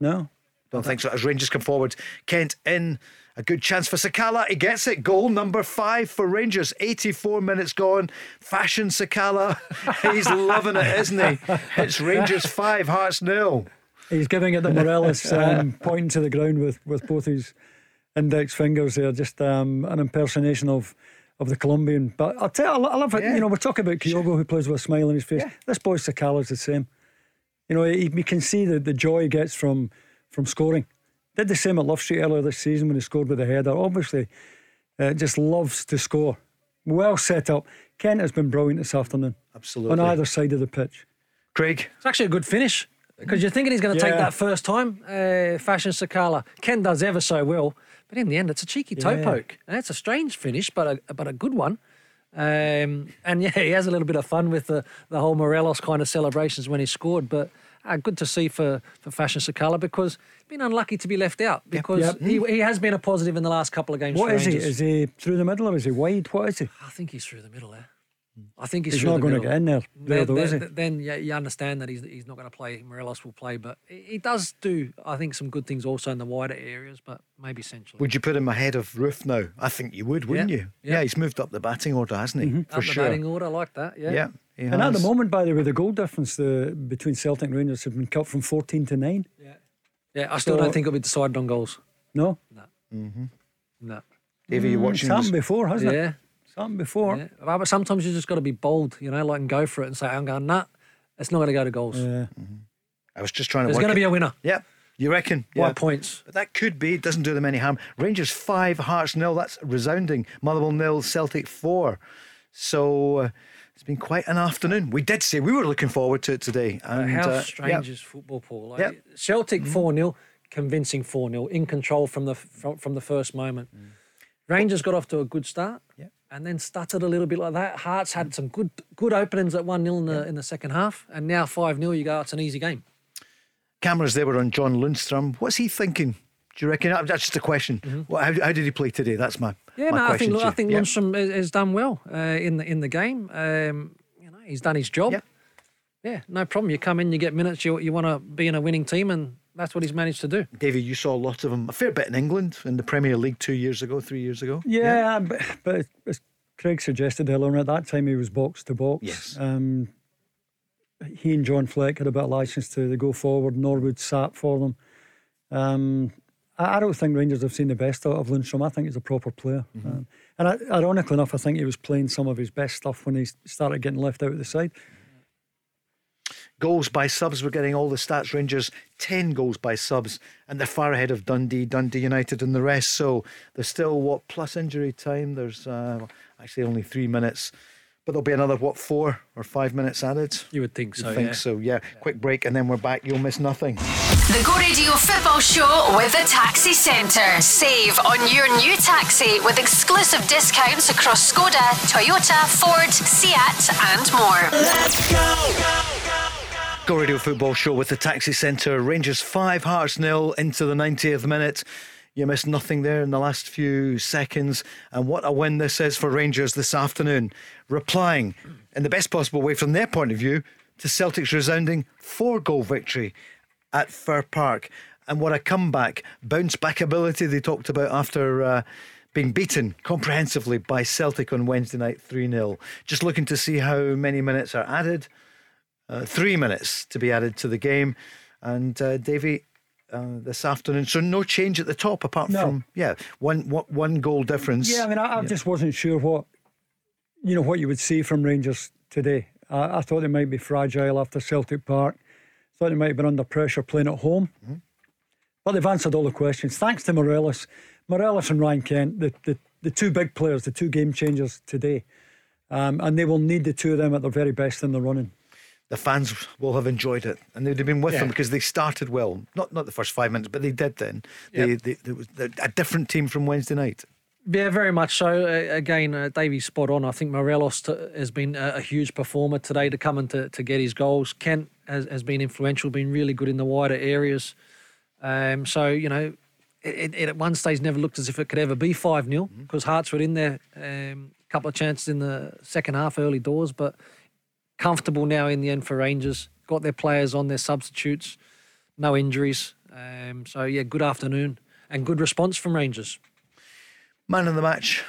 No? Don't think so. As Rangers come forward, Kent in A good chance for Sakala. He gets it. Goal number five for Rangers. 84 minutes gone. Fashion Sakala. *laughs* He's loving it, isn't he? It's Rangers five, Hearts nil. He's giving it the Morelos, *laughs* um, pointing to the ground with, with both his index fingers there, just um, an impersonation of of the Colombian. But I'll tell you, I love it. Yeah. You know, we're talking about Kyogo who plays with a smile on his face. This boy Sakala's the same. You know, he, we can see the, the joy he gets from from scoring. Did the same at Love Street earlier this season when he scored with a header. Obviously, uh, just loves to score. Well set up. Kent has been brilliant this afternoon. Absolutely. On either side of the pitch. Craig. It's actually a good finish because you're thinking he's going to take that first time. Uh, Fashion Sakala. Ken does ever so well, but in the end, it's a cheeky toe Yeah. poke. And it's a strange finish, but a, but a good one. Um, and *laughs* yeah, he has a little bit of fun with the, the whole Morelos kind of celebrations when he scored. But uh, good to see for, for Fashion Sakala because he's been unlucky to be left out because Yep. he, he has been a positive in the last couple of games. What is he? Is he through the middle or is he wide? What is he? I think he's through the middle there. I think he's, He's not the going to middle. get in there, there Then, though, is he? then, then yeah, you understand that he's he's not going to play. Morelos will play, but he he does do, I think, some good things also in the wider areas, but maybe centrally. Would you put him ahead of Roofe now? I think you would, wouldn't Yeah. you? Yeah. he's moved up the batting order, hasn't he? Mm-hmm. For Up the batting order, I like that. Yeah. Yeah. he And at the moment, by the way, the goal difference the, between Celtic and Rangers has been cut from 14 to 9. Yeah, Yeah, I still So- don't think it'll be decided on goals. No? No. Mm-hmm. No. Davie, you're mm, It's happened this. before, hasn't it? Yeah. It's happened before. yeah. But but sometimes you just got to be bold, you know, like and go for it and say, I'm going, nah, it's not going to go to goals. Yeah. I was just trying to There's going to be a winner. Yeah, you reckon? By Yeah. points. But that could be. It doesn't do them any harm. Rangers five, Hearts nil. That's resounding. Motherwell nil, Celtic four. So uh, it's been quite an afternoon. We did say we were looking forward to it today. And, How uh, strange yeah. is football, Paul? Like, Yep. Mm-hmm. Celtic 4 0, convincing 4 0, in control from the from, from the first moment. Rangers got off to a good start Mm. Yep. And then stuttered a little bit like that. Hearts had some good good openings at 1 0 in, the in the second half, and now 5 0, you go, it's an easy game. Cameras they were on John Lundstram. What's he thinking? Do you reckon? That's just a question. What, how, how did he play today? That's my Mm-hmm. Yeah, my no, I think I think Yeah. Lundstram has, done well uh, in the in the game. Um, you know, he's done his job. Yep. Yeah, no problem. You come in, you get minutes. You you want to be in a winning team, and that's what he's managed to do. Davie, you saw a lot of him, a fair bit in England in the Premier League two years ago, three years ago. Yeah, but, but as Craig suggested earlier on, at that time he was box to box. Yes. Um, he and John Fleck had a bit of licence to go forward. Norwood sat for them. Um, I, I don't think Rangers have seen the best out of Lundstram. I think he's a proper player. Um, and I, ironically enough, I think he was playing some of his best stuff when he started getting left out of the side. Goals by subs, we're getting all the stats. Rangers, 10 goals by subs, and they're far ahead of Dundee, Dundee United, and the rest. So there's still, what, plus injury time? There's uh, actually only three minutes, but there'll be another, what, four or five minutes added? You would think so. I think yeah. so, yeah. Quick break, and then we're back. You'll miss nothing. The Go Radio Football Show with the Taxi Centre. Save on your new taxi with exclusive discounts across Skoda, Toyota, Ford, Seat, and more. Let's Go Radio Football Show with the Taxi Centre. Rangers 5, Hearts nil into the 90th minute. You missed nothing there in the last few seconds. And what a win this is for Rangers this afternoon. Replying in the best possible way from their point of view to Celtic's resounding four goal victory at Fir Park. And what a comeback, bounce back ability they talked about after. Uh, being beaten comprehensively by Celtic on Wednesday night 3 0. Just looking to see how many minutes are added uh, three minutes to be added to the game. And uh, Davie, uh, this afternoon, so no change at the top apart No. from yeah one one one goal difference. Yeah, I mean, I, I just wasn't sure what you know what you would see from Rangers today. I, I thought they might be fragile after Celtic Park. Thought they might have been under pressure playing at home. But they've answered all the questions. Thanks to Morelos, Morelos and Ryan Kent, the, the, the two big players, the two game changers today. Um, and they will need the two of them at their very best in the running. The fans will have enjoyed it, and they'd have been with them because they started well. Not not the first five minutes, but they did then. They, Yep. they, they was a different team from Wednesday night. Yeah, very much so. Uh, again, uh, Davie's spot on. I think Morelos t- has been a, a huge performer today to come and to, to get his goals. Kent has, has been influential, been really good in the wider areas. Um, so, you know, it, it at one stage never looked as if it could ever be 5 0 because Hearts were in there. A um, couple of chances in the second half, early doors, but comfortable now in the end for Rangers. Got their players on their substitutes, no injuries. Um, so, yeah, good afternoon and good response from Rangers. Man of the match.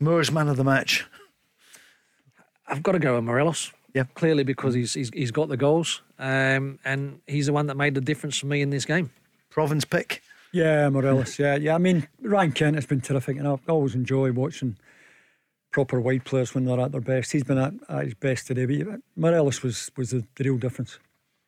Moore's man of the match. I've got to go with Morelos. Yeah. Clearly because he's he's, he's got the goals, um, and he's the one that made the difference for me in this game. Provan's pick. Yeah, Morelos. Yeah, yeah. I mean, Ryan Kent has been terrific, and I always enjoy watching proper wide players when they're at their best. He's been at, at his best today, but Morelos was was the, the real difference.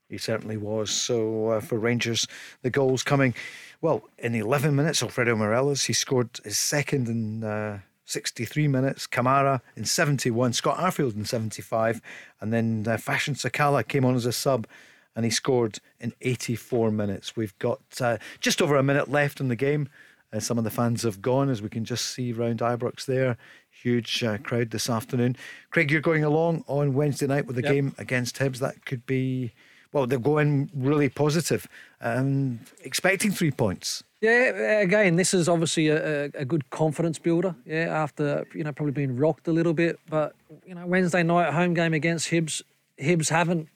He certainly was. So uh, for Rangers, the goals coming, well, in 11 minutes, Alfredo Morelos, he scored his second in uh, 63 minutes. Kamara in 71, Scott Arfield in 75, and then uh, Fashion Sakala came on as a sub and he scored in 84 minutes. We've got uh, just over a minute left in the game. Uh, some of the fans have gone, as we can just see round Ibrox there. Huge uh, crowd this afternoon. Craig, you're going along on Wednesday night with the Yep. game against Hibs. That could be, well, they're going really positive, um, expecting three points. Yeah, again, this is obviously a, a, a good confidence builder. Yeah, after you know probably being rocked a little bit, but you know Wednesday night home game against Hibs, Hibs haven't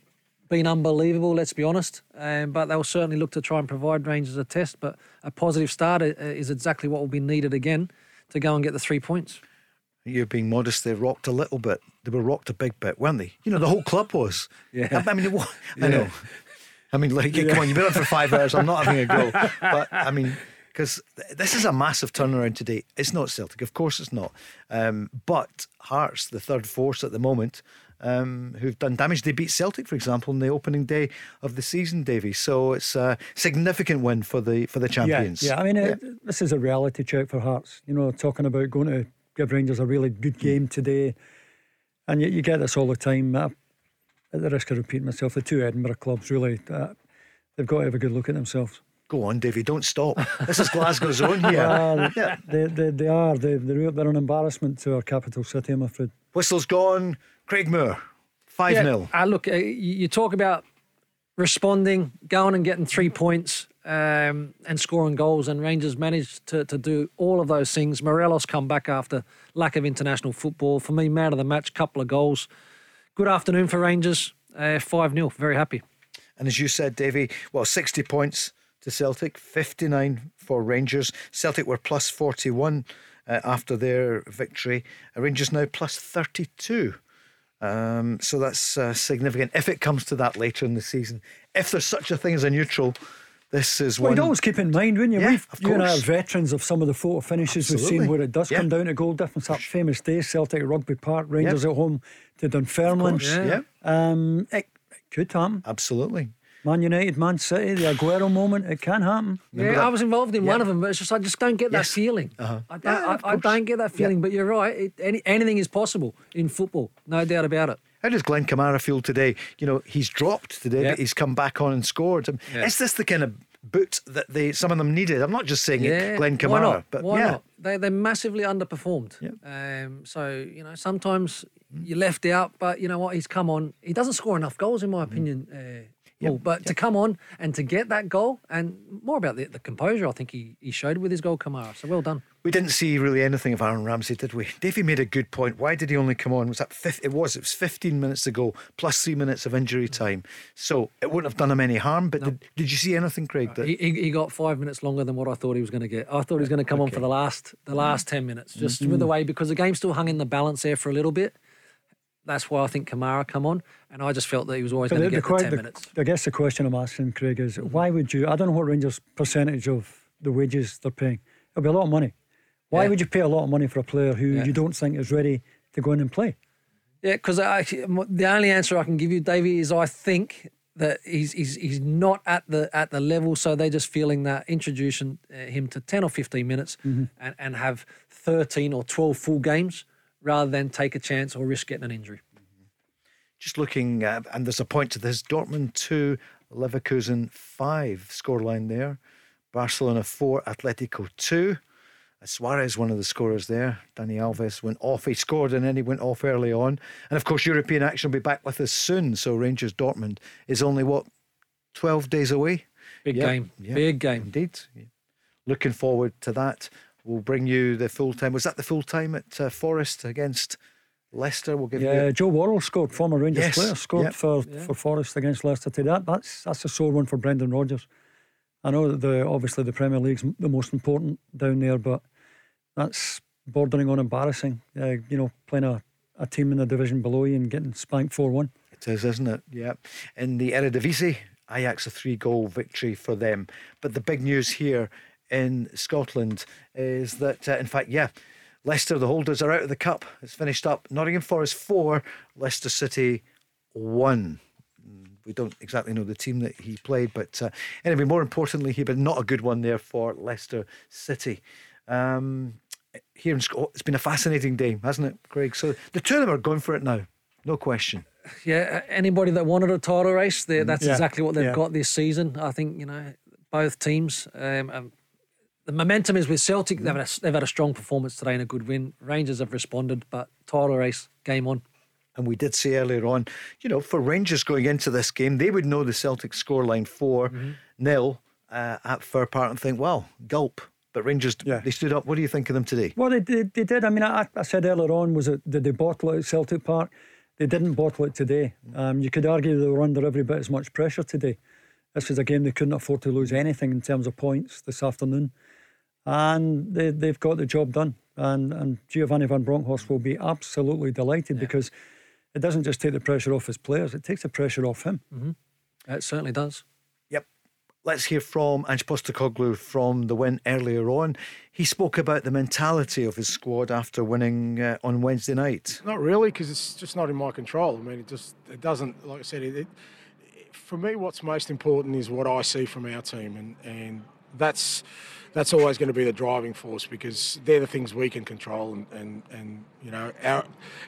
been unbelievable. Let's be honest, um, but they'll certainly look to try and provide Rangers a test. But a positive start is exactly what will be needed again to go and get the three points. You're being modest. They rocked a little bit. They were rocked a big bit, weren't they? You know, the whole club was. Yeah. I mean, it wa- I know. I mean, like, come on, you've been on for five hours. I'm not having a go. But I mean, because this is a massive turnaround today. It's not Celtic, of course, it's not. Um, but Hearts, the third force at the moment, um, who've done damage. They beat Celtic, for example, on the opening day of the season, Davie. So it's a significant win for the for the champions. Yeah, yeah. I mean, It, this is a reality check for Hearts. You know, talking about going to give Rangers a really good game today, and you, you get this all the time. At the risk of repeating myself, the two Edinburgh clubs really, uh, they've got to have a good look at themselves. Go on, Davie. Don't stop. This is Glasgow's own *laughs* here. Uh, yeah. they, they, they are. They, they're, they're an embarrassment to our capital city, I'm afraid. Whistle's gone. Craig Moore, 5 0. Uh, look, uh, you talk about responding, going and getting three points um, and scoring goals, and Rangers managed to, to do all of those things. Morelos come back after lack of international football. For me, man of the match, couple of goals. Good afternoon for Rangers. Uh, 5 0. Very happy. And as you said, Davie, well, 60 points to Celtic, 59 for Rangers. Celtic were plus 41 uh, after their victory. Uh, Rangers now plus 32. Um, so that's uh, significant if it comes to that later in the season. If there's such a thing as a neutral, this is Well, one. you'd always keep in mind, wouldn't you? Yeah, We've, you and I are veterans of some of the photo finishes we've seen where it does Yeah. come down to goal difference. That famous day, Celtic Rugby Park, Rangers at home to Dunfermline. yeah. Um, it, it could happen. Absolutely. Man United, Man City, the Aguero moment, it can happen. yeah, I was involved in one of them, but it's just I just don't get that Yes. feeling. Uh-huh. I, don't, Yeah, I, I don't get that feeling. But you're right. It, any, anything is possible in football, no doubt about it. How does Glenn Kamara feel today? You know, he's dropped today, Yeah. but he's come back on and scored. Um, Yeah. Is this the kind of boot that they some of them needed? I'm not just saying it, Glenn Kamara, Why not? but Why yeah. not? They they massively underperformed. Yep. Um, so you know sometimes you're left out, but you know what? He's come on. He doesn't score enough goals, in my opinion. Uh, Paul, but to come on and to get that goal, and more about the, the composure, I think he, he showed with his goal, Kamara. So well done. We didn't see really anything of Aaron Ramsey, did we? Davie made a good point. Why did he only come on? Was that fif- it was it was 15 minutes to go plus three minutes of injury mm. time, so it wouldn't have done him any harm. But did, did you see anything, Craig? That He, he, got five minutes longer than what I thought he was going to get. I thought he was going to come on for the last the last mm. ten minutes, just mm-hmm. with the way because the game still hung in the balance there for a little bit. That's why I think Kamara come on, and I just felt that he was always But going the, to get the, que- ten the- minutes. I guess the question I'm asking, Craig, is why would you? I don't know what Rangers' percentage of the wages they're paying. It'll be a lot of money. Why Yeah. would you pay a lot of money for a player who Yeah. you don't think is ready to go in and play? Yeah, because the only answer I can give you, Davie, is I think that he's he's he's not at the at the level. So they're just feeling that introducing uh, him to ten or fifteen minutes and, and have thirteen or twelve full games rather than take a chance or risk getting an injury. just looking, uh, and there's a point to this: Dortmund two, Leverkusen five scoreline there. Barcelona four, Atletico two. Uh, Suarez, one of the scorers there. Dani Alves went off. He scored and then he went off early on. And of course, European action will be back with us soon. So Rangers Dortmund is only what, 12 days away? Big game, yep, big game. Indeed. Yeah. Looking forward to that. We'll bring you the full time. Was that the full time at uh, Forest against Leicester? We'll give Yeah, you. Joe Worrall scored, former Rangers Yes, player, scored yep. for, for Forest against Leicester today. That, that's that's a sore one for Brendan Rodgers. I know that the obviously the Premier League's the most important down there, but that's bordering on embarrassing. Uh, you know, playing a, a team in the division below you and getting spanked 4 1. It is, isn't it? Yeah. In the Eredivisie, Ajax a three goal victory for them. But the big news here in Scotland is that, uh, in fact, yeah, Leicester, the holders, are out of the cup. It's finished up. Nottingham Forest four, Leicester City one. We don't exactly know the team that he played, but uh, anyway, more importantly, he but not a good one there for Leicester City. Um, here in Scotland, it's been a fascinating day, hasn't it, Craig? So the two of them are going for it now, no question. Yeah, anybody that wanted a title race, that's Yeah. exactly what they've Yeah. got this season. I think you know both teams. Um, the momentum is with Celtic. They've had, a, they've had a strong performance today and a good win. Rangers have responded, but title race game on. And we did say earlier on, you know, for Rangers going into this game, they would know the Celtic scoreline 4 nil uh, at Fir Park and think, well, gulp. But Rangers, Yeah. they stood up. What do you think of them today? Well, they, they, they did. I mean, I, I said earlier on, was it did they bottle it at Celtic Park? They didn't bottle it today. Um, you could argue they were under every bit as much pressure today. This was a game they couldn't afford to lose anything in terms of points this afternoon. And they, they've got the job done. And, and Giovanni Van Bronckhorst will be absolutely delighted because it doesn't just take the pressure off his players, it takes the pressure off him. It certainly does. Yep. Let's hear from Ange Postecoglou from the win earlier on. He spoke about the mentality of his squad after winning uh, on Wednesday night. Not really, because it's just not in my control. I mean, it just it doesn't. Like I said, it, it, for me, what's most important is what I see from our team, and and that's that's always going to be the driving force because they're the things we can control, and and, and you know our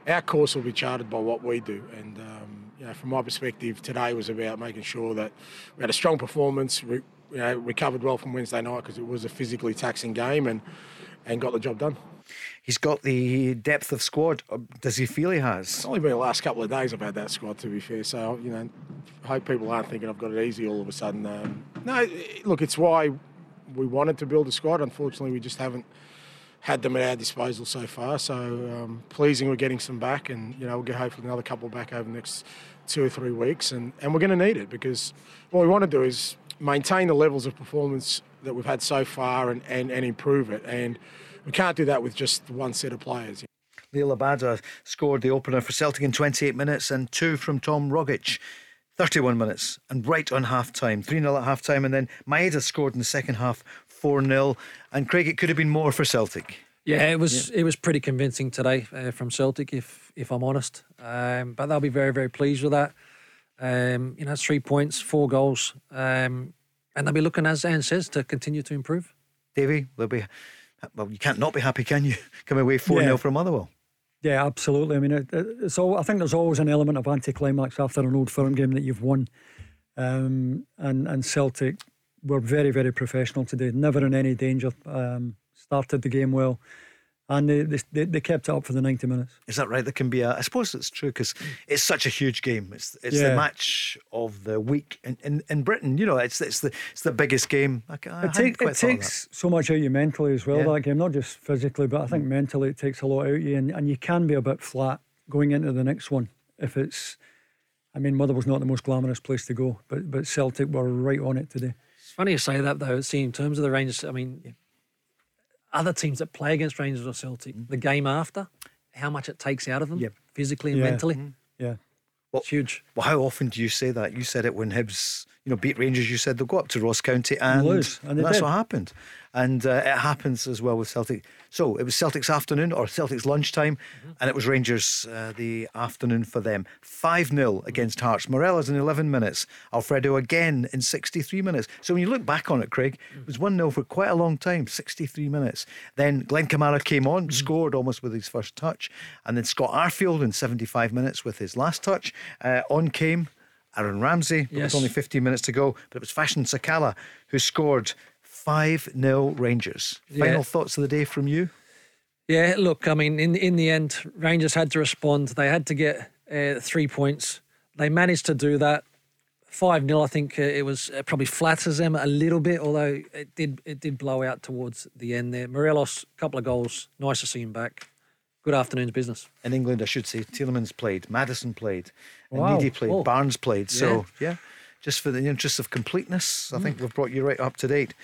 our course will be charted by what we do, and um, you know from my perspective, today was about making sure that we had a strong performance. Re, you know, recovered well from Wednesday night because it was a physically taxing game, and and got the job done. He's got the depth of squad. Uh, Does he feel he has? It's only been the last couple of days I've had that squad, to be fair. So, you know, I hope people aren't thinking I've got it easy all of a sudden. Um, no, look, it's why we wanted to build a squad. Unfortunately, we just haven't had them at our disposal so far. So, um, pleasing we're getting some back, and, you know, we'll get hopefully another couple back over the next two or three weeks. And, and we're going to need it because what we want to do is maintain the levels of performance that we've had so far and, and, and improve it. And we can't do that with just one set of players. Liel Abada scored the opener for Celtic in 28 minutes and two from Tom Rogic. 31 minutes and right on half time. 3 0 at half time. And then Maeda scored in the second half 4 0. And Craig, it could have been more for Celtic. Yeah, it was it was pretty convincing today uh, from Celtic, if if I'm honest. Um, but they'll be very very pleased with that. Um, you know, three points, four goals, um, and they'll be looking, as Anne says, to continue to improve. Davie, they'll be. Well, you can't not be happy, can you? *laughs* Come away 4 0 Yeah. from Motherwell. Yeah, absolutely. I mean, it, all. I think there's always an element of anticlimax after an old firm game that you've won, um, and and Celtic were very very professional today. Never in any danger. Um, started the game well, and they, they- they they kept it up for the ninety minutes. Is that right? There can be a. I suppose it's true because it's such a huge game. It's it's the match of the week in, in, in Britain. You know, it's it's the it's the biggest game. I, I It, hadn't take, it thought of that. takes so much out of you mentally as well, Yeah. Mm. that game, not just physically, but I think mentally it takes a lot out of you. And, and you can be a bit flat going into the next one if it's. I mean, Motherwell's not the most glamorous place to go, but, but Celtic were right on it today. It's funny you say that though. See, in terms of the Rangers, I mean, other teams that play against Rangers or Celtic, mm. the game after, how much it takes out of them Yep. physically and Yeah. mentally, mm. Yeah. it's huge. Well, how often do you say that? You said it when Hibs, you know, beat Rangers. You said they'll go up to Ross County and, lose, and they that's did. what happened. And uh, it happens as well with Celtic. So it was Celtic's afternoon or Celtic's lunchtime, Mm-hmm. and it was Rangers uh, the afternoon for them. 5 0 against Hearts. Morelos in 11 minutes. Alfredo again in 63 minutes. So when you look back on it, Craig, it was 1 0 for quite a long time 63 minutes. Then Glenn Kamara came on, scored almost with his first touch. And then Scott Arfield in 75 minutes with his last touch. Uh, on came. Aaron Ramsey, but Yes. with only 15 minutes to go, but it was Fashion Sakala who scored 5 0 Rangers. Final Yeah. thoughts of the day from you? Yeah, look, I mean, in in the end, Rangers had to respond. They had to get uh, three points. They managed to do that. Five 0 I think uh, it was uh, probably flatters them a little bit, although it did it did blow out towards the end there. Morelos, a couple of goals. Nice to see him back. Good afternoon's business. In England, I should say, Tielemans played, Maddison played, and Wow. Ndidi played, Oh. Barnes played. So, yeah, just for the interest of completeness, I think we've brought you right up to date.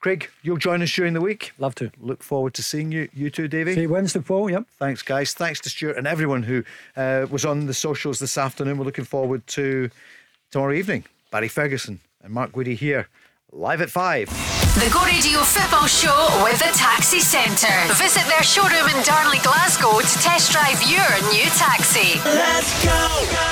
Craig, you'll join us during the week. Love to. Look forward to seeing you. You too, Davie. See you Wednesday, Paul. Yep. Thanks, guys. Thanks to Stuart and everyone who uh, was on the socials this afternoon. We're looking forward to tomorrow evening. Barry Ferguson and Mark Woody here, live at five. The Go Radio Football Show with the Taxi Centre. Visit their showroom in Darnley, Glasgow to test drive your new taxi. Let's go!